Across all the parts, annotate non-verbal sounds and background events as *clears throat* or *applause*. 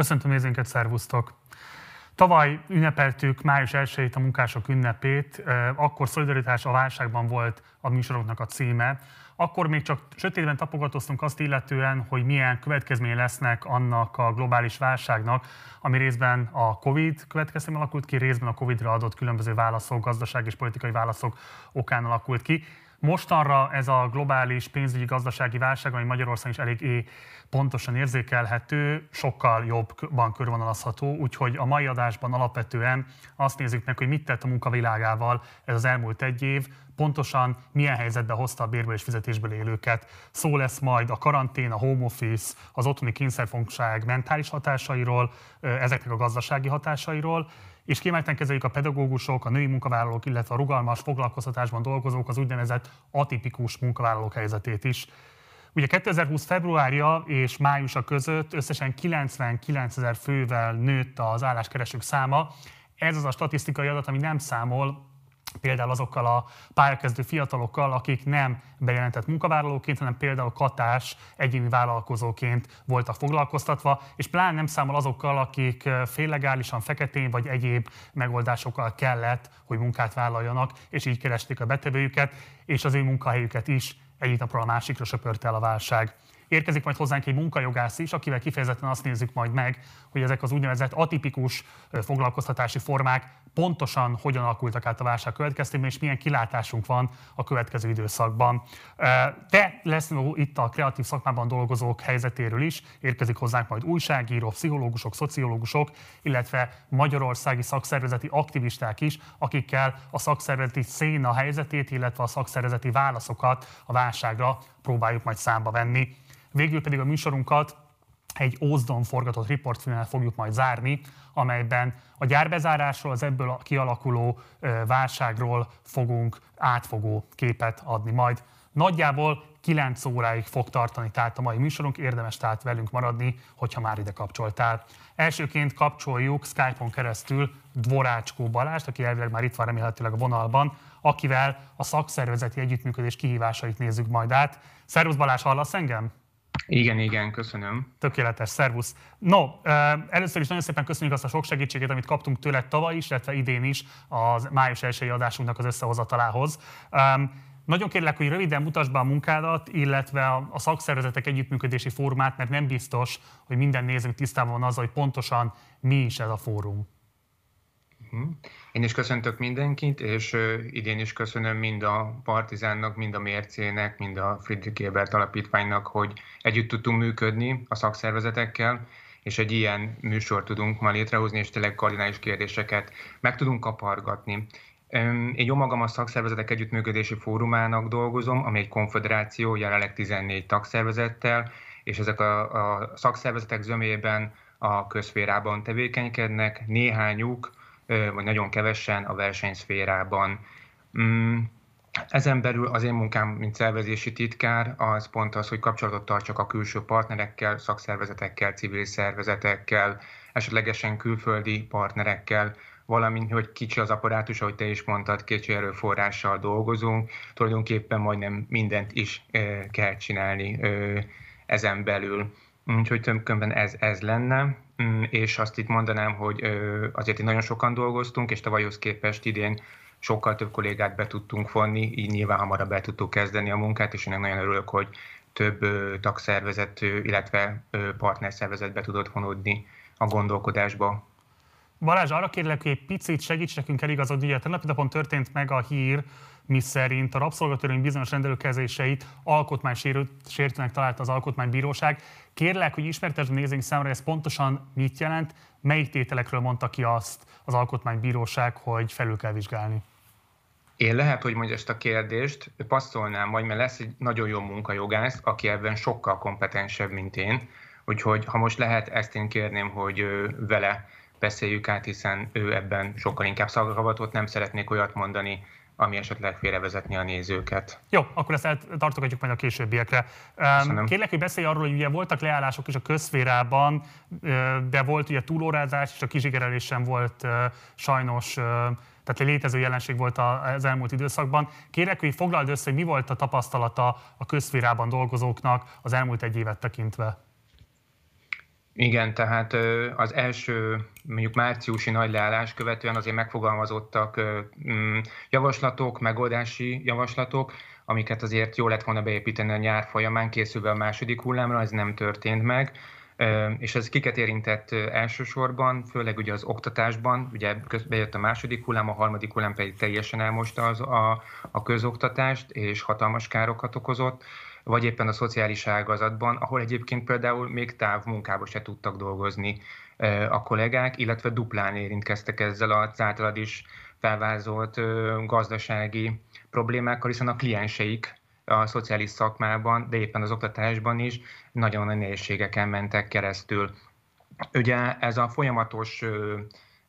Köszöntöm nézőinket, szervusztok! Tavaly ünnepeltük május 1 a munkások ünnepét, akkor szolidaritás a válságban volt a műsoroknak a címe. Akkor még csak sötétben tapogatóztunk azt illetően, hogy milyen következménye lesznek annak a globális válságnak, ami részben a Covid következtében alakult ki, részben a Covid-ra adott különböző válaszok, gazdasági és politikai válaszok okán alakult ki. Mostanra ez a globális pénzügyi gazdasági válság, ami Magyarországon is elég pontosan érzékelhető, sokkal jobban körvonalazható, úgyhogy a mai adásban alapvetően azt nézzük meg, hogy mit tett a munkavilágával ez az elmúlt egy év, pontosan milyen helyzetbe hozta a bérből és fizetésből élőket. Szó lesz majd a karantén, a home office, az otthoni kényszerfogság mentális hatásairól, ezeknek a gazdasági hatásairól, és kiemelten kezeljük a pedagógusok, a női munkavállalók, illetve a rugalmas foglalkoztatásban dolgozók, az úgynevezett atipikus munkavállalók helyzetét is. Ugye 2020 februárja és májusa között összesen 99 ezer fővel nőtt az álláskeresők száma. Ez az a statisztikai adat, ami nem számol például azokkal a pályakezdő fiatalokkal, akik nem bejelentett munkavállalóként, hanem például katás egyéni vállalkozóként voltak foglalkoztatva, és pláne nem számol azokkal, akik féllegálisan, feketén vagy egyéb megoldásokkal kellett, hogy munkát vállaljanak, és így keresték a betevőjüket, és az ő munkahelyüket is egyik napról a másikra söpörte el a válság. Érkezik majd hozzánk egy munkajogász is, akivel kifejezetten azt nézzük majd meg, hogy ezek az úgynevezett atipikus foglalkoztatási formák pontosan hogyan alakultak át a válság következtében, és milyen kilátásunk van a következő időszakban. De lesz itt a kreatív szakmában dolgozók helyzetéről is, érkezik hozzánk majd újságíró, pszichológusok, szociológusok, illetve magyarországi szakszervezeti aktivisták is, akikkel a szakszervezeti széna helyzetét, illetve a szakszervezeti válaszokat a válságra próbáljuk majd számba venni. Végül pedig a műsorunkat egy Ózdon forgatott riportfilmmel fogjuk majd zárni, amelyben a gyárbezárásról, az ebből kialakuló válságról fogunk átfogó képet adni majd. Nagyjából 9 óráig fog tartani tehát a mai műsorunk, érdemes tehát velünk maradni, hogyha már ide kapcsoltál. Elsőként kapcsoljuk Skype-on keresztül Dvorácskó Balást, aki elvileg már itt van remélhetőleg a vonalban, akivel a szakszervezeti együttműködés kihívásait nézzük majd át. Szervusz Balázs, hallasz engem? Igen, igen, köszönöm. Tökéletes, szervusz. No, először is nagyon szépen köszönjük azt a sok segítséget, amit kaptunk tőled tavaly is, illetve idén is az május elsői adásunknak az összehozatalához. Nagyon kérlek, hogy röviden mutasd be a munkádat, illetve a szakszervezetek együttműködési fórumát, mert nem biztos, hogy minden nézőnk tisztában van azzal, hogy pontosan mi is ez a fórum. Mhm. Én is köszöntök mindenkit, és idén is köszönöm mind a Partizánnak, mind a Mércének, mind a Friedrich Ebert alapítványnak, hogy együtt tudtunk működni a szakszervezetekkel, és egy ilyen műsort tudunk ma létrehozni, és tényleg kardinális kérdéseket meg tudunk kapargatni. Én jó magam a szakszervezetek együttműködési fórumának dolgozom, ami egy konfederáció, jelenleg 14 tagszervezettel, és ezek a, a szakszervezetek zömében a közférában tevékenykednek, néhányuk vagy nagyon kevesen a versenyszférában. Mm, ezen belül az én munkám, mint szervezési titkár, az pont az, hogy kapcsolatot tartsak a külső partnerekkel, szakszervezetekkel, civil szervezetekkel, esetlegesen külföldi partnerekkel, valamint, hogy kicsi az apparátus, ahogy te is mondtad, kicsi erőforrással dolgozunk, tulajdonképpen majdnem mindent is kell csinálni ezen belül. Úgyhogy többkönyvben ez, ez lenne. Mm, és azt itt mondanám, hogy azért itt nagyon sokan dolgoztunk, és tavalyhoz képest idén sokkal több kollégát be tudtunk vonni, így nyilván hamarabb be tudtuk kezdeni a munkát, és én nagyon örülök, hogy több tagszervezet, illetve partnerszervezet be tudott vonódni a gondolkodásba. Balázs, arra kérlek, hogy egy picit segíts nekünk eligazodni, ugye tegnap napon történt meg a hír, mi szerint a rabszolgatörvény bizonyos rendelkezéseit alkotmánysértőnek találta az Alkotmánybíróság. Kérlek, hogy ismertesd nézőink számára, ez pontosan mit jelent, melyik tételekről mondta ki azt az Alkotmánybíróság, hogy felül kell vizsgálni? Én lehet, hogy mondja ezt a kérdést, passzolnám majd, mert lesz egy nagyon jó munkajogász, aki ebben sokkal kompetensebb, mint én. Úgyhogy ha most lehet, ezt én kérném, hogy vele beszéljük át, hiszen ő ebben sokkal inkább szagavatott, nem szeretnék olyat mondani, ami esetleg félrevezetni a nézőket. Jó, akkor ezt tartogatjuk majd a későbbiekre. Köszönöm. Kérlek, hogy beszélj arról, hogy ugye voltak leállások is a közférában, de volt ugye túlórázás, és a kizsigerelés sem volt sajnos tehát egy létező jelenség volt az elmúlt időszakban. Kérek, hogy foglald össze, hogy mi volt a tapasztalata a közférában dolgozóknak az elmúlt egy évet tekintve. Igen, tehát az első mondjuk márciusi nagy leállás követően azért megfogalmazottak mm, javaslatok, megoldási javaslatok, amiket azért jó lett volna beépíteni a nyár folyamán, készülve a második hullámra, ez nem történt meg. És ez kiket érintett elsősorban, főleg ugye az oktatásban, ugye bejött a második hullám, a harmadik hullám pedig teljesen elmosta az a, a közoktatást, és hatalmas károkat okozott vagy éppen a szociális ágazatban, ahol egyébként például még távmunkába se tudtak dolgozni a kollégák, illetve duplán érintkeztek ezzel az általad is felvázolt gazdasági problémákkal, hiszen a klienseik a szociális szakmában, de éppen az oktatásban is nagyon nagy nehézségeken mentek keresztül. Ugye ez a folyamatos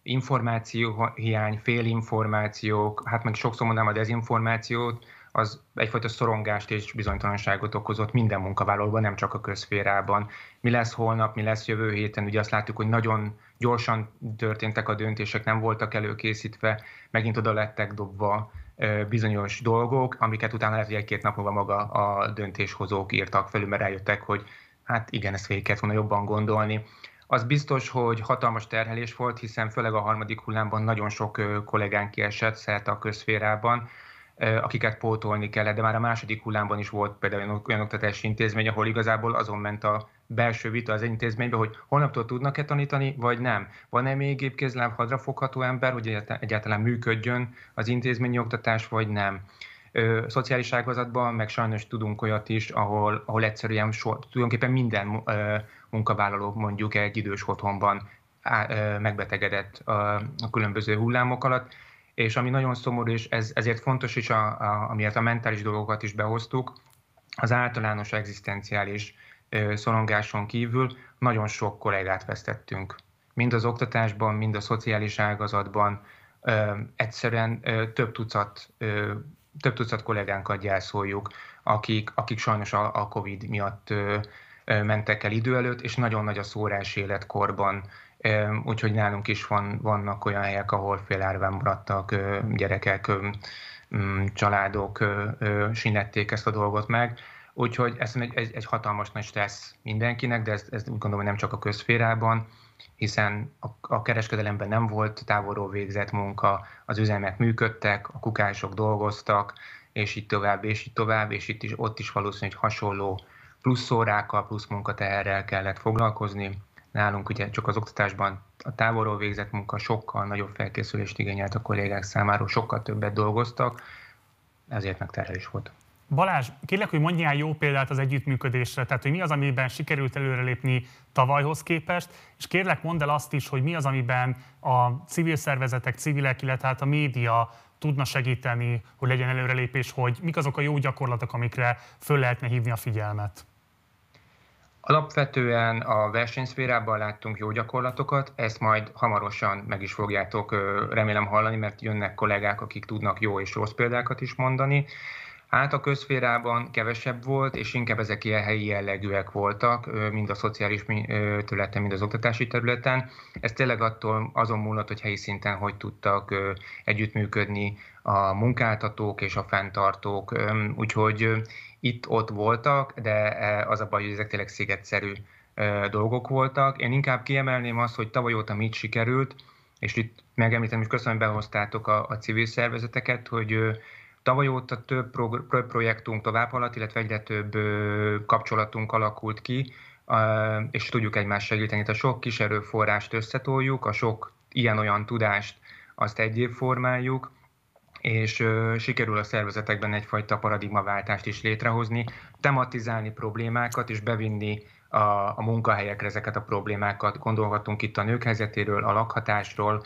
információ hiány, félinformációk, hát meg sokszor mondanám a dezinformációt, az egyfajta szorongást és bizonytalanságot okozott minden munkavállalóban, nem csak a közférában. Mi lesz holnap, mi lesz jövő héten, ugye azt látjuk, hogy nagyon gyorsan történtek a döntések, nem voltak előkészítve, megint oda lettek dobva bizonyos dolgok, amiket utána lehet, hogy egy-két nap múlva maga a döntéshozók írtak felül, mert rájöttek, hogy hát igen, ezt végig kellett volna jobban gondolni. Az biztos, hogy hatalmas terhelés volt, hiszen főleg a harmadik hullámban nagyon sok kollégánk kiesett szerte a közférában, akiket pótolni kellett, de már a második hullámban is volt például olyan oktatási intézmény, ahol igazából azon ment a belső vita az intézményben, hogy holnaptól tudnak-e tanítani, vagy nem. Van-e még gépkézláb hadrafogható ember, hogy egyáltalán működjön az intézményi oktatás, vagy nem. Ö, szociális ágazatban meg sajnos tudunk olyat is, ahol, ahol egyszerűen so, tulajdonképpen minden munkavállaló mondjuk egy idős otthonban megbetegedett a különböző hullámok alatt, és ami nagyon szomorú, és ez, ezért fontos is, a, a, amiért a mentális dolgokat is behoztuk, az általános egzisztenciális ö, szorongáson kívül nagyon sok kollégát vesztettünk. Mind az oktatásban, mind a szociális ágazatban. Ö, egyszerűen ö, több tucat ö, több tucat kollégánkat gyászoljuk, akik, akik sajnos a, a COVID miatt ö, mentek el idő előtt, és nagyon nagy a szórás életkorban úgyhogy nálunk is van, vannak olyan helyek, ahol félárván maradtak gyerekek, mm, családok, sinették ezt a dolgot meg. Úgyhogy ez egy, egy, egy hatalmas nagy stressz mindenkinek, de ez, ez úgy gondolom, hogy nem csak a közférában, hiszen a, a kereskedelemben nem volt távolról végzett munka, az üzemek működtek, a kukások dolgoztak, és így tovább, és így tovább, és itt is, ott is valószínűleg hasonló plusz órákkal, plusz munkateherrel kellett foglalkozni, Nálunk ugye csak az oktatásban a távolról végzett munka sokkal nagyobb felkészülést igényelt a kollégák számára, sokkal többet dolgoztak, ezért megterhelés volt. Balázs, kérlek, hogy mondjál jó példát az együttműködésre, tehát hogy mi az, amiben sikerült előrelépni tavalyhoz képest, és kérlek mondd el azt is, hogy mi az, amiben a civil szervezetek, civilek, illetve hát a média tudna segíteni, hogy legyen előrelépés, hogy mik azok a jó gyakorlatok, amikre föl lehetne hívni a figyelmet. Alapvetően a versenyszférában láttunk jó gyakorlatokat, ezt majd hamarosan meg is fogjátok remélem hallani, mert jönnek kollégák, akik tudnak jó és rossz példákat is mondani. Hát a közférában kevesebb volt, és inkább ezek ilyen helyi jellegűek voltak, mind a szociális területen, mind az oktatási területen. Ez tényleg attól azon múlott, hogy helyi szinten hogy tudtak együttműködni a munkáltatók és a fenntartók. Úgyhogy itt-ott voltak, de e, az a baj, hogy ezek tényleg szigetszerű dolgok voltak. Én inkább kiemelném azt, hogy tavaly óta mit sikerült, és itt megemlítem, és köszönöm, hogy behoztátok a, a civil szervezeteket, hogy tavaly óta több pro, projektunk tovább haladt, illetve egyre több kapcsolatunk alakult ki, és tudjuk egymást segíteni. A sok kis erőforrást összetoljuk, a sok ilyen-olyan tudást azt egyéb formáljuk, és sikerül a szervezetekben egyfajta paradigmaváltást is létrehozni, tematizálni problémákat és bevinni a, a munkahelyekre ezeket a problémákat. Gondolhatunk itt a nők helyzetéről, a lakhatásról,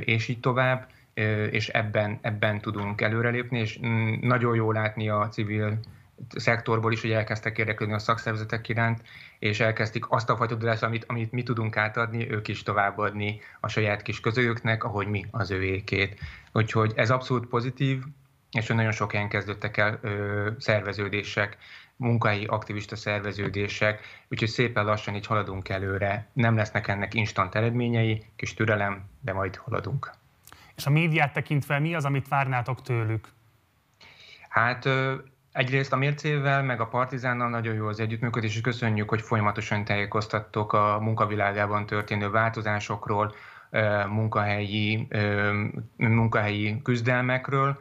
és így tovább, és ebben, ebben tudunk előrelépni, és mm, nagyon jó látni a civil szektorból is, hogy elkezdtek érdeklődni a szakszervezetek iránt, és elkezdik azt a fajta tudást, amit, amit mi tudunk átadni, ők is továbbadni a saját kis közöjüknek, ahogy mi az övékét. Úgyhogy ez abszolút pozitív, és nagyon sok helyen kezdődtek el ö, szerveződések, munkai aktivista szerveződések, úgyhogy szépen lassan így haladunk előre. Nem lesznek ennek instant eredményei, kis türelem, de majd haladunk. És a médiát tekintve mi az, amit várnátok tőlük? Hát Egyrészt a mércével, meg a Partizánnal nagyon jó az együttműködés, és köszönjük, hogy folyamatosan tájékoztattok a munkavilágában történő változásokról, munkahelyi, munkahelyi küzdelmekről,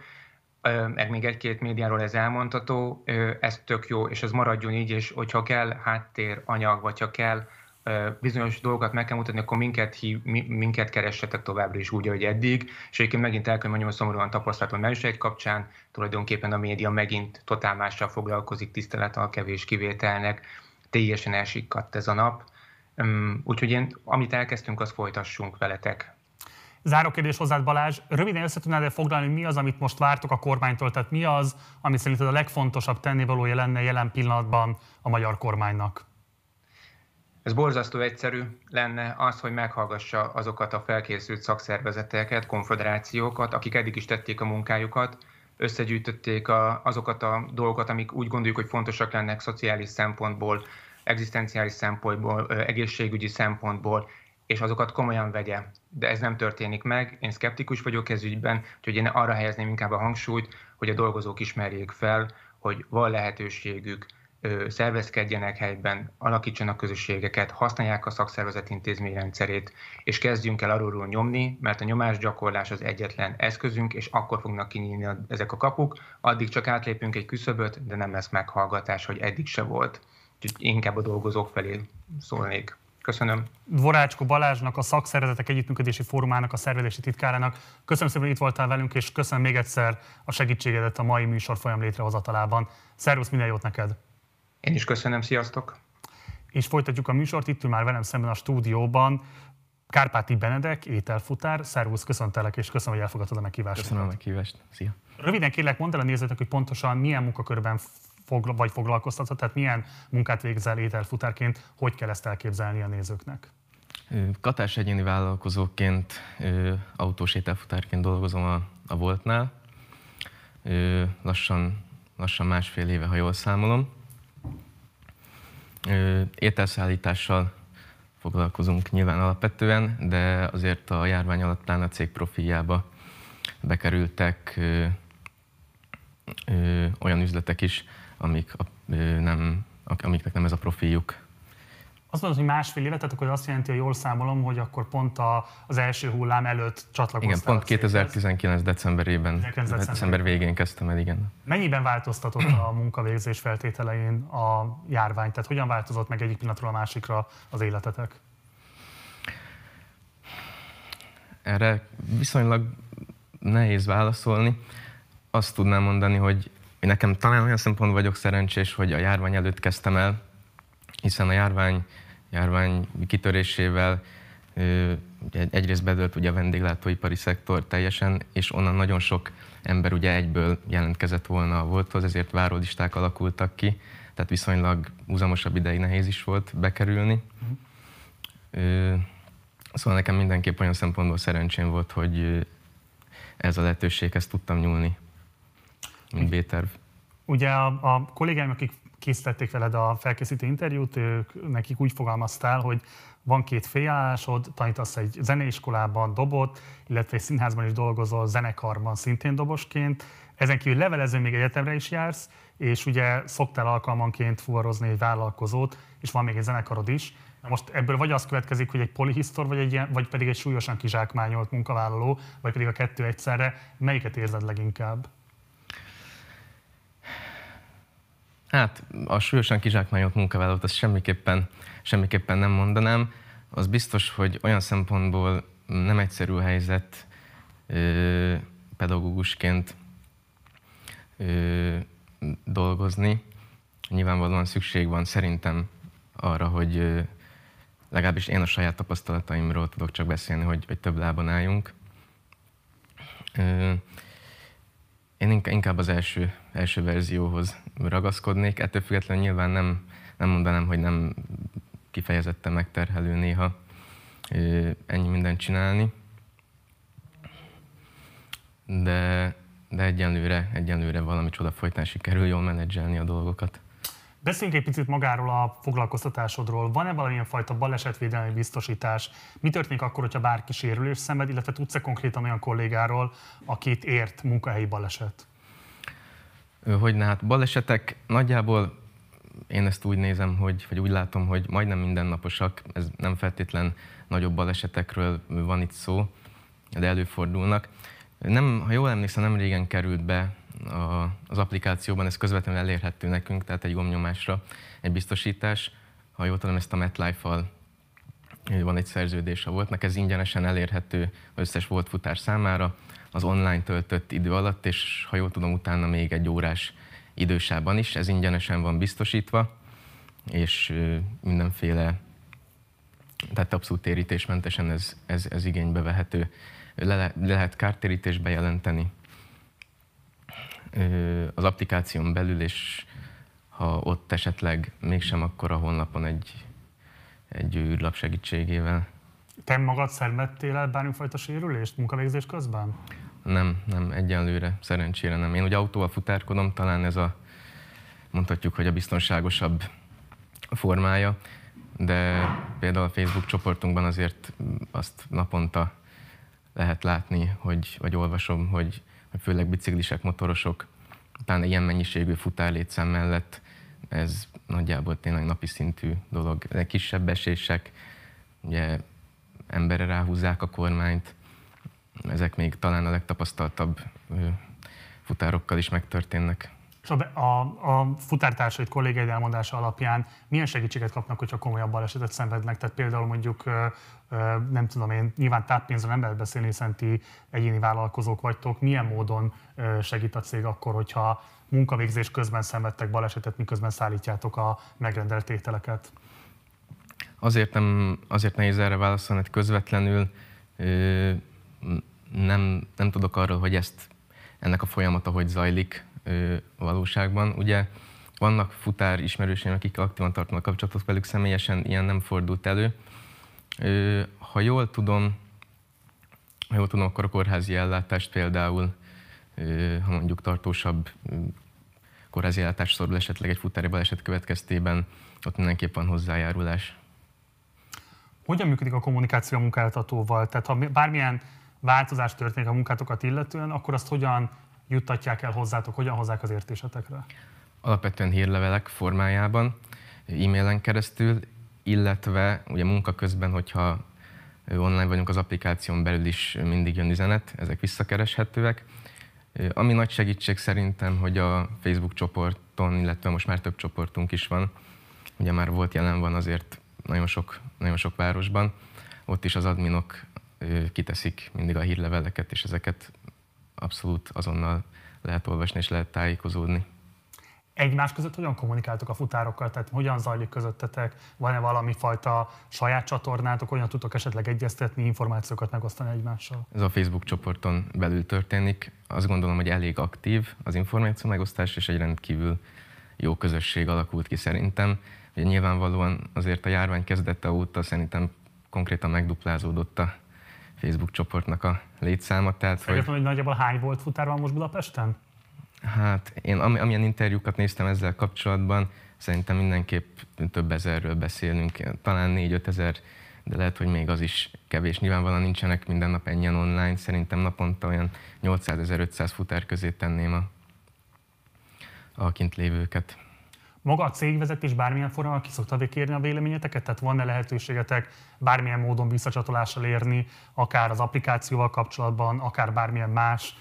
meg még egy-két médiáról ez elmondható, ez tök jó, és ez maradjon így, és hogyha kell háttér, anyag, vagy ha kell bizonyos dolgokat meg kell mutatni, akkor minket, hív, minket keressetek továbbra is úgy, ahogy eddig. És egyébként megint el kell mondjam, hogy szomorúan tapasztalatom menség kapcsán, tulajdonképpen a média megint totál mással foglalkozik, tisztelet a kevés kivételnek, teljesen elsikadt ez a nap. Úgyhogy én, amit elkezdtünk, azt folytassunk veletek. Záró kérdés hozzád Balázs, röviden össze tudnád foglalni, mi az, amit most vártok a kormánytól, tehát mi az, ami szerinted a legfontosabb tennivalója lenne jelen pillanatban a magyar kormánynak? Ez borzasztó egyszerű lenne az, hogy meghallgassa azokat a felkészült szakszervezeteket, konfederációkat, akik eddig is tették a munkájukat, összegyűjtötték a, azokat a dolgokat, amik úgy gondoljuk, hogy fontosak lennek szociális szempontból, egzisztenciális szempontból, egészségügyi szempontból, és azokat komolyan vegye. De ez nem történik meg, én szkeptikus vagyok ez ügyben, úgyhogy én arra helyezném inkább a hangsúlyt, hogy a dolgozók ismerjék fel, hogy van lehetőségük szervezkedjenek helyben, alakítsanak közösségeket, használják a szakszervezet intézményrendszerét, és kezdjünk el arról nyomni, mert a nyomásgyakorlás az egyetlen eszközünk, és akkor fognak kinyílni ezek a kapuk, addig csak átlépünk egy küszöböt, de nem lesz meghallgatás, hogy eddig se volt. Úgyhogy inkább a dolgozók felé szólnék. Köszönöm. Dvorácsko Balázsnak, a Szakszervezetek Együttműködési Fórumának, a szervezési titkárának. Köszönöm szépen, hogy itt voltál velünk, és köszönöm még egyszer a segítségedet a mai műsor folyam létrehozatalában. Szervusz, minden jót neked! Én is köszönöm, sziasztok! És folytatjuk a műsort, itt már velem szemben a stúdióban Kárpáti Benedek, ételfutár. Szervusz, köszöntelek, és köszönöm, hogy elfogadtad a meghívást. Köszönöm a meghívást. Szia! Röviden kérlek, mondd el a nézőknek, hogy pontosan milyen munkakörben fog, vagy foglalkoztatod, tehát milyen munkát végzel ételfutárként, hogy kell ezt elképzelni a nézőknek? Katás egyéni vállalkozóként, autós ételfutárként dolgozom a, a Voltnál. Lassan, lassan másfél éve, ha jól számolom. Ételszállítással foglalkozunk nyilván alapvetően, de azért a járvány alatt a cég profiljába bekerültek ö, ö, olyan üzletek is, amik a, ö, nem, amiknek nem ez a profiljuk. Azt mondod, hogy másfél évet, tehát akkor azt jelenti, hogy jól számolom, hogy akkor pont a, az első hullám előtt csatlakoztál Igen, pont 2019 decemberében, 2019 december végén kezdtem el, igen. Mennyiben változtatott a *clears throat* munkavégzés feltételein a járvány? Tehát hogyan változott meg egyik pillanatról a másikra az életetek? Erre viszonylag nehéz válaszolni. Azt tudnám mondani, hogy nekem talán olyan szempontból vagyok szerencsés, hogy a járvány előtt kezdtem el, hiszen a járvány járvány kitörésével egyrészt bedőlt ugye a vendéglátóipari szektor teljesen, és onnan nagyon sok ember ugye egyből jelentkezett volna a volthoz, ezért várólisták alakultak ki, tehát viszonylag uzamosabb ideig nehéz is volt bekerülni. Uh-huh. Szóval nekem mindenképp olyan szempontból szerencsém volt, hogy ez a lehetőséghez tudtam nyúlni, mint B-terv. Ugye a, a kollégáim, akik készítették veled a felkészítő interjút, ők, nekik úgy fogalmaztál, hogy van két félállásod, tanítasz egy zeneiskolában dobot, illetve egy színházban is dolgozol, zenekarban szintén dobosként. Ezen kívül levelező még egyetemre is jársz, és ugye szoktál alkalmanként fuvarozni egy vállalkozót, és van még egy zenekarod is. Most ebből vagy az következik, hogy egy polihisztor, vagy, egy ilyen, vagy pedig egy súlyosan kizsákmányolt munkavállaló, vagy pedig a kettő egyszerre. Melyiket érzed leginkább? Hát a súlyosan kizsákmányolt munkavállalót azt semmiképpen, semmiképpen nem mondanám. Az biztos, hogy olyan szempontból nem egyszerű helyzet pedagógusként ö, dolgozni. Nyilvánvalóan szükség van szerintem arra, hogy legalábbis én a saját tapasztalataimról tudok csak beszélni, hogy, hogy több lábon álljunk. Ö, én inkább az első, első verzióhoz ragaszkodnék. Ettől függetlenül nyilván nem, nem mondanám, hogy nem kifejezetten megterhelő néha ennyi mindent csinálni. De, de egyenlőre, egyenlőre valami csoda folytán sikerül jól menedzselni a dolgokat. Beszéljünk egy picit magáról a foglalkoztatásodról. Van-e valamilyen fajta balesetvédelmi biztosítás? Mi történik akkor, hogyha bárki sérülés szenved, illetve tudsz-e konkrétan olyan kollégáról, akit ért munkahelyi baleset? Hogy ne, hát balesetek nagyjából én ezt úgy nézem, hogy, vagy úgy látom, hogy majdnem mindennaposak, ez nem feltétlen nagyobb balesetekről van itt szó, de előfordulnak. Nem, ha jól emlékszem, nem régen került be a, az applikációban, ez közvetlenül elérhető nekünk, tehát egy gomnyomásra egy biztosítás. Ha jól tudom, ezt a MetLife-val van egy szerződés a voltnak, ez ingyenesen elérhető összes volt futár számára az online töltött idő alatt, és ha jól tudom, utána még egy órás idősában is, ez ingyenesen van biztosítva, és mindenféle, tehát abszolút térítésmentesen ez, ez, ez igénybe vehető. Le, le lehet kártérítést bejelenteni az applikáción belül, és ha ott esetleg mégsem, akkor a honlapon egy, egy űrlap segítségével. Te magad szenvedtél el bármifajta sérülést munkavégzés közben? Nem, nem, egyenlőre, szerencsére nem. Én ugye autóval futárkodom, talán ez a, mondhatjuk, hogy a biztonságosabb formája, de például a Facebook csoportunkban azért azt naponta lehet látni, hogy, vagy olvasom, hogy, hogy főleg biciklisek, motorosok, utána ilyen mennyiségű futárlétszám mellett ez nagyjából tényleg napi szintű dolog. De kisebb esések, ugye emberre ráhúzzák a kormányt, ezek még talán a legtapasztaltabb futárokkal is megtörténnek. És a, a, a futártársait kollégáid elmondása alapján milyen segítséget kapnak, hogyha komolyabb balesetet szenvednek? Tehát például mondjuk, nem tudom én, nyilván táppénzről nem lehet beszélni, hiszen ti egyéni vállalkozók vagytok. Milyen módon segít a cég akkor, hogyha munkavégzés közben szenvedtek balesetet, miközben szállítjátok a megrendelt ételeket? Azért, nem, azért nehéz erre válaszolni, hogy közvetlenül nem, nem tudok arról, hogy ezt ennek a folyamata hogy zajlik valóságban. Ugye vannak futár ismerőseim, akik aktívan tartanak kapcsolatot velük, személyesen ilyen nem fordult elő. Ha jól tudom, ha jól tudom, akkor a kórházi ellátást például, ha mondjuk tartósabb kórházi ellátás szorul esetleg egy futári baleset következtében, ott mindenképp van hozzájárulás. Hogyan működik a kommunikáció a munkáltatóval? Tehát ha bármilyen változás történik a munkátokat illetően, akkor azt hogyan juttatják el hozzátok, hogyan hozzák az értésetekre? Alapvetően hírlevelek formájában, e-mailen keresztül, illetve ugye munka közben, hogyha online vagyunk az applikáción belül is mindig jön üzenet, ezek visszakereshetőek. Ami nagy segítség szerintem, hogy a Facebook csoporton, illetve most már több csoportunk is van, ugye már volt jelen van azért nagyon sok, nagyon sok városban, ott is az adminok kiteszik mindig a hírleveleket, és ezeket abszolút azonnal lehet olvasni és lehet tájékozódni. Egymás között hogyan kommunikáltok a futárokkal? Tehát hogyan zajlik közöttetek? Van-e valami fajta saját csatornátok? Hogyan tudtok esetleg egyeztetni, információkat megosztani egymással? Ez a Facebook csoporton belül történik. Azt gondolom, hogy elég aktív az információ megosztás, és egy rendkívül jó közösség alakult ki szerintem. Ugye nyilvánvalóan azért a járvány kezdete óta szerintem konkrétan megduplázódott a Facebook csoportnak a létszáma. Tehát, hogy... hogy nagyjából hány volt futár van most Budapesten? Hát én amilyen interjúkat néztem ezzel kapcsolatban, szerintem mindenképp több ezerről beszélünk, talán 4-5 ezer, de lehet, hogy még az is kevés. Nyilvánvalóan nincsenek minden nap ennyien online, szerintem naponta olyan 800-1500 futár közé tenném a, a kint lévőket maga a cégvezetés bármilyen formában ki szokta kérni a véleményeteket? Tehát van-e lehetőségetek bármilyen módon visszacsatolással érni, akár az applikációval kapcsolatban, akár bármilyen más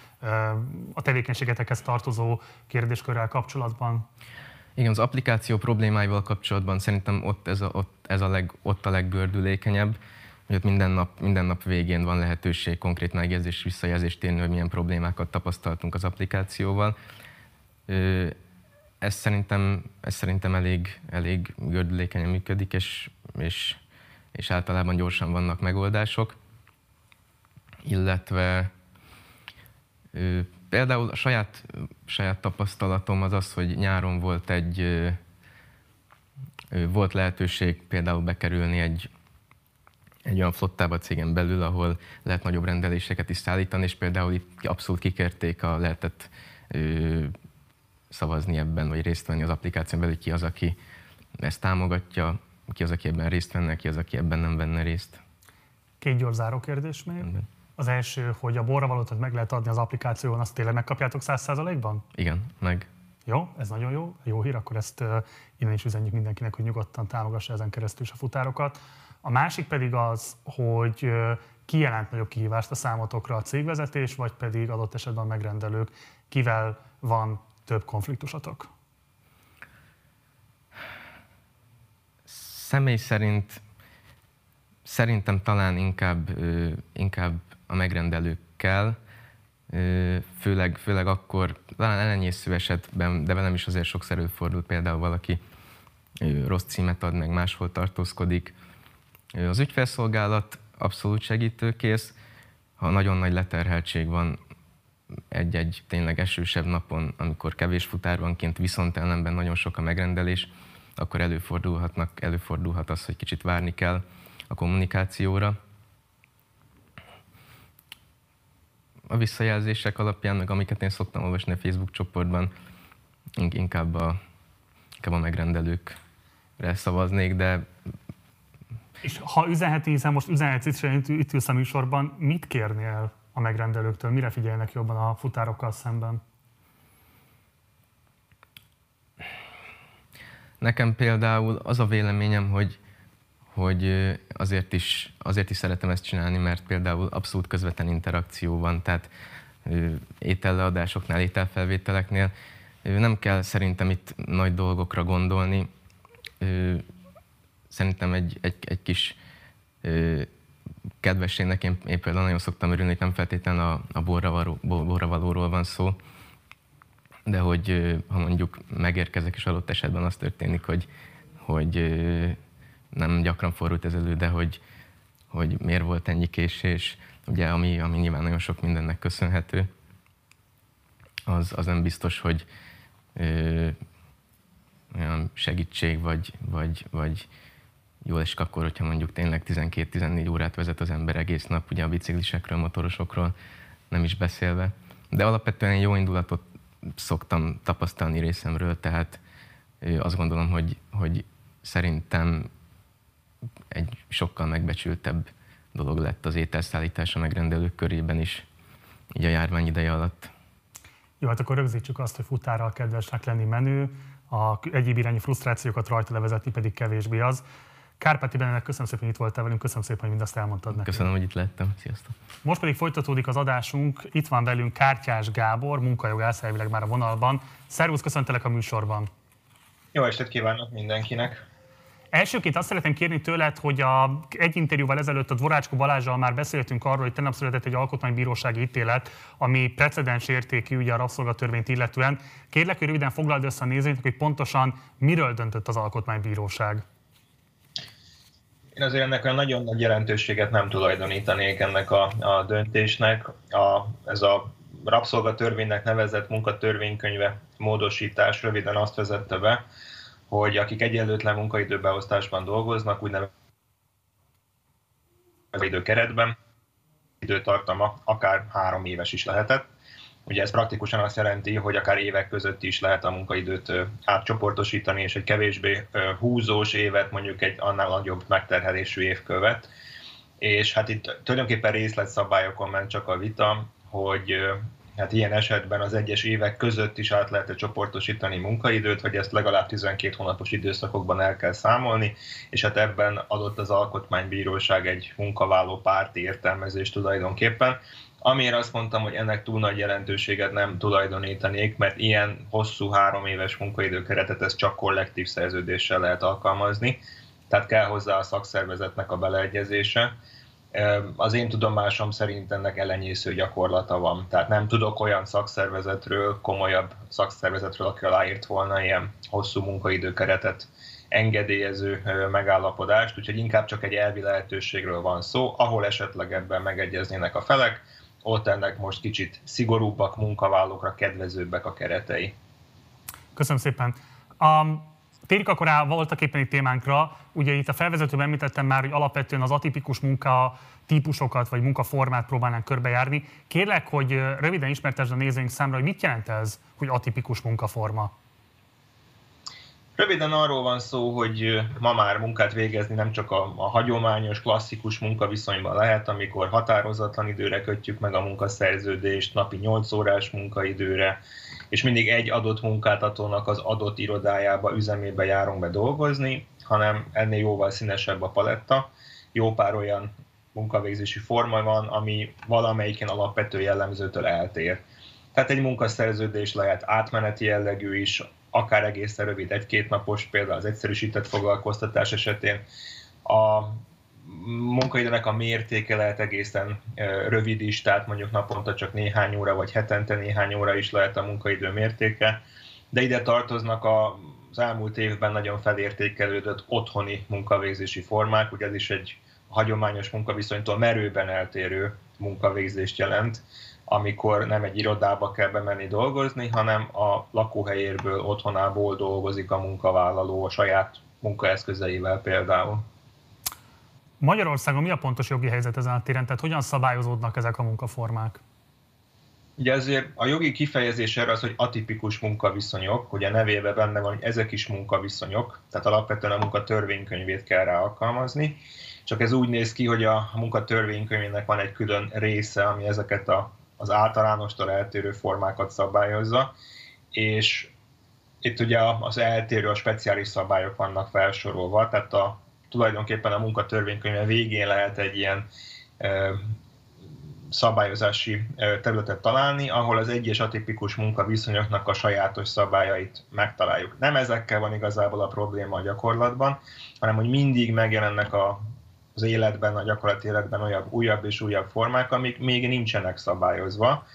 a tevékenységetekhez tartozó kérdéskörrel kapcsolatban? Igen, az applikáció problémáival kapcsolatban szerintem ott ez a, ott, ez a leg, ott a leggördülékenyebb, hogy ott minden nap, minden nap végén van lehetőség konkrét megjegyzés, visszajelzést érni, hogy milyen problémákat tapasztaltunk az applikációval ez szerintem, ez szerintem elég, elég gördülékenyen működik, és, és, és általában gyorsan vannak megoldások. Illetve például a saját, saját tapasztalatom az az, hogy nyáron volt egy volt lehetőség például bekerülni egy, egy olyan flottába cégen belül, ahol lehet nagyobb rendeléseket is szállítani, és például itt abszolút kikérték a lehetett szavazni ebben, vagy részt venni az applikáción belül, ki az, aki ezt támogatja, ki az, aki ebben részt venne, ki az, aki ebben nem venne részt. Két gyors záró kérdés még. Az első, hogy a borravalót meg lehet adni az applikáción, azt tényleg megkapjátok 100%-ban? Igen, meg. Jó, ez nagyon jó, jó hír, akkor ezt uh, innen is üzenjük mindenkinek, hogy nyugodtan támogassa ezen keresztül is a futárokat. A másik pedig az, hogy uh, ki jelent nagyobb kihívást a számotokra, a cégvezetés, vagy pedig adott esetben a megrendelők, kivel van több konfliktusatok? Személy szerint szerintem talán inkább, inkább a megrendelőkkel, főleg, főleg akkor, talán ellenyésző esetben, de velem is azért sokszor előfordul például valaki rossz címet ad, meg máshol tartózkodik. Az ügyfelszolgálat abszolút segítőkész, ha nagyon nagy leterheltség van egy-egy tényleg esősebb napon, amikor kevés futár van kint, viszont ellenben nagyon sok a megrendelés, akkor előfordulhatnak, előfordulhat az, hogy kicsit várni kell a kommunikációra. A visszajelzések alapján, meg amiket én szoktam olvasni a Facebook csoportban, inkább a, inkább a megrendelőkre szavaznék, de és ha üzenheti, hiszen most üzenhetsz itt, itt ülsz a műsorban, mit kérnél a megrendelőktől? Mire figyelnek jobban a futárokkal szemben? Nekem például az a véleményem, hogy, hogy azért, is, azért is szeretem ezt csinálni, mert például abszolút közvetlen interakció van, tehát ételleadásoknál, ételfelvételeknél nem kell szerintem itt nagy dolgokra gondolni. Szerintem egy, egy, egy kis kedvességnek én, én például nagyon szoktam örülni, hogy nem feltétlenül a, a borra, való, borra van szó, de hogy ha mondjuk megérkezek, és adott esetben az történik, hogy, hogy nem gyakran fordult ez elő, de hogy, hogy miért volt ennyi késés, ugye, ami, ami nyilván nagyon sok mindennek köszönhető, az, az nem biztos, hogy ö, olyan segítség, vagy, vagy, vagy jól esik akkor, hogyha mondjuk tényleg 12-14 órát vezet az ember egész nap, ugye a biciklisekről, motorosokról nem is beszélve. De alapvetően jó indulatot szoktam tapasztalni részemről, tehát azt gondolom, hogy, hogy szerintem egy sokkal megbecsültebb dolog lett az ételszállítás a megrendelők körében is, így a járvány ideje alatt. Jó, hát akkor rögzítsük azt, hogy futárral kedvesnek lenni menő, a egyéb irányi frusztrációkat rajta levezetni pedig kevésbé az. Kárpáti Benedek, köszönöm szépen, hogy itt voltál velünk, köszönöm szépen, hogy mindezt elmondtad nekünk. Köszönöm, hogy itt lettem. Sziasztok. Most pedig folytatódik az adásunk. Itt van velünk Kártyás Gábor, munkajogász elvileg már a vonalban. Szervusz, köszöntelek a műsorban. Jó estét kívánok mindenkinek! Elsőként azt szeretném kérni tőled, hogy a, egy interjúval ezelőtt a Dvorácska Balázsral már beszéltünk arról, hogy tegnap született egy alkotmánybírósági ítélet, ami precedens értékű ugye a rabszolgatörvényt illetően. Kérlek, hogy röviden foglald össze a nézőinknek, hogy pontosan miről döntött az alkotmánybíróság. Én azért ennek olyan nagyon nagy jelentőséget nem tulajdonítanék ennek a, a döntésnek. A, ez a rabszolgatörvénynek nevezett munkatörvénykönyve módosítás röviden azt vezette be, hogy akik egyenlőtlen munkaidőbeosztásban dolgoznak, úgynevezett időkeretben, időtartama akár három éves is lehetett. Ugye ez praktikusan azt jelenti, hogy akár évek között is lehet a munkaidőt átcsoportosítani, és egy kevésbé húzós évet mondjuk egy annál nagyobb megterhelésű év követ. És hát itt tulajdonképpen részletszabályokon ment csak a vita, hogy hát ilyen esetben az egyes évek között is át lehet csoportosítani munkaidőt, hogy ezt legalább 12 hónapos időszakokban el kell számolni, és hát ebben adott az Alkotmánybíróság egy munkavállaló párti értelmezést tulajdonképpen, Amiért azt mondtam, hogy ennek túl nagy jelentőséget nem tulajdonítanék, mert ilyen hosszú három éves munkaidőkeretet ez csak kollektív szerződéssel lehet alkalmazni, tehát kell hozzá a szakszervezetnek a beleegyezése. Az én tudomásom szerint ennek elenyésző gyakorlata van. Tehát nem tudok olyan szakszervezetről, komolyabb szakszervezetről, aki aláírt volna ilyen hosszú munkaidőkeretet engedélyező megállapodást, úgyhogy inkább csak egy elvi lehetőségről van szó, ahol esetleg ebben megegyeznének a felek, ott ennek most kicsit szigorúbbak, munkavállalókra kedvezőbbek a keretei. Köszönöm szépen. Um, térjük akkor rá voltak éppen egy témánkra. Ugye itt a felvezetőben említettem már, hogy alapvetően az atipikus munka típusokat vagy munkaformát próbálnánk körbejárni. Kérlek, hogy röviden ismertesd a nézőink számra, hogy mit jelent ez, hogy atipikus munkaforma? Röviden arról van szó, hogy ma már munkát végezni nem csak a, a hagyományos, klasszikus munkaviszonyban lehet, amikor határozatlan időre kötjük meg a munkaszerződést, napi 8 órás munkaidőre, és mindig egy adott munkáltatónak az adott irodájába, üzemébe járunk be dolgozni, hanem ennél jóval színesebb a paletta. Jó pár olyan munkavégzési forma van, ami valamelyiken alapvető jellemzőtől eltér. Tehát egy munkaszerződés lehet átmeneti jellegű is, akár egészen rövid, egy-két napos, például az egyszerűsített foglalkoztatás esetén. A munkaidőnek a mértéke lehet egészen rövid is, tehát mondjuk naponta csak néhány óra, vagy hetente néhány óra is lehet a munkaidő mértéke, de ide tartoznak a, az elmúlt évben nagyon felértékelődött otthoni munkavégzési formák, ugye ez is egy hagyományos munkaviszonytól merőben eltérő munkavégzést jelent, amikor nem egy irodába kell bemenni dolgozni, hanem a lakóhelyérből, otthonából dolgozik a munkavállaló a saját munkaeszközeivel például. Magyarországon mi a pontos jogi helyzet ezen a téren? Tehát hogyan szabályozódnak ezek a munkaformák? Ugye ezért a jogi kifejezés erre az, hogy atipikus munkaviszonyok, hogy a nevébe benne van, hogy ezek is munkaviszonyok, tehát alapvetően a munka törvénykönyvét kell rá alkalmazni, csak ez úgy néz ki, hogy a munka törvénykönyvének van egy külön része, ami ezeket a, az általánostól eltérő formákat szabályozza, és itt ugye az eltérő, a speciális szabályok vannak felsorolva, tehát a, tulajdonképpen a munkatörvénykönyve végén lehet egy ilyen szabályozási területet találni, ahol az egyes atipikus munkaviszonyoknak a sajátos szabályait megtaláljuk. Nem ezekkel van igazából a probléma a gyakorlatban, hanem hogy mindig megjelennek a, az életben, a gyakorlati életben olyan újabb és újabb formák, amik még nincsenek szabályozva.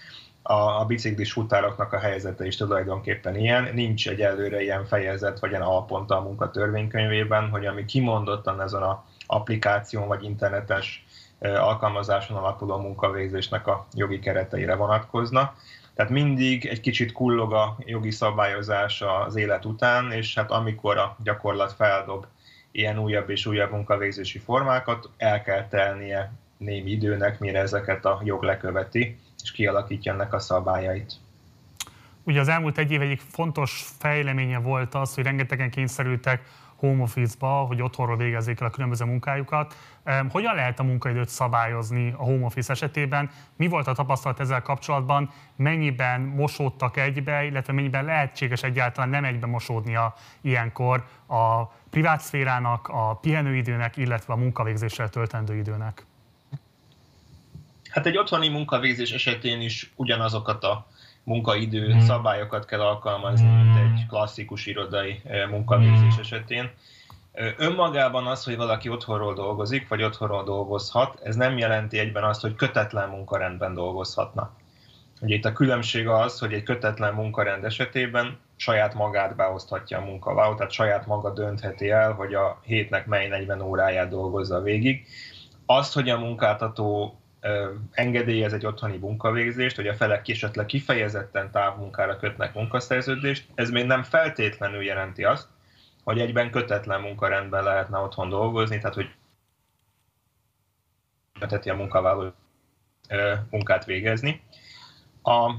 A, a biciklis futároknak a helyzete is tulajdonképpen ilyen. Nincs egy előre ilyen fejezet, vagy ilyen alpont a munkatörvénykönyvében, hogy ami kimondottan ezen a applikáción vagy internetes alkalmazáson alapuló munkavégzésnek a jogi kereteire vonatkozna. Tehát mindig egy kicsit kullog a jogi szabályozás az élet után, és hát amikor a gyakorlat feldob ilyen újabb és újabb munkavégzési formákat, el kell telnie némi időnek, mire ezeket a jog leköveti, és kialakítja ennek a szabályait. Ugye az elmúlt egy év egyik fontos fejleménye volt az, hogy rengetegen kényszerültek home office-ba, hogy otthonról végezzék el a különböző munkájukat. Hogyan lehet a munkaidőt szabályozni a home office esetében? Mi volt a tapasztalat ezzel kapcsolatban? Mennyiben mosódtak egybe, illetve mennyiben lehetséges egyáltalán nem egybe mosódnia ilyenkor a privát szférának, a pihenőidőnek, illetve a munkavégzéssel töltendő időnek? Hát egy otthoni munkavégzés esetén is ugyanazokat a munkaidő hmm. szabályokat kell alkalmazni, mint hmm. egy klasszikus irodai munkavégzés hmm. esetén. Önmagában az, hogy valaki otthonról dolgozik, vagy otthonról dolgozhat, ez nem jelenti egyben azt, hogy kötetlen munkarendben dolgozhatna. Ugye itt a különbség az, hogy egy kötetlen munkarend esetében saját magát beoszthatja a munkavállaló, tehát saját maga döntheti el, hogy a hétnek mely 40 óráját dolgozza végig. Azt, hogy a munkáltató engedélyez egy otthoni munkavégzést, hogy a felek esetleg kifejezetten távmunkára kötnek munkaszerződést, ez még nem feltétlenül jelenti azt, hogy egyben kötetlen munkarendben lehetne otthon dolgozni, tehát hogy a munkavállaló munkát végezni. A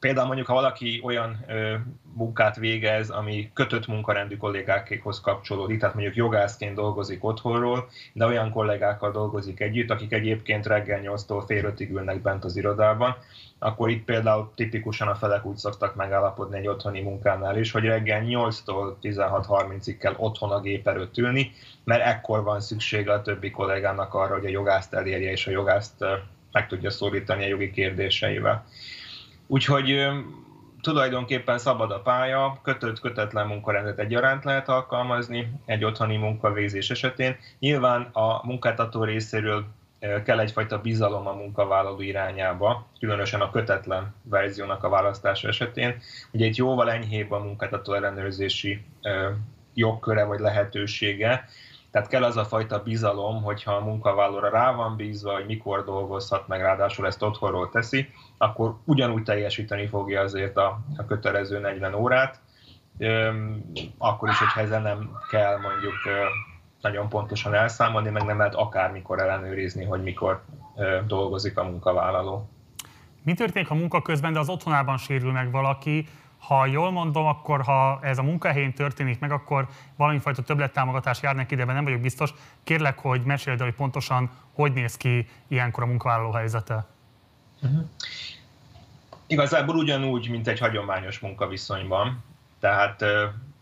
Például mondjuk, ha valaki olyan ö, munkát végez, ami kötött munkarendű kollégákékhoz kapcsolódik, tehát mondjuk jogászként dolgozik otthonról, de olyan kollégákkal dolgozik együtt, akik egyébként reggel 8-tól fél 5-ig ülnek bent az irodában, akkor itt például tipikusan a felek úgy szoktak megállapodni egy otthoni munkánál is, hogy reggel 8-tól 16.30-ig kell otthon a gép előtt ülni, mert ekkor van szüksége a többi kollégának arra, hogy a jogászt elérje, és a jogászt meg tudja szólítani a jogi kérdéseivel. Úgyhogy tulajdonképpen szabad a pálya, kötött, kötetlen munkarendet egyaránt lehet alkalmazni egy otthoni munkavégzés esetén. Nyilván a munkáltató részéről kell egyfajta bizalom a munkavállaló irányába, különösen a kötetlen verziónak a választása esetén. Ugye itt jóval enyhébb a munkáltató ellenőrzési jogköre vagy lehetősége, tehát kell az a fajta bizalom, hogyha a munkavállalóra rá van bízva, hogy mikor dolgozhat, meg ráadásul ezt otthonról teszi, akkor ugyanúgy teljesíteni fogja azért a, a kötelező 40 órát, akkor is, hogyha ezzel nem kell mondjuk nagyon pontosan elszámolni, meg nem lehet akármikor ellenőrizni, hogy mikor dolgozik a munkavállaló. Mi történik a munka közben, de az otthonában sérül meg valaki? Ha jól mondom, akkor ha ez a munkahelyén történik meg, akkor valamifajta többlettámogatás jár neki, de nem vagyok biztos. Kérlek, hogy meséld, hogy pontosan hogy néz ki ilyenkor a munkavállaló helyzete. Uh-huh. Igazából ugyanúgy, mint egy hagyományos munkaviszonyban. Tehát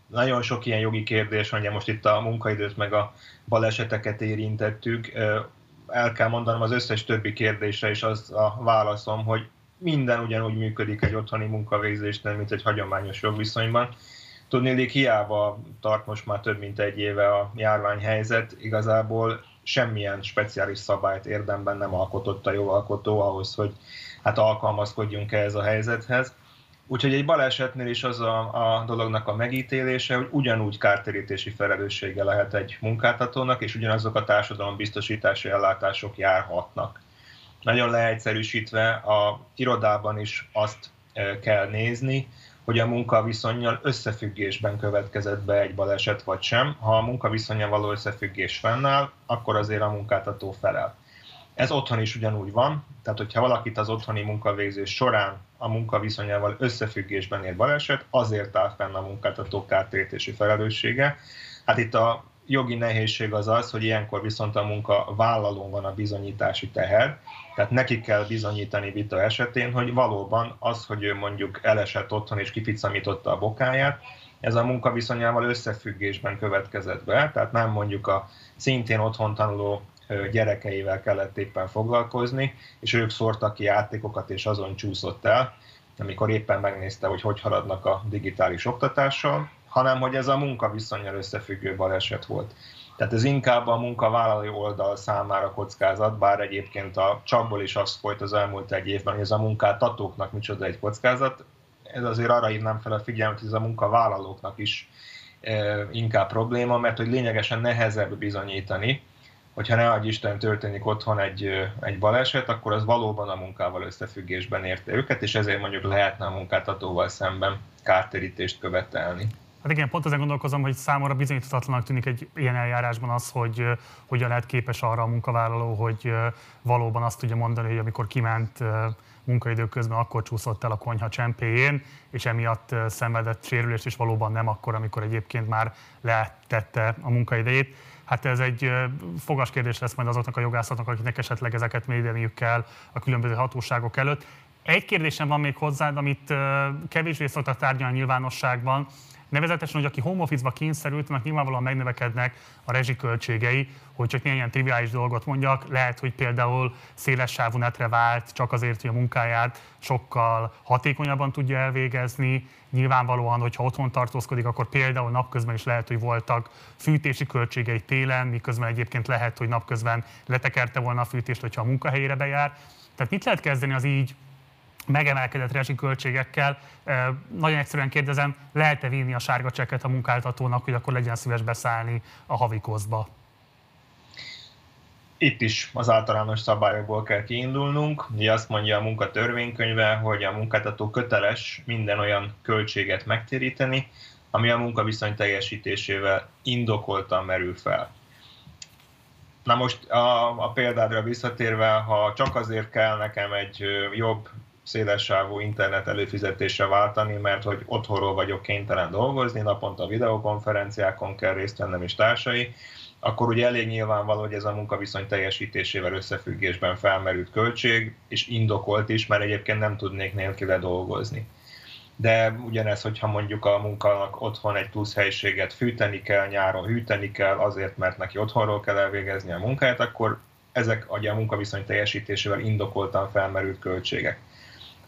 nagyon sok ilyen jogi kérdés ugye most itt a munkaidőt meg a baleseteket érintettük. El kell mondanom az összes többi kérdésre is az a válaszom, hogy minden ugyanúgy működik egy otthoni munkavégzésnél, mint egy hagyományos jogviszonyban. Tudnélik, hiába tart most már több mint egy éve a járványhelyzet, igazából semmilyen speciális szabályt érdemben nem alkotott a jogalkotó ahhoz, hogy hát alkalmazkodjunk ehhez a helyzethez. Úgyhogy egy balesetnél is az a, a dolognak a megítélése, hogy ugyanúgy kártérítési felelőssége lehet egy munkáltatónak, és ugyanazok a társadalombiztosítási ellátások járhatnak. Nagyon leegyszerűsítve a irodában is azt kell nézni, hogy a munkaviszonyjal összefüggésben következett be egy baleset vagy sem. Ha a munkaviszonyjal való összefüggés fennáll, akkor azért a munkáltató felel. Ez otthon is ugyanúgy van, tehát hogyha valakit az otthoni munkavégzés során a munkaviszonyával összefüggésben ér baleset, azért áll fenn a munkáltató kártérítési felelőssége. Hát itt a jogi nehézség az az, hogy ilyenkor viszont a munkavállalón van a bizonyítási teher, tehát neki kell bizonyítani vita esetén, hogy valóban az, hogy ő mondjuk elesett otthon és kificamította a bokáját, ez a munkaviszonyával összefüggésben következett be, tehát nem mondjuk a szintén otthon tanuló gyerekeivel kellett éppen foglalkozni, és ők szórtak ki játékokat, és azon csúszott el, amikor éppen megnézte, hogy hogy haladnak a digitális oktatással, hanem hogy ez a munkaviszonyal összefüggő baleset volt. Tehát ez inkább a munkavállalói oldal számára kockázat, bár egyébként a csapból is az folyt az elmúlt egy évben, hogy ez a munkáltatóknak micsoda egy kockázat. Ez azért arra hívnám fel a figyelmet, hogy ez a munkavállalóknak is inkább probléma, mert hogy lényegesen nehezebb bizonyítani, hogyha ne adj Isten történik otthon egy, egy baleset, akkor az valóban a munkával összefüggésben érte őket, és ezért mondjuk lehetne a munkáltatóval szemben kártérítést követelni. Hát igen, pont ezen gondolkozom, hogy számomra bizonyíthatatlanak tűnik egy ilyen eljárásban az, hogy hogyan lehet képes arra a munkavállaló, hogy valóban azt tudja mondani, hogy amikor kiment munkaidő közben, akkor csúszott el a konyha csempéjén, és emiatt szenvedett sérülést, és valóban nem akkor, amikor egyébként már letette a munkaidejét. Hát ez egy fogas kérdés lesz majd azoknak a jogászoknak, akiknek esetleg ezeket védeniük kell a különböző hatóságok előtt. Egy kérdésem van még hozzád, amit kevésbé szoktak tárgyalni a nyilvánosságban, Nevezetesen, hogy aki home office-ba kényszerült, annak nyilvánvalóan megnövekednek a rezsiköltségei, hogy csak ilyen triviális dolgot mondjak, lehet, hogy például széles sávú netre vált, csak azért, hogy a munkáját sokkal hatékonyabban tudja elvégezni. Nyilvánvalóan, hogyha otthon tartózkodik, akkor például napközben is lehet, hogy voltak fűtési költségei télen, miközben egyébként lehet, hogy napközben letekerte volna a fűtést, hogyha a munkahelyére bejár. Tehát mit lehet kezdeni az így megemelkedett rezsiköltségekkel. Nagyon egyszerűen kérdezem, lehet-e vinni a sárga cseket a munkáltatónak, hogy akkor legyen szíves beszállni a havikoszba? Itt is az általános szabályokból kell kiindulnunk. Ugye azt mondja a munkatörvénykönyve, hogy a munkáltató köteles minden olyan költséget megtéríteni, ami a munkaviszony teljesítésével indokoltan merül fel. Na most a, a példádra visszatérve, ha csak azért kell nekem egy jobb szélessávú internet előfizetésre váltani, mert hogy otthonról vagyok kénytelen dolgozni, naponta videokonferenciákon kell részt vennem és társai, akkor ugye elég nyilvánvaló, hogy ez a munkaviszony teljesítésével összefüggésben felmerült költség, és indokolt is, mert egyébként nem tudnék nélküle dolgozni. De ugyanez, hogyha mondjuk a munkának otthon egy plusz helységet fűteni kell, nyáron hűteni kell, azért, mert neki otthonról kell elvégezni a munkáját, akkor ezek a munkaviszony teljesítésével indokoltan felmerült költségek.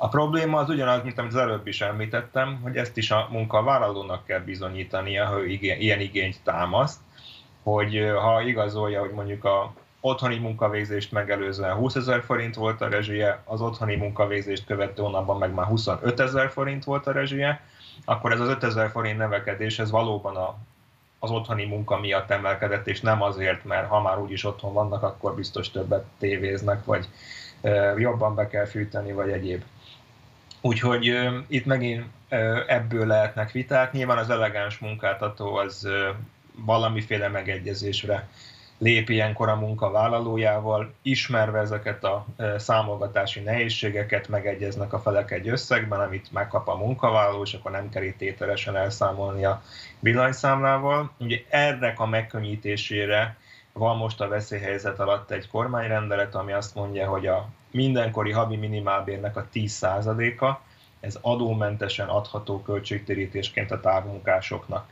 A probléma az ugyanaz, mint amit az előbb is említettem, hogy ezt is a munkavállalónak kell bizonyítania, hogy ilyen igényt támaszt, hogy ha igazolja, hogy mondjuk a otthoni munkavégzést megelőzően 20 ezer forint volt a rezsie, az otthoni munkavégzést követő hónapban meg már 25 ezer forint volt a rezsie, akkor ez az 5 ezer forint növekedés, ez valóban a, az otthoni munka miatt emelkedett, és nem azért, mert ha már úgyis otthon vannak, akkor biztos többet tévéznek, vagy e, jobban be kell fűteni, vagy egyéb. Úgyhogy itt megint ebből lehetnek viták. Nyilván az elegáns munkáltató az valamiféle megegyezésre lép ilyenkor a munkavállalójával, ismerve ezeket a számolgatási nehézségeket, megegyeznek a felek egy összegben, amit megkap a munkavállaló, és akkor nem kell tételesen elszámolni a villanyszámlával. Ugye ennek a megkönnyítésére van most a veszélyhelyzet alatt egy kormányrendelet, ami azt mondja, hogy a mindenkori havi minimálbérnek a 10%-a, ez adómentesen adható költségtérítésként a távmunkásoknak.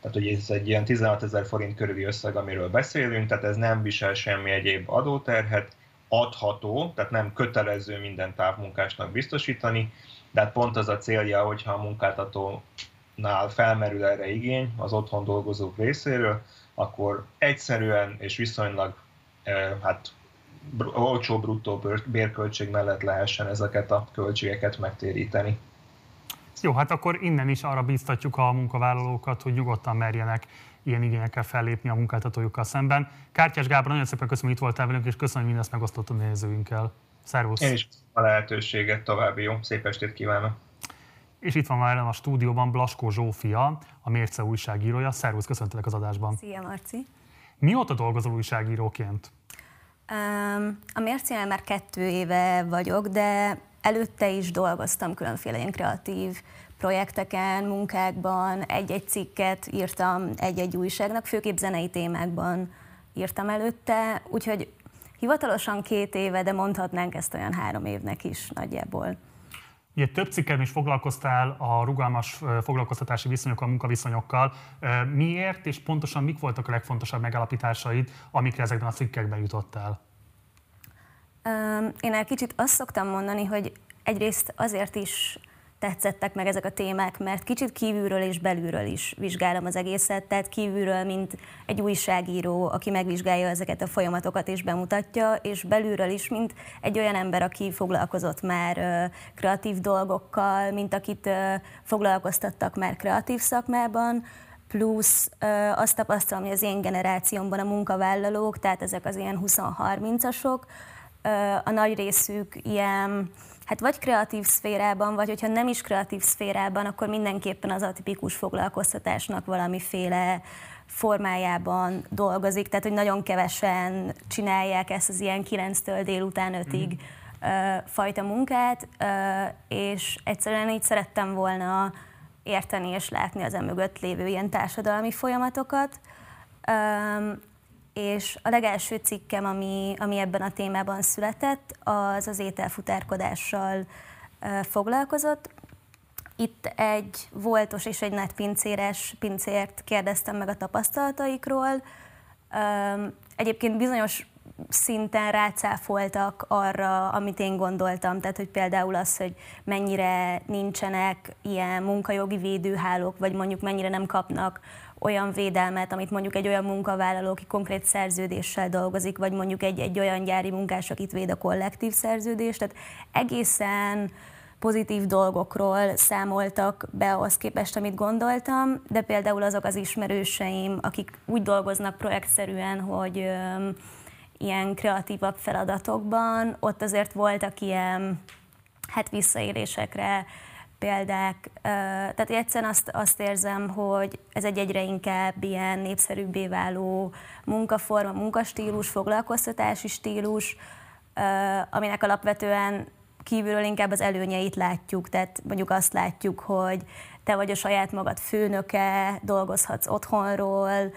Tehát hogy ez egy ilyen 16 ezer forint körüli összeg, amiről beszélünk, tehát ez nem visel semmi egyéb adóterhet, adható, tehát nem kötelező minden távmunkásnak biztosítani, de hát pont az a célja, hogyha a munkáltatónál felmerül erre igény az otthon dolgozók részéről, akkor egyszerűen és viszonylag eh, hát olcsó bruttó bérköltség mellett lehessen ezeket a költségeket megtéríteni. Jó, hát akkor innen is arra bíztatjuk a munkavállalókat, hogy nyugodtan merjenek ilyen igényekkel fellépni a munkáltatójukkal szemben. Kártyás Gábor, nagyon szépen köszönöm, hogy itt voltál velünk, és köszönöm, hogy mindezt megosztott a nézőinkkel. Szervusz! Én is a lehetőséget, további jó, szép estét kívánok! És itt van már a stúdióban Blaskó Zsófia, a Mérce újságírója. Szervusz, köszöntelek az adásban. Szia, Marci! Mióta dolgozol újságíróként? A Mércénél már kettő éve vagyok, de előtte is dolgoztam különféle ilyen kreatív projekteken, munkákban, egy-egy cikket írtam egy-egy újságnak, főképp zenei témákban írtam előtte, úgyhogy hivatalosan két éve, de mondhatnánk ezt olyan három évnek is nagyjából. Ugye több cikken is foglalkoztál a rugalmas foglalkoztatási viszonyokkal, munkaviszonyokkal. Miért és pontosan mik voltak a legfontosabb megállapításaid, amikre ezekben a cikkekben jutottál? Én egy kicsit azt szoktam mondani, hogy egyrészt azért is tetszettek meg ezek a témák, mert kicsit kívülről és belülről is vizsgálom az egészet, tehát kívülről, mint egy újságíró, aki megvizsgálja ezeket a folyamatokat és bemutatja, és belülről is, mint egy olyan ember, aki foglalkozott már kreatív dolgokkal, mint akit foglalkoztattak már kreatív szakmában, plusz azt tapasztalom, hogy az én generációmban a munkavállalók, tehát ezek az ilyen 20-30-asok, a nagy részük ilyen, hát vagy kreatív szférában, vagy hogyha nem is kreatív szférában, akkor mindenképpen az atipikus foglalkoztatásnak valamiféle formájában dolgozik, tehát hogy nagyon kevesen csinálják ezt az ilyen 9-től délután 5-ig mm. fajta munkát, és egyszerűen így szerettem volna érteni és látni az emögött lévő ilyen társadalmi folyamatokat és a legelső cikkem, ami, ami ebben a témában született, az az ételfutárkodással foglalkozott. Itt egy voltos és egy netpincéres pincért kérdeztem meg a tapasztalataikról. Egyébként bizonyos szinten rácáfoltak arra, amit én gondoltam, tehát hogy például az, hogy mennyire nincsenek ilyen munkajogi védőhálók, vagy mondjuk mennyire nem kapnak olyan védelmet, amit mondjuk egy olyan munkavállaló, aki konkrét szerződéssel dolgozik, vagy mondjuk egy, egy olyan gyári munkás, akit véd a kollektív szerződés. Tehát egészen pozitív dolgokról számoltak be ahhoz képest, amit gondoltam, de például azok az ismerőseim, akik úgy dolgoznak projektszerűen, hogy ö, ilyen kreatívabb feladatokban, ott azért voltak ilyen hát visszaélésekre példák. Tehát egyszerűen azt, azt érzem, hogy ez egy egyre inkább ilyen népszerűbbé váló munkaforma, munkastílus, foglalkoztatási stílus, aminek alapvetően kívülről inkább az előnyeit látjuk, tehát mondjuk azt látjuk, hogy te vagy a saját magad főnöke, dolgozhatsz otthonról,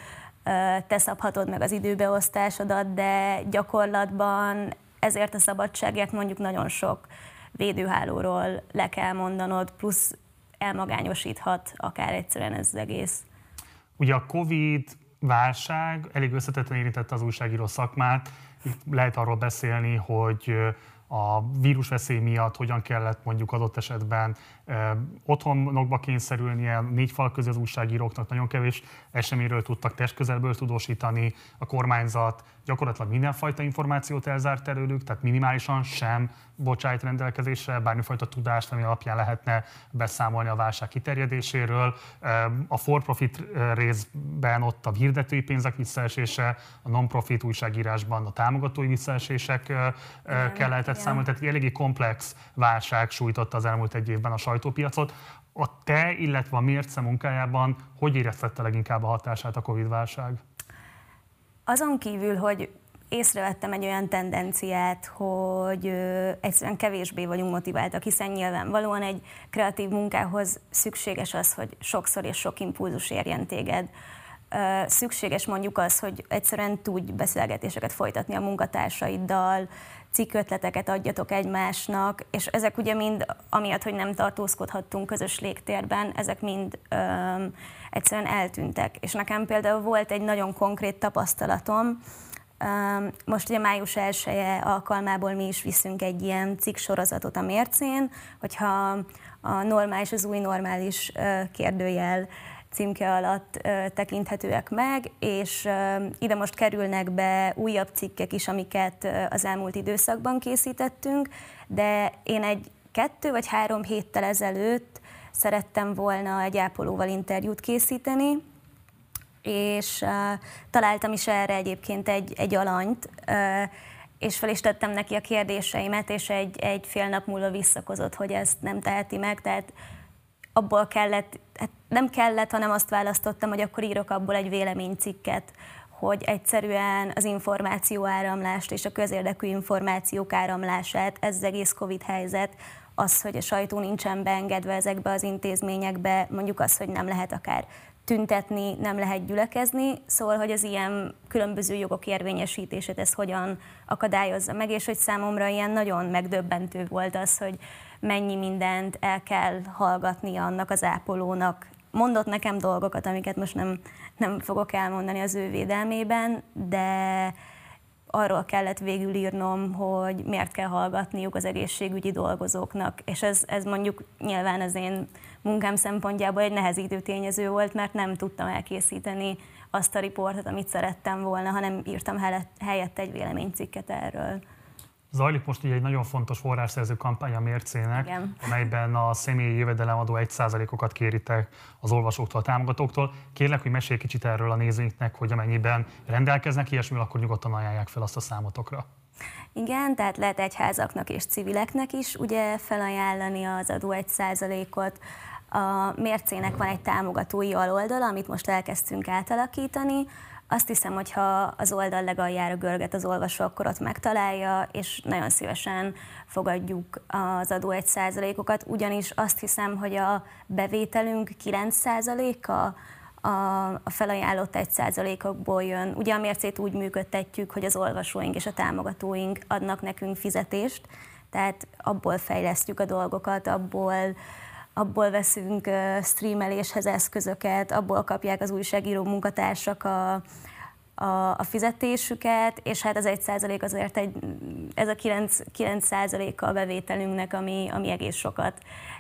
te szabhatod meg az időbeosztásodat, de gyakorlatban ezért a szabadságért mondjuk nagyon sok védőhálóról le kell mondanod, plusz elmagányosíthat akár egyszerűen ez az egész. Ugye a Covid válság elég összetetten érintette az újságíró szakmát. Itt lehet arról beszélni, hogy a vírusveszély miatt hogyan kellett mondjuk adott esetben otthonokba kényszerülnie, négy fal közé az újságíróknak nagyon kevés eseményről tudtak testközelből tudósítani, a kormányzat gyakorlatilag mindenfajta információt elzárt előlük, tehát minimálisan sem bocsájt rendelkezésre bármifajta tudást, ami alapján lehetne beszámolni a válság kiterjedéséről. A for-profit részben ott a hirdetői pénzek visszaesése, a non-profit újságírásban a támogatói visszaesések kell lehetett számolni, tehát eléggé komplex válság sújtotta az elmúlt egy évben a sajtópiacot. A te, illetve a mérce munkájában hogy éreztette leginkább a hatását a Covid-válság? azon kívül, hogy észrevettem egy olyan tendenciát, hogy egyszerűen kevésbé vagyunk motiváltak, hiszen nyilvánvalóan egy kreatív munkához szükséges az, hogy sokszor és sok impulzus érjen téged. Szükséges mondjuk az, hogy egyszerűen tudj beszélgetéseket folytatni a munkatársaiddal, cikkötleteket adjatok egymásnak, és ezek ugye mind, amiatt, hogy nem tartózkodhattunk közös légtérben, ezek mind öm, egyszerűen eltűntek. És nekem például volt egy nagyon konkrét tapasztalatom, most ugye május 1 -e alkalmából mi is viszünk egy ilyen cikk sorozatot a mércén, hogyha a normális, az új normális kérdőjel címke alatt tekinthetőek meg, és ide most kerülnek be újabb cikkek is, amiket az elmúlt időszakban készítettünk, de én egy kettő vagy három héttel ezelőtt szerettem volna egy ápolóval interjút készíteni, és uh, találtam is erre egyébként egy, egy alanyt, uh, és fel is tettem neki a kérdéseimet, és egy, egy fél nap múlva visszakozott, hogy ezt nem teheti meg, tehát abból kellett, hát nem kellett, hanem azt választottam, hogy akkor írok abból egy véleménycikket, hogy egyszerűen az információ áramlást és a közérdekű információk áramlását, ez az egész Covid helyzet, az, hogy a sajtó nincsen beengedve ezekbe az intézményekbe, mondjuk az, hogy nem lehet akár tüntetni, nem lehet gyülekezni, szóval, hogy az ilyen különböző jogok érvényesítését ez hogyan akadályozza meg, és hogy számomra ilyen nagyon megdöbbentő volt az, hogy mennyi mindent el kell hallgatni annak az ápolónak. Mondott nekem dolgokat, amiket most nem, nem fogok elmondani az ő védelmében, de arról kellett végül írnom, hogy miért kell hallgatniuk az egészségügyi dolgozóknak, és ez, ez mondjuk nyilván az én munkám szempontjából egy nehezítő tényező volt, mert nem tudtam elkészíteni azt a riportot, amit szerettem volna, hanem írtam helyette egy véleménycikket erről. Zajlik most ugye egy nagyon fontos forrásszerző kampány a mércének, Igen. amelyben a személyi jövedelemadó 1%-okat kéritek az olvasóktól, a támogatóktól. Kérlek, hogy mesélj kicsit erről a nézőinknek, hogy amennyiben rendelkeznek ilyesmivel, akkor nyugodtan ajánlják fel azt a számotokra. Igen, tehát lehet egyházaknak és civileknek is ugye felajánlani az adó 1%-ot. A mércének van egy támogatói aloldala, amit most elkezdtünk átalakítani, azt hiszem, hogy ha az oldal legaljára görget az olvasó, akkor ott megtalálja, és nagyon szívesen fogadjuk az adó egy százalékokat, ugyanis azt hiszem, hogy a bevételünk 9 százaléka a, a felajánlott egy százalékokból jön. Ugye a mércét úgy működtetjük, hogy az olvasóink és a támogatóink adnak nekünk fizetést, tehát abból fejlesztjük a dolgokat, abból abból veszünk streameléshez eszközöket, abból kapják az újságíró munkatársak a, a, a fizetésüket, és hát az egy százalék azért egy, ez a 9, 9 százaléka a bevételünknek, ami, ami egész sokat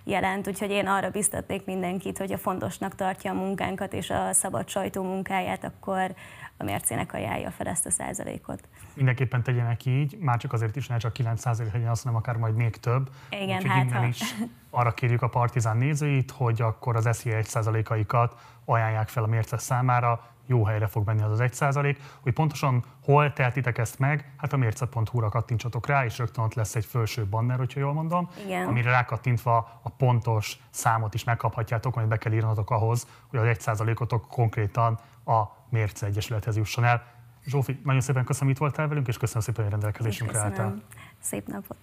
jelent. Úgyhogy én arra biztatnék mindenkit, hogy a fontosnak tartja a munkánkat és a szabad sajtó munkáját, akkor a mércének ajánlja fel ezt a százalékot. Mindenképpen tegyenek így, már csak azért is, ne csak 9 százalék legyen, azt hanem akár majd még több. Igen, Úgyhogy hát innen is arra kérjük a Partizán nézőit, hogy akkor az SZI 1 százalékaikat ajánlják fel a mérce számára, jó helyre fog menni az az egy százalék, hogy pontosan hol tehetitek ezt meg, hát a mérce.hu-ra kattintsatok rá, és rögtön ott lesz egy felső banner, hogyha jól mondom, Igen. amire rákattintva a pontos számot is megkaphatjátok, amit be kell írnatok ahhoz, hogy az egy százalékotok konkrétan a Mérce Egyesülethez jusson el. Zsófi, nagyon szépen köszönöm, itt voltál velünk, és köszönöm szépen, hogy rendelkezésünkre álltál. Szép napot!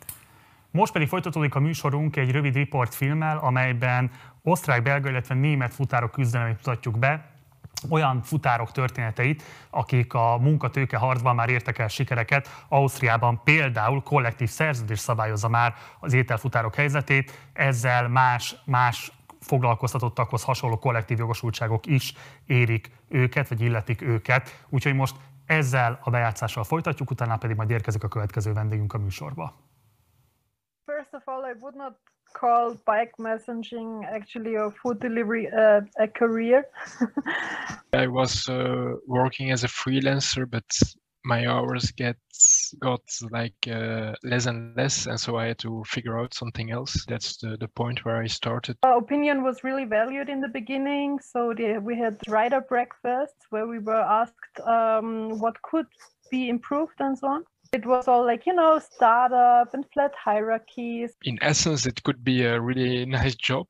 Most pedig folytatódik a műsorunk egy rövid riportfilmmel, amelyben osztrák, belga, illetve német futárok küzdelmét mutatjuk be, olyan futárok történeteit, akik a munkatőke harcban már értek el sikereket. Ausztriában például kollektív szerződés szabályozza már az ételfutárok helyzetét, ezzel más, más foglalkoztatottakhoz hasonló kollektív jogosultságok is érik őket, vagy illetik őket. Úgyhogy most ezzel a bejátszással folytatjuk, utána pedig majd érkezik a következő vendégünk a műsorba. First of all, I would not call bike messaging actually a food delivery uh, a career. *laughs* I was uh, working as a freelancer, but my hours get got like uh, less and less, and so I had to figure out something else. That's the, the point where I started. Our opinion was really valued in the beginning, so the, we had writer breakfasts where we were asked um, what could be improved and so on. It was all like, you know, startup and flat hierarchies. In essence, it could be a really nice job,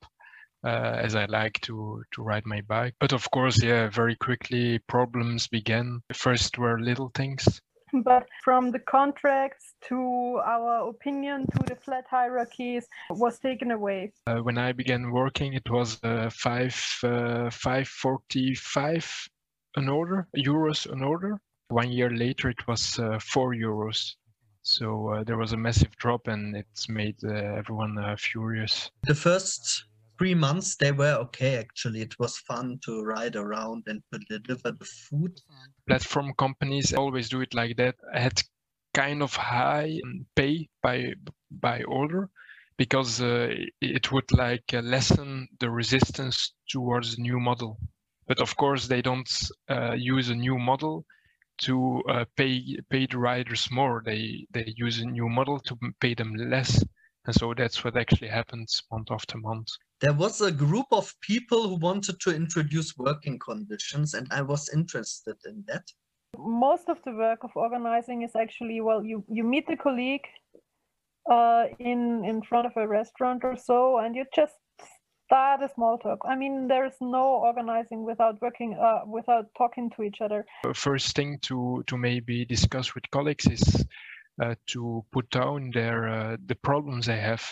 uh, as I like to to ride my bike. But of course, yeah, very quickly problems began. First were little things. But from the contracts to our opinion to the flat hierarchies was taken away. Uh, when I began working, it was uh, five uh, five forty five an order euros an order. One year later, it was uh, four euros. So uh, there was a massive drop, and it's made uh, everyone furious. The first three months they were okay actually. It was fun to ride around and to deliver the food. Platform companies always do it like that. I had kind of high pay by by order because uh, it would like uh, lessen the resistance towards the new model. But of course they don't uh, use a new model to uh, pay pay the riders more. They they use a new model to pay them less. And so that's what actually happens month after month. There was a group of people who wanted to introduce working conditions and i was interested in that. Most of the work of organizing is actually well you you meet the colleague uh, in in front of a restaurant or so and you just start a small talk i mean there is no organizing without working uh, without talking to each other first thing to to maybe discuss with colleagues is uh, to put down their uh, the problems they have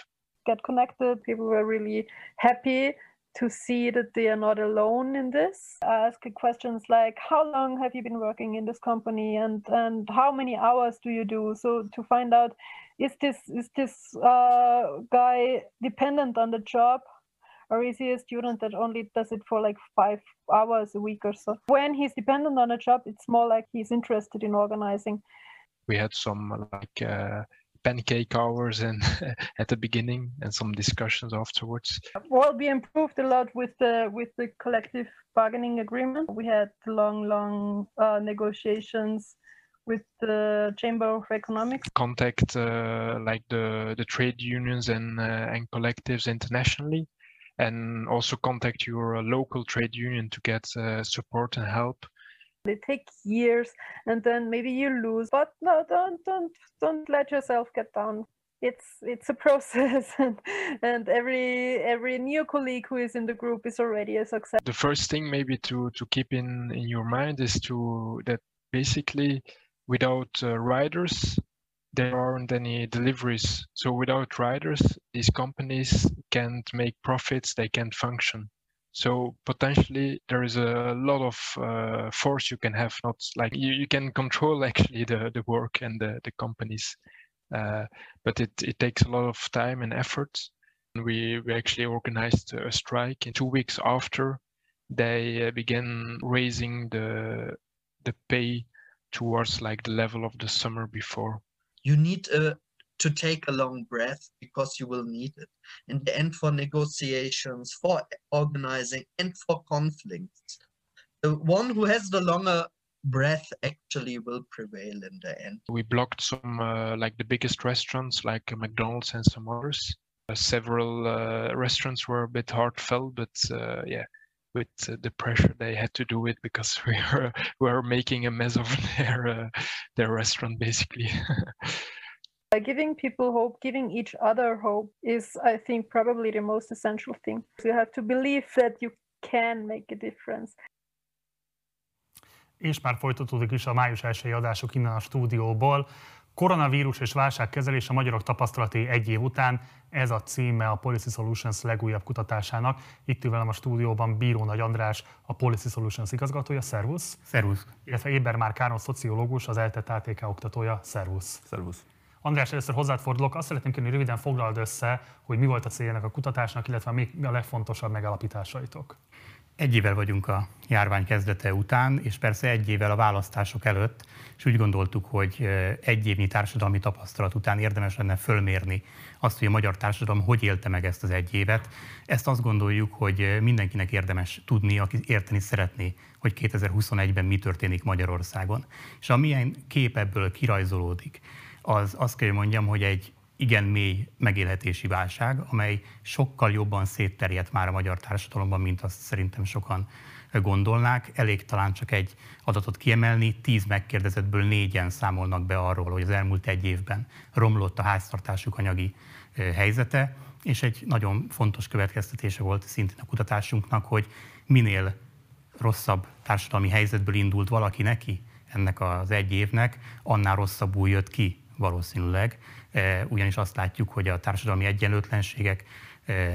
get connected. People were really happy to see that they are not alone in this. Ask questions like, how long have you been working in this company and, and how many hours do you do? So to find out, is this, is this uh, guy dependent on the job or is he a student that only does it for like five hours a week or so? When he's dependent on a job, it's more like he's interested in organizing. We had some like uh, pancake hours and *laughs* at the beginning and some discussions afterwards. Well, we improved a lot with the with the collective bargaining agreement. We had long, long uh, negotiations with the Chamber of Economics. Contact uh, like the the trade unions and uh, and collectives internationally, and also contact your local trade union to get uh, support and help. They take years and then maybe you lose but no don't don't don't let yourself get down. It's it's a *laughs* process and, and every every new colleague who is in the group is already a success. The first thing maybe to to keep in in your mind is to that basically without uh, riders there aren't any deliveries so without riders these companies can't make profits they can't function so potentially there is a lot of uh, force you can have, not like you, you can control *laughs* actually the, the work and the, the companies, uh, but it, it takes a lot of time and effort. And we, we actually organized a strike in two weeks after they uh, began raising the, the pay towards like the level of the summer before. You need a to take a long breath because you will need it in the end for negotiations, for organizing, and for conflicts. The one who has the longer breath actually will prevail in the end. We blocked some, uh, like the biggest restaurants, like McDonald's and some others. Uh, several uh, restaurants were a bit heartfelt, but uh, yeah, with uh, the pressure they had to do it because *laughs* we were we were making a mess of *laughs* their uh, their restaurant basically. *laughs* By giving people hope, giving each other hope is, I think, probably the most essential thing. You have to believe that you can make a difference. És már folytatódik is a május első adások innen a stúdióból. Koronavírus és válságkezelés a magyarok tapasztalati egy év után. Ez a címe a Policy Solutions legújabb kutatásának. Itt ül velem a stúdióban Bíró Nagy András, a Policy Solutions igazgatója. Szervusz! Szervusz! Illetve Éber Már Káron, szociológus, az ELTE ATK oktatója. Szervusz! Szervusz! András, először hozzád fordulok. Azt szeretném kérni, röviden foglald össze, hogy mi volt a céljának a kutatásnak, illetve mi a legfontosabb megalapításaitok. Egy évvel vagyunk a járvány kezdete után, és persze egy évvel a választások előtt, és úgy gondoltuk, hogy egy évnyi társadalmi tapasztalat után érdemes lenne fölmérni azt, hogy a magyar társadalom hogy élte meg ezt az egy évet. Ezt azt gondoljuk, hogy mindenkinek érdemes tudni, aki érteni szeretné, hogy 2021-ben mi történik Magyarországon. És amilyen kép ebből kirajzolódik, az azt kell, hogy mondjam, hogy egy igen mély megélhetési válság, amely sokkal jobban szétterjedt már a magyar társadalomban, mint azt szerintem sokan gondolnák. Elég talán csak egy adatot kiemelni, tíz megkérdezettből négyen számolnak be arról, hogy az elmúlt egy évben romlott a háztartásuk anyagi helyzete, és egy nagyon fontos következtetése volt szintén a kutatásunknak, hogy minél rosszabb társadalmi helyzetből indult valaki neki ennek az egy évnek, annál rosszabbul jött ki valószínűleg, ugyanis azt látjuk, hogy a társadalmi egyenlőtlenségek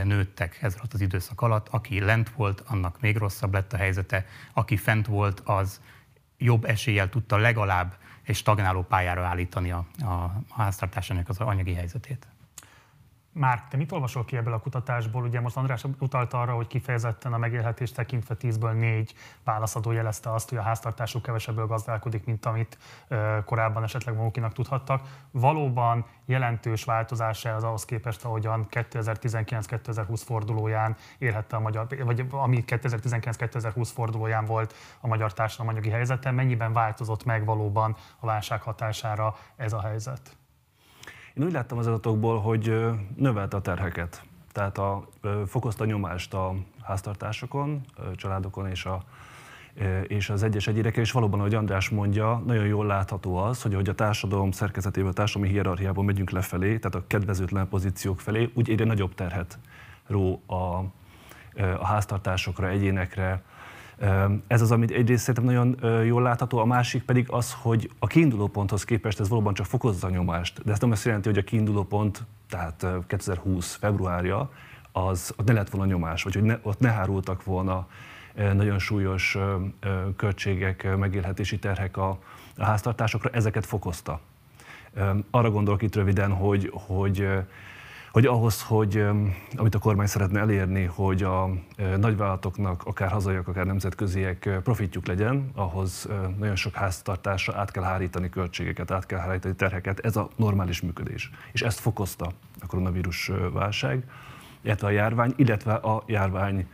nőttek ez alatt az időszak alatt. Aki lent volt, annak még rosszabb lett a helyzete, aki fent volt, az jobb eséllyel tudta legalább egy stagnáló pályára állítani a, a háztartásának az anyagi helyzetét. Márk, te mit olvasol ki ebből a kutatásból? Ugye most András utalta arra, hogy kifejezetten a megélhetés tekintve 10-ből 4 válaszadó jelezte azt, hogy a háztartásuk kevesebből gazdálkodik, mint amit korábban esetleg magukinak tudhattak. Valóban jelentős változás az ahhoz képest, ahogyan 2019-2020 fordulóján érhette a magyar, vagy ami 2019-2020 fordulóján volt a magyar társadalom anyagi helyzete, mennyiben változott meg valóban a válság hatására ez a helyzet? Én úgy láttam az adatokból, hogy növelte a terheket. Tehát a, fokozta a nyomást a háztartásokon, családokon és, a, és az egyes egyérekkel, és valóban, ahogy András mondja, nagyon jól látható az, hogy ahogy a társadalom szerkezetében, a társadalmi hierarchiában megyünk lefelé, tehát a kedvezőtlen pozíciók felé, úgy egyre nagyobb terhet ró a, a háztartásokra, egyénekre, ez az, amit egyrészt szerintem nagyon jól látható, a másik pedig az, hogy a kiinduló ponthoz képest ez valóban csak fokozza a nyomást. De ez nem azt jelenti, hogy a kiinduló pont, tehát 2020 februárja, az ott ne lett volna nyomás, vagy hogy ne, ott ne hárultak volna nagyon súlyos költségek, megélhetési terhek a, a háztartásokra, ezeket fokozta. Arra gondolok itt röviden, hogy, hogy hogy ahhoz, hogy amit a kormány szeretne elérni, hogy a nagyvállalatoknak, akár hazaiak, akár nemzetköziek profitjuk legyen, ahhoz nagyon sok háztartásra át kell hárítani költségeket, át kell hárítani terheket. Ez a normális működés. És ezt fokozta a koronavírus válság, illetve a járvány, illetve a járvány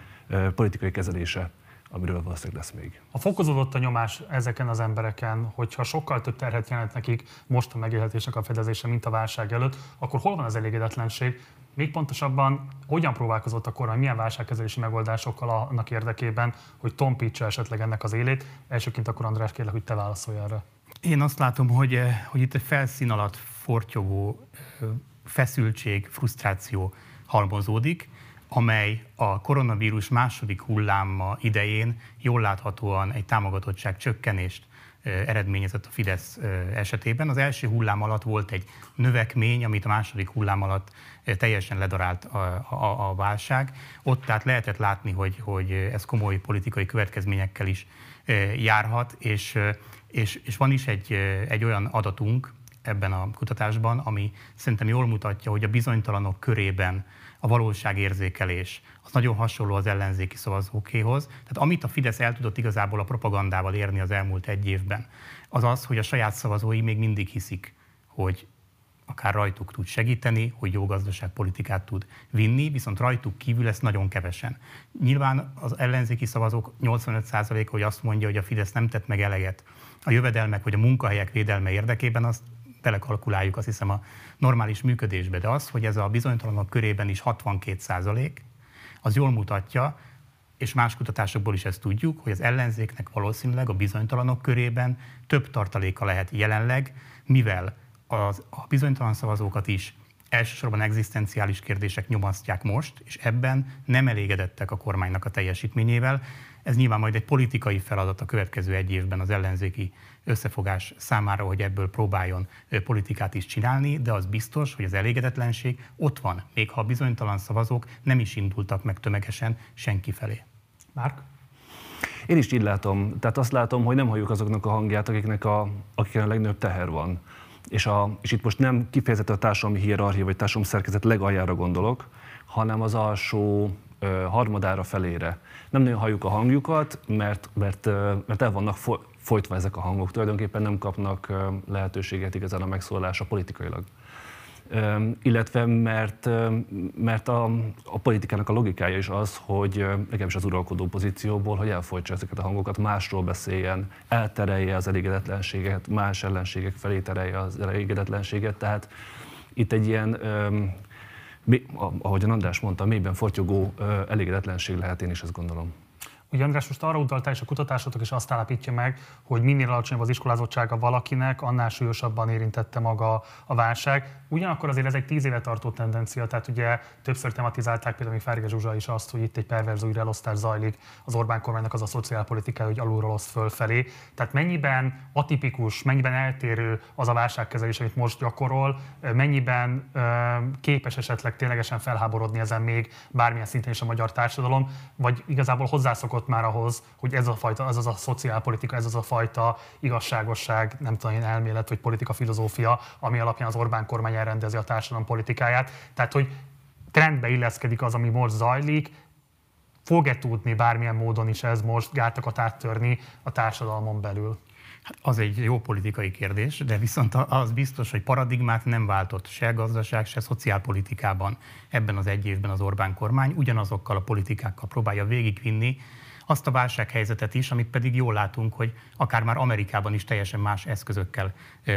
politikai kezelése amiről valószínűleg lesz még. A fokozódott a nyomás ezeken az embereken, hogyha sokkal több terhet jelent nekik most a megélhetésnek a fedezése, mint a válság előtt, akkor hol van az elégedetlenség? Még pontosabban, hogyan próbálkozott a kormány, milyen válságkezelési megoldásokkal annak érdekében, hogy tompítsa esetleg ennek az élét? Elsőként akkor András kérlek, hogy te válaszolj erre. Én azt látom, hogy, eh, hogy itt egy felszín alatt fortyogó eh, feszültség, frusztráció halmozódik, amely a koronavírus második hulláma idején jól láthatóan egy támogatottság csökkenést eredményezett a Fidesz esetében. Az első hullám alatt volt egy növekmény, amit a második hullám alatt teljesen ledarált a, a, a válság. Ott tehát lehetett látni, hogy, hogy ez komoly politikai következményekkel is járhat, és, és, és van is egy, egy olyan adatunk ebben a kutatásban, ami szerintem jól mutatja, hogy a bizonytalanok körében a valóságérzékelés az nagyon hasonló az ellenzéki szavazókéhoz. Tehát amit a Fidesz el tudott igazából a propagandával érni az elmúlt egy évben, az az, hogy a saját szavazói még mindig hiszik, hogy akár rajtuk tud segíteni, hogy jó gazdaságpolitikát tud vinni, viszont rajtuk kívül ezt nagyon kevesen. Nyilván az ellenzéki szavazók 85%-a, hogy azt mondja, hogy a Fidesz nem tett meg eleget a jövedelmek vagy a munkahelyek védelme érdekében, azt belekalkuláljuk azt hiszem a normális működésbe, de az, hogy ez a bizonytalanok körében is 62 százalék, az jól mutatja, és más kutatásokból is ezt tudjuk, hogy az ellenzéknek valószínűleg a bizonytalanok körében több tartaléka lehet jelenleg, mivel az, a bizonytalan szavazókat is elsősorban egzisztenciális kérdések nyomasztják most, és ebben nem elégedettek a kormánynak a teljesítményével. Ez nyilván majd egy politikai feladat a következő egy évben az ellenzéki összefogás számára, hogy ebből próbáljon politikát is csinálni, de az biztos, hogy az elégedetlenség ott van, még ha a bizonytalan szavazók nem is indultak meg tömegesen senki felé. Márk? Én is így látom. Tehát azt látom, hogy nem halljuk azoknak a hangját, akiknek a, akiknek a legnagyobb teher van. És, a, és itt most nem kifejezetten a társadalmi hierarchia vagy társadalmi szerkezet legaljára gondolok, hanem az alsó ö, harmadára felére. Nem nagyon halljuk a hangjukat, mert, mert, mert el vannak folytva ezek a hangok tulajdonképpen nem kapnak lehetőséget igazán a megszólalásra politikailag. Illetve mert, mert a, a politikának a logikája is az, hogy legalábbis az uralkodó pozícióból, hogy elfolytsa ezeket a hangokat, másról beszéljen, elterelje az elégedetlenséget, más ellenségek felé terelje az elégedetlenséget. Tehát itt egy ilyen ahogy András mondta, mélyben fortyogó elégedetlenség lehet, én is ezt gondolom. Ugye András most arra utaltál, és a kutatásotok is azt állapítja meg, hogy minél alacsonyabb az iskolázottsága valakinek, annál súlyosabban érintette maga a válság. Ugyanakkor azért ez egy tíz éve tartó tendencia, tehát ugye többször tematizálták például Ferge Zsuzsa is azt, hogy itt egy perverz újraelosztás zajlik az Orbán kormánynak az a szociálpolitika, hogy alulról oszt fölfelé. Tehát mennyiben atipikus, mennyiben eltérő az a válságkezelés, amit most gyakorol, mennyiben képes esetleg ténylegesen felháborodni ezen még bármilyen szinten is a magyar társadalom, vagy igazából hozzászokott már ahhoz, hogy ez a fajta, ez az a szociálpolitika, ez az a fajta igazságosság, nem tudom én, elmélet vagy politika filozófia, ami alapján az Orbán kormány elrendezi a társadalom politikáját. Tehát, hogy trendbe illeszkedik az, ami most zajlik, fog-e tudni bármilyen módon is ez most gátakat áttörni a társadalmon belül? Hát az egy jó politikai kérdés, de viszont az biztos, hogy paradigmát nem váltott se gazdaság, se szociálpolitikában ebben az egy évben az Orbán kormány. Ugyanazokkal a politikákkal próbálja végigvinni azt a válsághelyzetet is, amit pedig jól látunk, hogy akár már Amerikában is teljesen más eszközökkel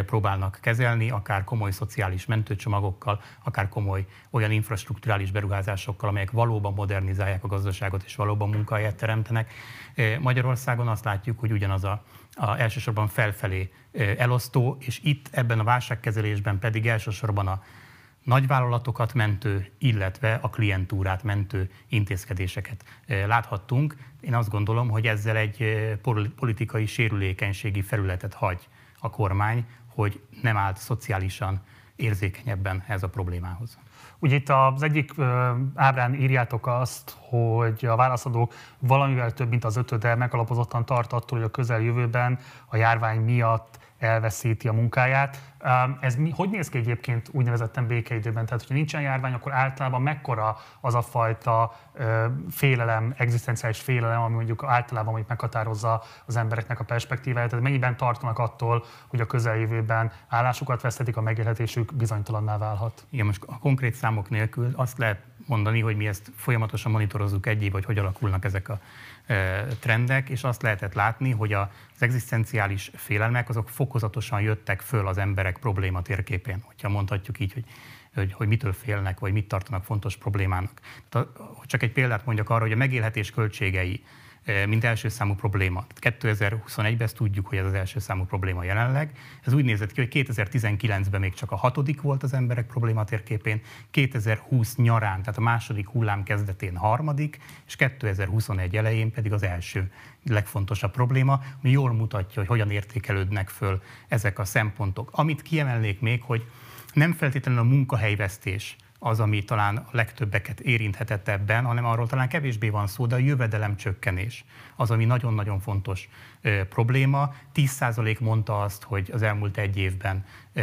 próbálnak kezelni, akár komoly szociális mentőcsomagokkal, akár komoly olyan infrastruktúrális beruházásokkal, amelyek valóban modernizálják a gazdaságot és valóban munkahelyet teremtenek. Magyarországon azt látjuk, hogy ugyanaz a, a elsősorban felfelé elosztó, és itt ebben a válságkezelésben pedig elsősorban a nagyvállalatokat mentő, illetve a klientúrát mentő intézkedéseket láthattunk. Én azt gondolom, hogy ezzel egy politikai sérülékenységi felületet hagy a kormány, hogy nem állt szociálisan érzékenyebben ez a problémához. Ugye itt az egyik ábrán írjátok azt, hogy a válaszadók valamivel több, mint az ötöde megalapozottan tart attól, hogy a közeljövőben a járvány miatt elveszíti a munkáját. Ez mi, hogy néz ki egyébként úgynevezetten békeidőben? Tehát, hogyha nincsen járvány, akkor általában mekkora az a fajta félelem, egzisztenciális félelem, ami mondjuk általában mondjuk meghatározza az embereknek a perspektíváját? Tehát mennyiben tartanak attól, hogy a közeljövőben állásukat vesztetik, a megélhetésük bizonytalanná válhat? Igen, most a konkrét számok nélkül azt lehet mondani, hogy mi ezt folyamatosan monitorozzuk egy hogy hogy alakulnak ezek a trendek, és azt lehetett látni, hogy az egzisztenciális félelmek azok fokozatosan jöttek föl az emberek probléma térképén, hogyha mondhatjuk így, hogy hogy, hogy mitől félnek, vagy mit tartanak fontos problémának. Csak egy példát mondjak arra, hogy a megélhetés költségei mint első számú probléma. 2021-ben ezt tudjuk, hogy ez az első számú probléma jelenleg. Ez úgy nézett ki, hogy 2019-ben még csak a hatodik volt az emberek probléma térképén, 2020 nyarán, tehát a második hullám kezdetén harmadik, és 2021 elején pedig az első legfontosabb probléma, ami jól mutatja, hogy hogyan értékelődnek föl ezek a szempontok. Amit kiemelnék még, hogy nem feltétlenül a munkahelyvesztés az, ami talán a legtöbbeket érinthetett ebben, hanem arról talán kevésbé van szó, de a jövedelem csökkenés az, ami nagyon-nagyon fontos ö, probléma. 10% mondta azt, hogy az elmúlt egy évben ö,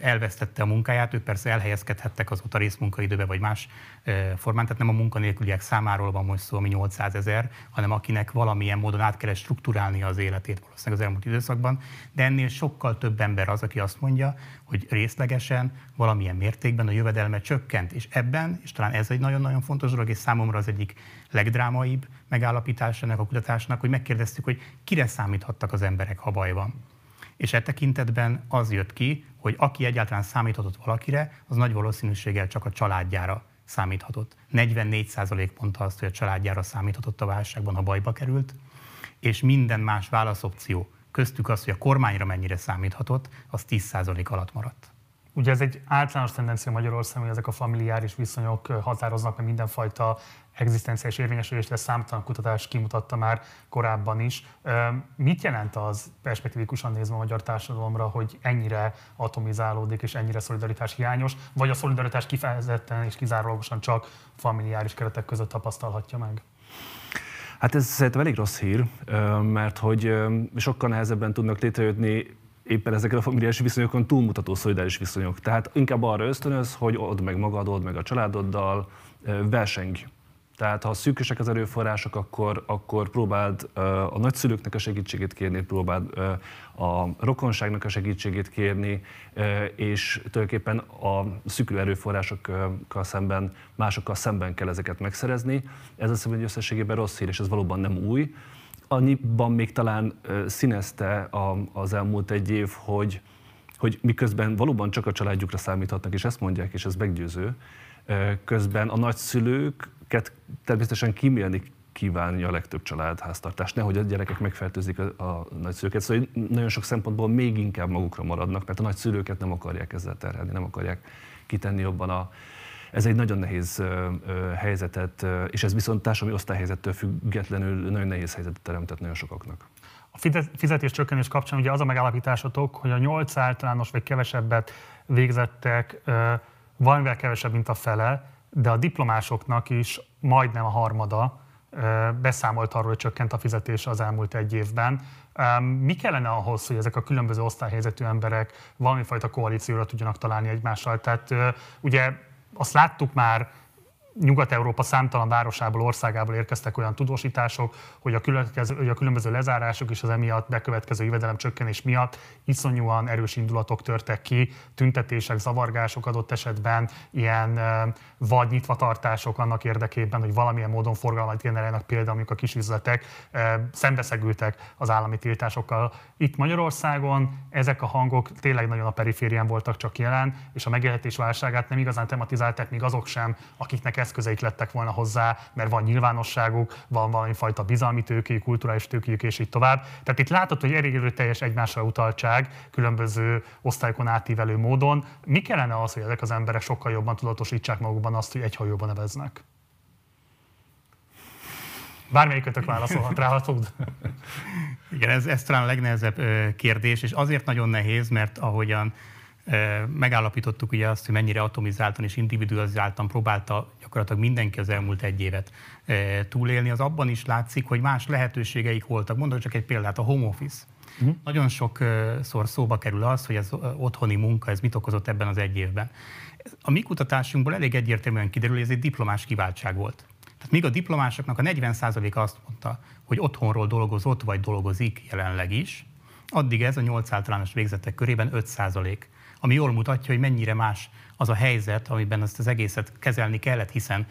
elvesztette a munkáját, ők persze elhelyezkedhettek azóta részmunkaidőbe vagy más ö, formán, tehát nem a munkanélküliek számáról van most szó, ami 800 ezer, hanem akinek valamilyen módon át kell struktúrálnia az életét valószínűleg az elmúlt időszakban, de ennél sokkal több ember az, aki azt mondja, hogy részlegesen, valamilyen mértékben a jövedelme csökkent, és ebben, és talán ez egy nagyon-nagyon fontos dolog, és számomra az egyik legdrámaibb megállapítás ennek a kutatásnak, hogy megkérdeztük, hogy kire számíthattak az emberek, ha baj van. És e tekintetben az jött ki, hogy aki egyáltalán számíthatott valakire, az nagy valószínűséggel csak a családjára számíthatott. 44% mondta azt, hogy a családjára számíthatott a válságban, ha bajba került, és minden más válaszopció, köztük az, hogy a kormányra mennyire számíthatott, az 10% alatt maradt. Ugye ez egy általános tendencia Magyarországon, hogy ezek a familiáris viszonyok határoznak meg mindenfajta egzisztenciális érvényesülést, de számtalan kutatás kimutatta már korábban is. Mit jelent az perspektívikusan nézve a magyar társadalomra, hogy ennyire atomizálódik és ennyire szolidaritás hiányos, vagy a szolidaritás kifejezetten és kizárólagosan csak familiáris keretek között tapasztalhatja meg? Hát ez szerintem elég rossz hír, mert hogy sokkal nehezebben tudnak létrejönni éppen ezekre a familiáris viszonyokon túlmutató szolidáris viszonyok. Tehát inkább arra ösztönöz, hogy old meg magad, old meg a családoddal, verseng tehát ha szűkösek az erőforrások, akkor, akkor próbáld a nagyszülőknek a segítségét kérni, próbáld a rokonságnak a segítségét kérni, és tulajdonképpen a szűkülő erőforrásokkal szemben, másokkal szemben kell ezeket megszerezni. Ez azt hogy összességében rossz hír, és ez valóban nem új. Annyiban még talán színezte az elmúlt egy év, hogy, hogy miközben valóban csak a családjukra számíthatnak, és ezt mondják, és ez meggyőző, közben a nagyszülőket természetesen kímélni kívánja a legtöbb család háztartást, nehogy a gyerekek megfertőzik a, a nagyszülőket. Szóval nagyon sok szempontból még inkább magukra maradnak, mert a nagyszülőket nem akarják ezzel terhelni, nem akarják kitenni jobban a, ez egy nagyon nehéz helyzetet, és ez viszont társadalmi osztályhelyzettől függetlenül nagyon nehéz helyzetet teremtett nagyon sokaknak. A fizetés csökkenés kapcsán ugye az a megállapításotok, hogy a 8 általános vagy kevesebbet végzettek valamivel kevesebb, mint a fele, de a diplomásoknak is majdnem a harmada beszámolt arról, hogy csökkent a fizetés az elmúlt egy évben. Mi kellene ahhoz, hogy ezek a különböző osztályhelyzetű emberek valamifajta koalícióra tudjanak találni egymással? Tehát ugye azt láttuk már Nyugat-Európa számtalan városából, országából érkeztek olyan tudósítások, hogy a, hogy a különböző lezárások és az emiatt bekövetkező jövedelemcsökkenés miatt iszonyúan erős indulatok törtek ki, tüntetések, zavargások adott esetben, ilyen vagy nyitva tartások annak érdekében, hogy valamilyen módon forgalmat generálnak például, amikor a kisüzletek szembeszegültek az állami tiltásokkal. Itt Magyarországon ezek a hangok tényleg nagyon a periférián voltak csak jelen, és a megélhetés válságát nem igazán tematizálták még azok sem, akiknek eszközeik lettek volna hozzá, mert van nyilvánosságuk, van valami fajta bizalmi tőkéjük, kulturális tőkéjük, és így tovább. Tehát itt látod, hogy elég teljes egymásra utaltság különböző osztályokon átívelő módon. Mi kellene az, hogy ezek az emberek sokkal jobban tudatosítsák magukban azt, hogy egy hajóban neveznek? Bármelyikötök válaszolhat rá, ha tud. Igen, ez, ez talán a legnehezebb kérdés, és azért nagyon nehéz, mert ahogyan megállapítottuk ugye azt, hogy mennyire atomizáltan és individualizáltan próbálta gyakorlatilag mindenki az elmúlt egy évet túlélni, az abban is látszik, hogy más lehetőségeik voltak. Mondok csak egy példát, a home office. Uh-huh. Nagyon sokszor szóba kerül az, hogy az otthoni munka, ez mit okozott ebben az egy évben. A mi kutatásunkból elég egyértelműen kiderül, hogy ez egy diplomás kiváltság volt. Tehát míg a diplomásoknak a 40%-a azt mondta, hogy otthonról dolgozott vagy dolgozik jelenleg is, addig ez a 8 általános végzetek körében 5% ami jól mutatja, hogy mennyire más az a helyzet, amiben ezt az egészet kezelni kellett, hiszen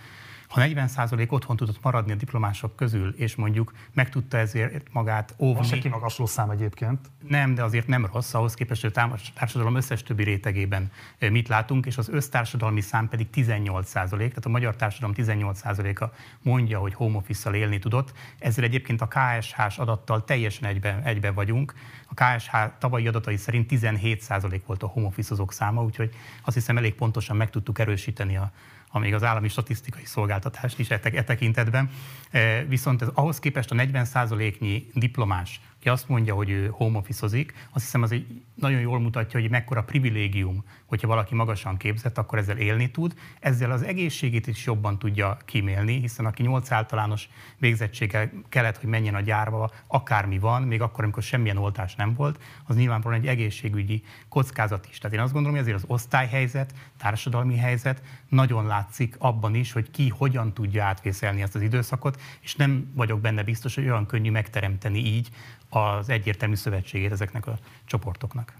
ha 40% otthon tudott maradni a diplomások közül, és mondjuk meg tudta ezért magát óvni. Az se kimagasló szám egyébként. Nem, de azért nem rossz, ahhoz képest, hogy a társadalom összes többi rétegében mit látunk, és az össztársadalmi szám pedig 18%, tehát a magyar társadalom 18%-a mondja, hogy home office élni tudott. Ezzel egyébként a KSH-s adattal teljesen egybe, egybe vagyunk. A KSH tavalyi adatai szerint 17% volt a home office száma, úgyhogy azt hiszem elég pontosan meg tudtuk erősíteni a, amíg az állami statisztikai szolgáltatást is e, e tekintetben. E, viszont ez ahhoz képest a 40%-nyi diplomás, aki azt mondja, hogy ő home office azt hiszem az egy nagyon jól mutatja, hogy mekkora privilégium, hogyha valaki magasan képzett, akkor ezzel élni tud. Ezzel az egészségét is jobban tudja kimélni, hiszen aki 8 általános végzettséggel kellett, hogy menjen a gyárba, akármi van, még akkor, amikor semmilyen oltás nem volt, az nyilvánvalóan egy egészségügyi kockázat is. Tehát én azt gondolom, hogy ezért az osztályhelyzet, társadalmi helyzet nagyon látszik abban is, hogy ki hogyan tudja átvészelni ezt az időszakot, és nem vagyok benne biztos, hogy olyan könnyű megteremteni így az egyértelmű szövetségét ezeknek a csoportoknak.